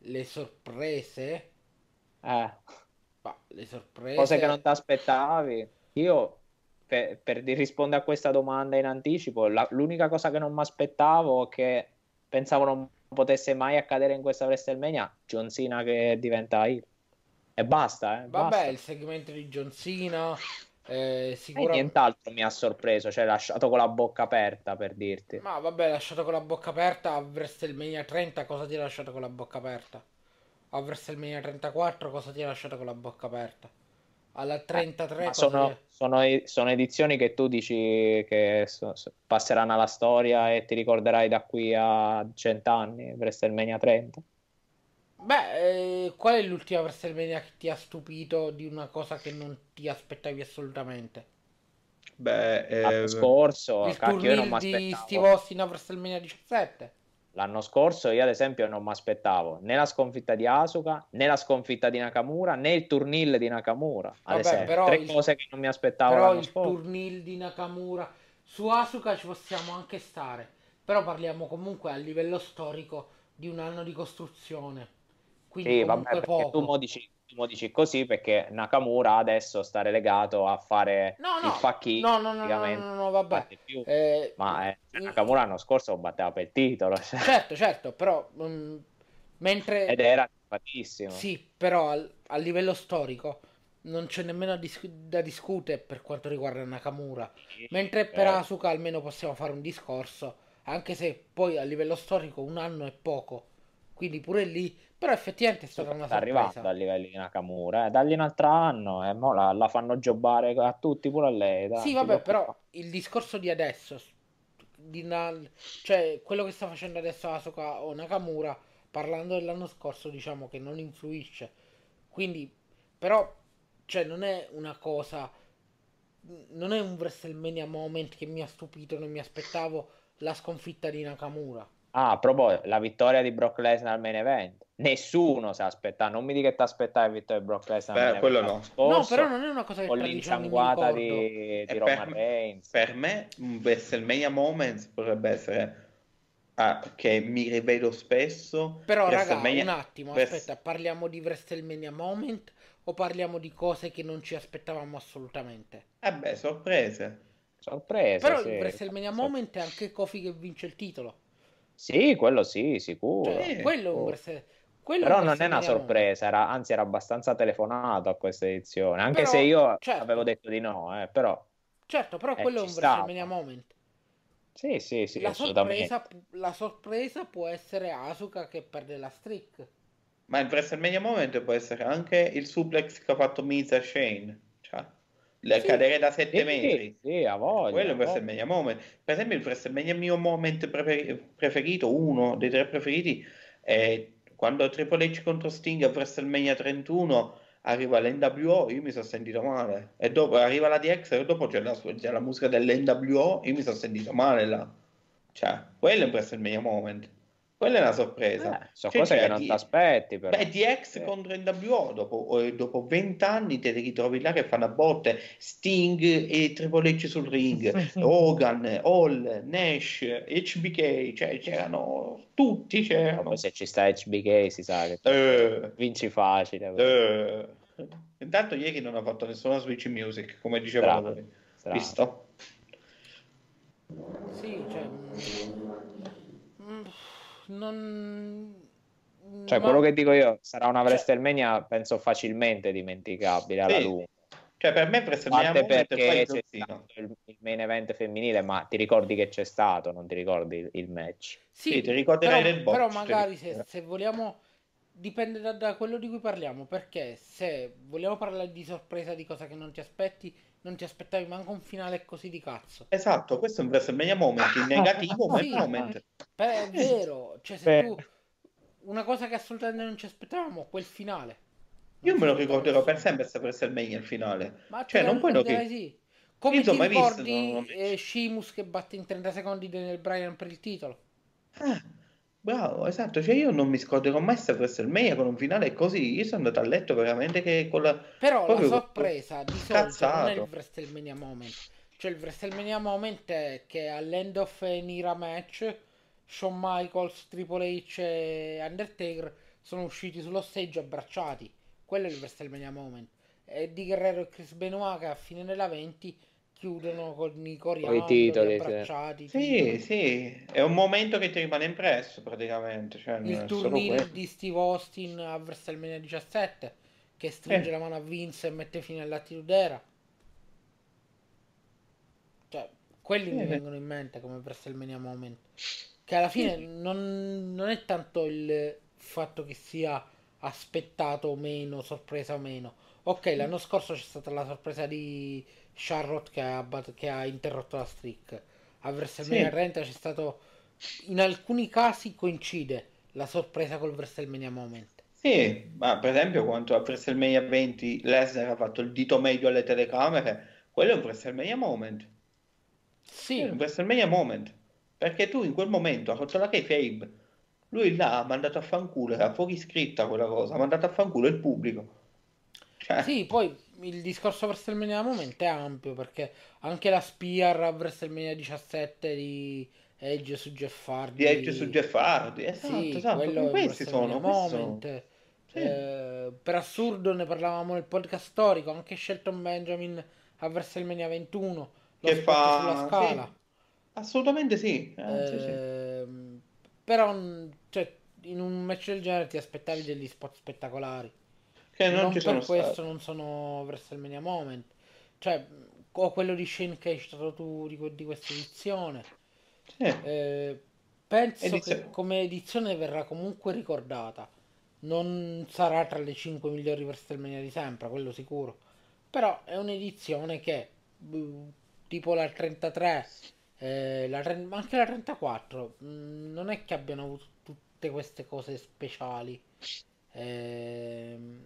Le sorprese, Eh, ma le sorprese... cose che non ti aspettavi? Io, per, per rispondere a questa domanda in anticipo, la- l'unica cosa che non mi aspettavo che pensavo non potesse mai accadere in questa WrestleMania, John Cena che diventa heel. E basta, eh, Vabbè, basta. il segmento di John Cena, eh, E sicuramente... nient'altro mi ha sorpreso, cioè lasciato con la bocca aperta per dirti. Ma vabbè, lasciato con la bocca aperta a WrestleMania 30, cosa ti ha lasciato con la bocca aperta? A WrestleMania 34, cosa ti ha lasciato con la bocca aperta? Alla 33, Eh, sono, ti- sono, e- sono edizioni che tu dici che so- so- passeranno alla storia e ti ricorderai da qui a cent'anni, WrestleMania 30. Beh, eh, qual è l'ultima WrestleMania che ti ha stupito di una cosa che non ti aspettavi assolutamente? Beh, L'anno eh, scorso, Il cacchio, io non di aspettavo. Steve Austin a WrestleMania 17? L'anno scorso io ad esempio non mi aspettavo né la sconfitta di Asuka, né la sconfitta di Nakamura, né il turnil di Nakamura. Ad Vabbè, esempio, tre il- cose che non mi aspettavo Però l'anno il scorso. turnil di Nakamura su Asuka ci possiamo anche stare. Però parliamo comunque a livello storico di un anno di costruzione. Quindi Sì, vabbè, tu mo dici, tu mo dici così perché Nakamura adesso sta relegato a fare No, il no, facchino, no, no, no, no, no, vabbè. Eh, Ma eh, in- Nakamura l'anno scorso batteva per il titolo cioè, Certo, certo, però mm, mentre ed era simpatissimo. sì, però al- a livello storico non c'è nemmeno dis- da discutere per quanto riguarda Nakamura. Mentre per Eh, Asuka almeno possiamo fare un discorso, anche se poi a livello storico un anno è poco. Quindi pure lì, però effettivamente è stata una sta arrivando sorpresa. a livelli di Nakamura, eh. dagli un altro anno e mo la, la fanno giocare a tutti, pure a lei. dai, Sì, vabbè, però il discorso di adesso, di na- cioè quello che sta facendo adesso Asuka o Nakamura, parlando dell'anno scorso, diciamo che non influisce. Quindi, però, cioè, non è una cosa. Non è un WrestleMania moment che mi ha stupito, non mi aspettavo la sconfitta di Nakamura. Ah, proprio la vittoria di Brock Lesnar al main event. Nessuno si aspetta, non mi dica che ti aspettavi di Brock Lesnar. Beh, quello no. scorso, no, però non è una cosa che con l'insanguata di, di Roman per, Reigns. per me un WrestleMania Moments potrebbe essere ah, che mi rivedo spesso. Però, raga, WrestleMania- un attimo, Wres- aspetta, parliamo di WrestleMania moment o parliamo di cose che non ci aspettavamo assolutamente? Eh beh, sorprese. Sorpresa, Però sì. il WrestleMania moment è anche Kofi che vince il titolo. Sì, quello sì, sicuro. Cioè, quello è un sicuro. Quello Però non è una sorpresa, era, anzi era abbastanza telefonato a questa edizione, anche Però, se io certo. avevo detto di no, eh, però. Certo, però Eh, quello è un. WrestleMania moment. sì, sì, sì, la, assolutamente. sorpresa, la sorpresa può essere Asuka che perde la streak. Ma il WrestleMania Moment può essere anche il suplex che ha fatto Miz a Shane. Cioè, le Sì. cadere da 7 Sì, metri. sì, a voglia. Quello è il. WrestleMania Moment. Per esempio, il WrestleMania mio moment preferi- preferito, uno dei tre preferiti, è quando Triple H contro Sting a WrestleMania 31 arriva l'NWO, io mi sono sentito male. E dopo arriva la DX e dopo c'è la, c'è la musica dell'NWO, io mi sono sentito male là. Cioè, quello è un WrestleMania Moment. Quella è una sorpresa. Eh, sono Cioè, cose che non ti aspetti, però. Beh, DX Sì. contro NWO dopo, eh, dopo 20 anni te li ritrovi là che fanno a botte Sting e Triple H sul ring, Hogan, Hall, Nash, HBK, cioè c'erano tutti c'erano. Se ci sta HBK si sa che Eh, vinci facile. eh. Intanto ieri non ha fatto nessuna Switch Music, come. Strano. Visto? Sì, cioè. Non. Cioè, ma- quello che dico io sarà una Cioè- WrestleMania, penso facilmente dimenticabile alla Sì. lunga. Cioè per me A WrestleMania parte e perché il c'è stato il, il main event femminile, ma ti ricordi che c'è stato, non ti ricordi il, il match. Sì, Sì, ti ricorderai però, del botch, però magari se, se vogliamo dipende da, da quello di cui parliamo perché se vogliamo parlare di sorpresa di cosa che non ti aspetti non ti aspettavi manco un finale così di cazzo Esatto, questo è un WrestleMania Moment in negativo, ma Sì, moment. Beh, è vero cioè se Beh. tu una cosa che assolutamente non ci aspettavamo quel finale Io me lo ricorderò per sempre se WrestleMania il finale. ma Cioè, non puoi ri- sì come Io ti mai visto, ricordi non eh. Sheamus che batte in 30 secondi Daniel Bryan per il titolo Ah, bravo, esatto. Cioè, io non mi scorderò mai se WrestleMania con un finale così. Io sono andato a letto veramente che con la... Però Proprio la sorpresa di solito non è il. WrestleMania Moment. Cioè il WrestleMania Moment è che all'end of an era match Shawn Michaels, Triple H e Undertaker sono usciti sullo stage abbracciati. Quello è il WrestleMania Moment. E di Guerrero e Chris Benoit che a fine della 20 chiudono con i coriandoli titoli, sì. abbracciati. Sì, titoli. sì, è un momento che ti rimane impresso praticamente. Cioè, Il turnino di Steve Austin a WrestleMania 17 che stringe Eh. la mano a Vince e mette fine all'attitude era. Cioè, quelli mi Eh. vengono in mente come WrestleMania Moment. Che alla fine non, non è tanto il fatto che sia aspettato o meno, sorpresa o meno. Ok, l'anno scorso c'è stata la sorpresa di Charlotte che ha, che ha interrotto la streak. A WrestleMania Sì. 30 c'è stato. In alcuni casi coincide la sorpresa col WrestleMania Moment. Sì, ma per esempio quando a WrestleMania 20 Lesnar ha fatto il dito medio alle telecamere, quello è un WrestleMania Moment. Sì, È un WrestleMania Moment. Perché tu in quel momento ha rotto la kayfabe. Lui là ha mandato a fanculo, era fuori scritta quella cosa, ha mandato a fanculo il pubblico. Cioè, Sì, poi il discorso WrestleMania Moment è ampio perché anche la Spear a WrestleMania 17 di Edge su Jeff Hardy. di Edge su Jeff Hardy. Esatto, Sì, esatto. quello è un Questi sono. Moment. Sì. Eh, per assurdo ne parlavamo nel podcast storico, anche Shelton Benjamin a WrestleMania 21 lo Che fa- sulla scala. sì. Assolutamente sì. eh, sì. Ehm, Però cioè, in un match del genere ti aspettavi degli spot spettacolari. Che non, non ci per sono questo stati. non sono WrestleMania Moment. Cioè, o quello di Shane che hai citato tu di, di questa edizione. Sì. Eh, penso Edizione. che come edizione verrà comunque ricordata. Non sarà tra le 5 migliori WrestleMania di sempre, quello sicuro. Però è un'edizione che, mm, tipo la 33, eh, la anche la 34, mm, non è che abbiano avuto tutte queste cose speciali. Ehm,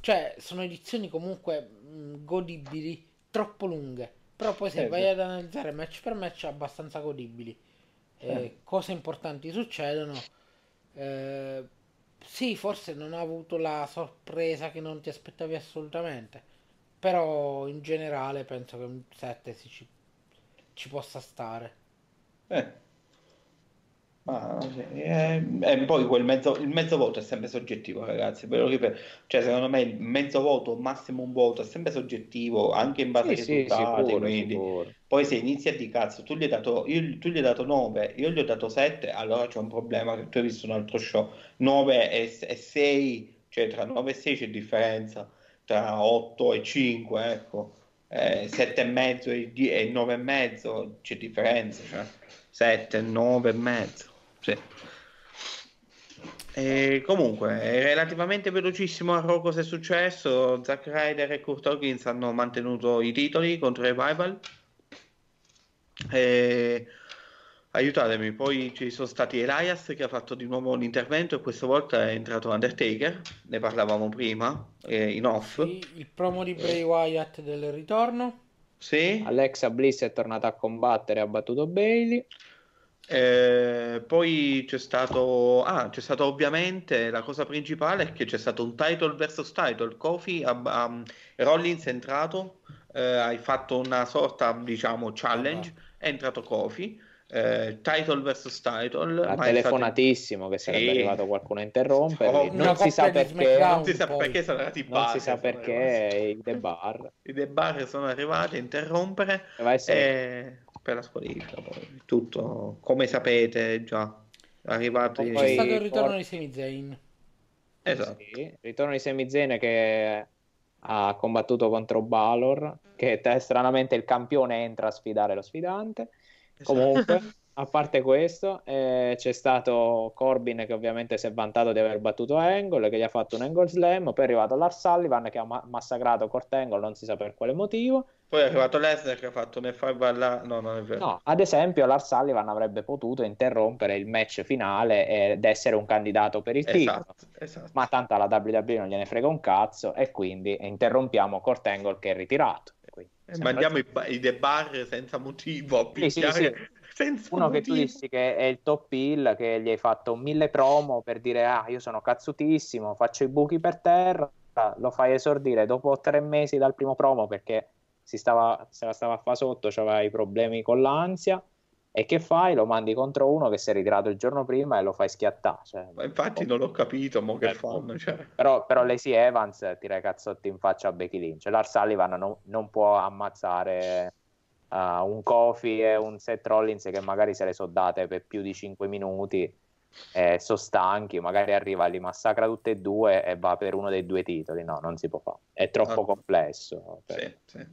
Cioè, sono edizioni comunque mh, godibili, troppo lunghe. Però poi se Eh, vai ad analizzare match per match, abbastanza godibili. Eh, Eh. cose importanti succedono. Eh, sì, forse non ha avuto la sorpresa che non ti aspettavi assolutamente. Però in generale penso che un 7 si ci, ci possa stare. Eh. Ma, sì, eh, e poi quel mezzo, il mezzo voto è sempre soggettivo, ragazzi. Ripeto. Cioè, secondo me il mezzo voto, massimo un voto, è sempre soggettivo, anche in base Sì, ai sì, risultati. sicuro, sicuro. poi se inizi a di cazzo, tu gli hai dato, io- tu gli hai dato 9, io gli ho dato 7, allora c'è un problema che tu hai visto un altro show. 9 e, e 6, cioè tra 9 e 6 c'è differenza, tra 8 e 5, ecco. Eh, 7 e mezzo e, e 9 e mezzo c'è differenza, cioè 7, 9 e mezzo. Sì. E comunque, è relativamente velocissimo a Raw cosa è successo. Zack Ryder e Kurt Hawkins hanno mantenuto i titoli contro i Revival. E... Aiutatemi, poi ci sono stati Elias che ha fatto di nuovo un intervento e questa volta è entrato Undertaker, ne parlavamo prima, eh, in off. Sì, il promo di Bray Wyatt del ritorno. Sì. Alexa Bliss è tornata a combattere, ha battuto Bailey. Eh, poi c'è stato, ah, c'è stato ovviamente la cosa principale è che c'è stato un title versus title. Kofi, ha- ha- Rollins è entrato, eh, hai fatto una sorta, diciamo, challenge. È entrato Kofi, eh, title versus title. Ha ma è stato- telefonatissimo che sarebbe Sì. arrivato qualcuno a interromperli. Oh, non si sa perché. Non si sa perché sono arrivati i non si bar, sa perché i The Bar I The Bar sono arrivati a interrompere. doveva la squalifica, poi tutto come sapete già arrivati. Poi- C'è stato il ritorno Or- di Sami Zayn. Esatto. Sì, ritorno di Sami Zayn che ha combattuto contro Balor, che te- stranamente il campione entra a sfidare lo sfidante. Comunque, a parte questo, eh, c'è stato Corbin che ovviamente si è vantato di aver battuto Angle, che gli ha fatto un Angle Slam, poi è arrivato Lars Sullivan che ha ma- massacrato Kurt Angle, non si sa per quale motivo. Poi è arrivato Lesnar che ha fatto nel far ballare. No, non è vero. No, ad esempio, Lars Sullivan avrebbe potuto interrompere il match finale ed essere un candidato per il titolo. Esatto, esatto. Ma tanto alla WWE non gliene frega un cazzo e quindi interrompiamo Kurt Angle che è ritirato. Quindi, E sembra- mandiamo i, i The Bar senza motivo. Sì, sì, picchiare senza uno che tu motivo. dissi che è il top heel, che gli hai fatto mille promo per dire ah io sono cazzutissimo, faccio i buchi per terra, lo fai esordire dopo tre mesi dal primo promo perché si stava, se la stava a fa sotto, aveva i problemi con l'ansia e che fai? Lo mandi contro uno che si è ritirato il giorno prima e lo fai schiattare. cioè, Ma infatti non l'ho capito, mo che Ecco. fanno. Cioè. Però, però Lacey Evans tira i cazzotti in faccia a Becky Lynch. Lars Sullivan non, non può ammazzare uh, un Kofi e un Seth Rollins che magari se le so date per più di 5 minuti e sono stanchi, magari arriva, li massacra tutte e due e va per uno dei due titoli. No, non si può fare. È troppo Ah. complesso. per- Sì, sì.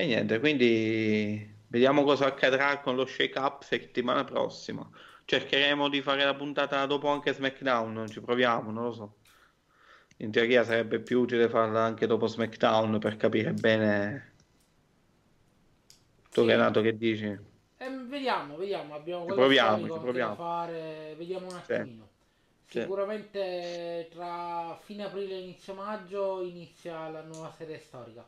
E niente, quindi vediamo cosa accadrà con lo shake up settimana prossima. Cercheremo di fare la puntata dopo anche SmackDown, ci proviamo, non lo so. In teoria sarebbe più utile farla anche dopo SmackDown per capire bene. Tu Sì. Renato che dici? Eh, vediamo, vediamo, abbiamo Ci proviamo, ci proviamo. da fare, vediamo un attimino. Sì. Sicuramente tra fine aprile e inizio maggio inizia la nuova serie storica,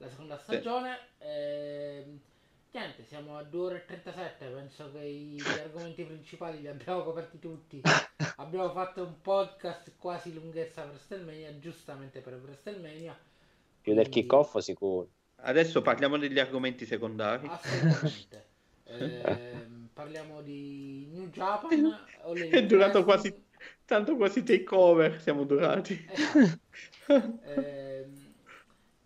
la seconda stagione. ehm, niente, siamo a 2 ore e 37, penso che gli argomenti principali li abbiamo coperti tutti. abbiamo fatto un podcast quasi lunghezza per WrestleMania, giustamente per WrestleMania. Più del quindi- kick-off sicuro. Adesso parliamo degli argomenti secondari. Assolutamente. Ehm, parliamo di New Japan. È durato quasi tanto quasi takeover siamo durati. Esatto. Ehm,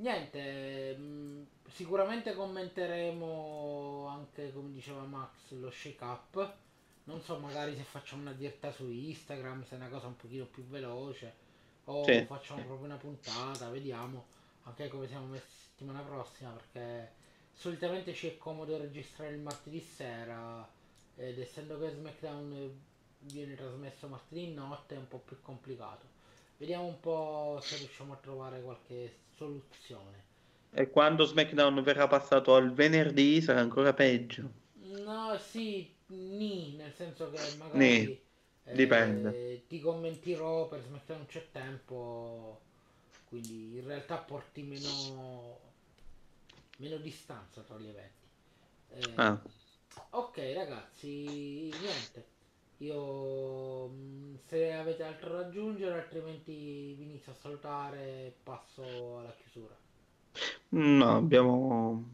niente, mh, sicuramente commenteremo anche come diceva Max lo shake up. Non so, magari se facciamo una diretta su Instagram, se è una cosa un pochino più veloce, o Sì. facciamo proprio una puntata, vediamo anche come siamo messi settimana prossima, perché solitamente ci è comodo registrare il martedì sera ed essendo che SmackDown viene trasmesso martedì notte è un po' più complicato. Vediamo un po' se riusciamo a trovare qualche soluzione. E quando SmackDown verrà passato al venerdì sarà ancora peggio. No, sì, ni, nel senso che magari Ni. Dipende. Eh, ti commenterò per smettere non c'è tempo, quindi in realtà porti meno, meno distanza tra gli eventi. Eh, Ah, Ok ragazzi, niente. Io mh, se avete altro da aggiungere, altrimenti vi inizio a salutare e passo alla chiusura. no, abbiamo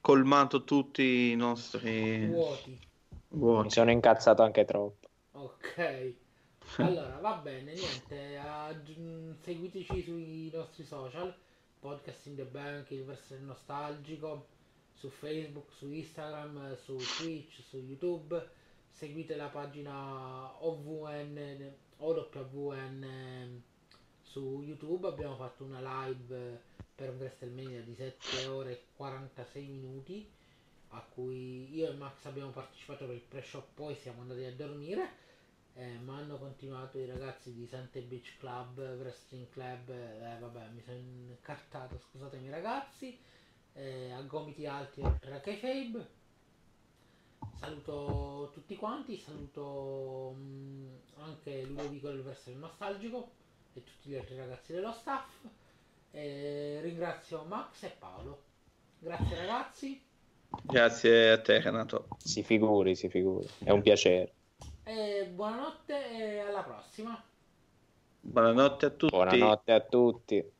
colmato tutti i nostri Vuoti. Mi vuoti. sono incazzato anche troppo. Ok. Allora, va bene, niente. aggi- seguiteci sui nostri social, Podcast in the Bank, il verso nostalgico, su Facebook, su Instagram, su Twitch, su YouTube. Seguite la pagina OVN, OWN ehm, su YouTube. Abbiamo fatto una live per WrestleMania di 7 ore e 46 minuti a cui io e Max abbiamo partecipato per il pre-show, poi siamo andati a dormire. Eh, ma hanno continuato i ragazzi di Sante Beach Club, Wrestling Club, eh, vabbè mi sono incartato, scusatemi ragazzi, eh, a gomiti alti oltre a Kayfabe. Saluto tutti quanti, saluto mm, anche Ludovico del Verso Nostalgico e tutti gli altri ragazzi dello staff. E ringrazio Max e Paolo. Grazie ragazzi Grazie a te, Renato. Si figuri, si figuri. È un piacere. e buonanotte e alla prossima. Buonanotte a tutti. Buonanotte a tutti.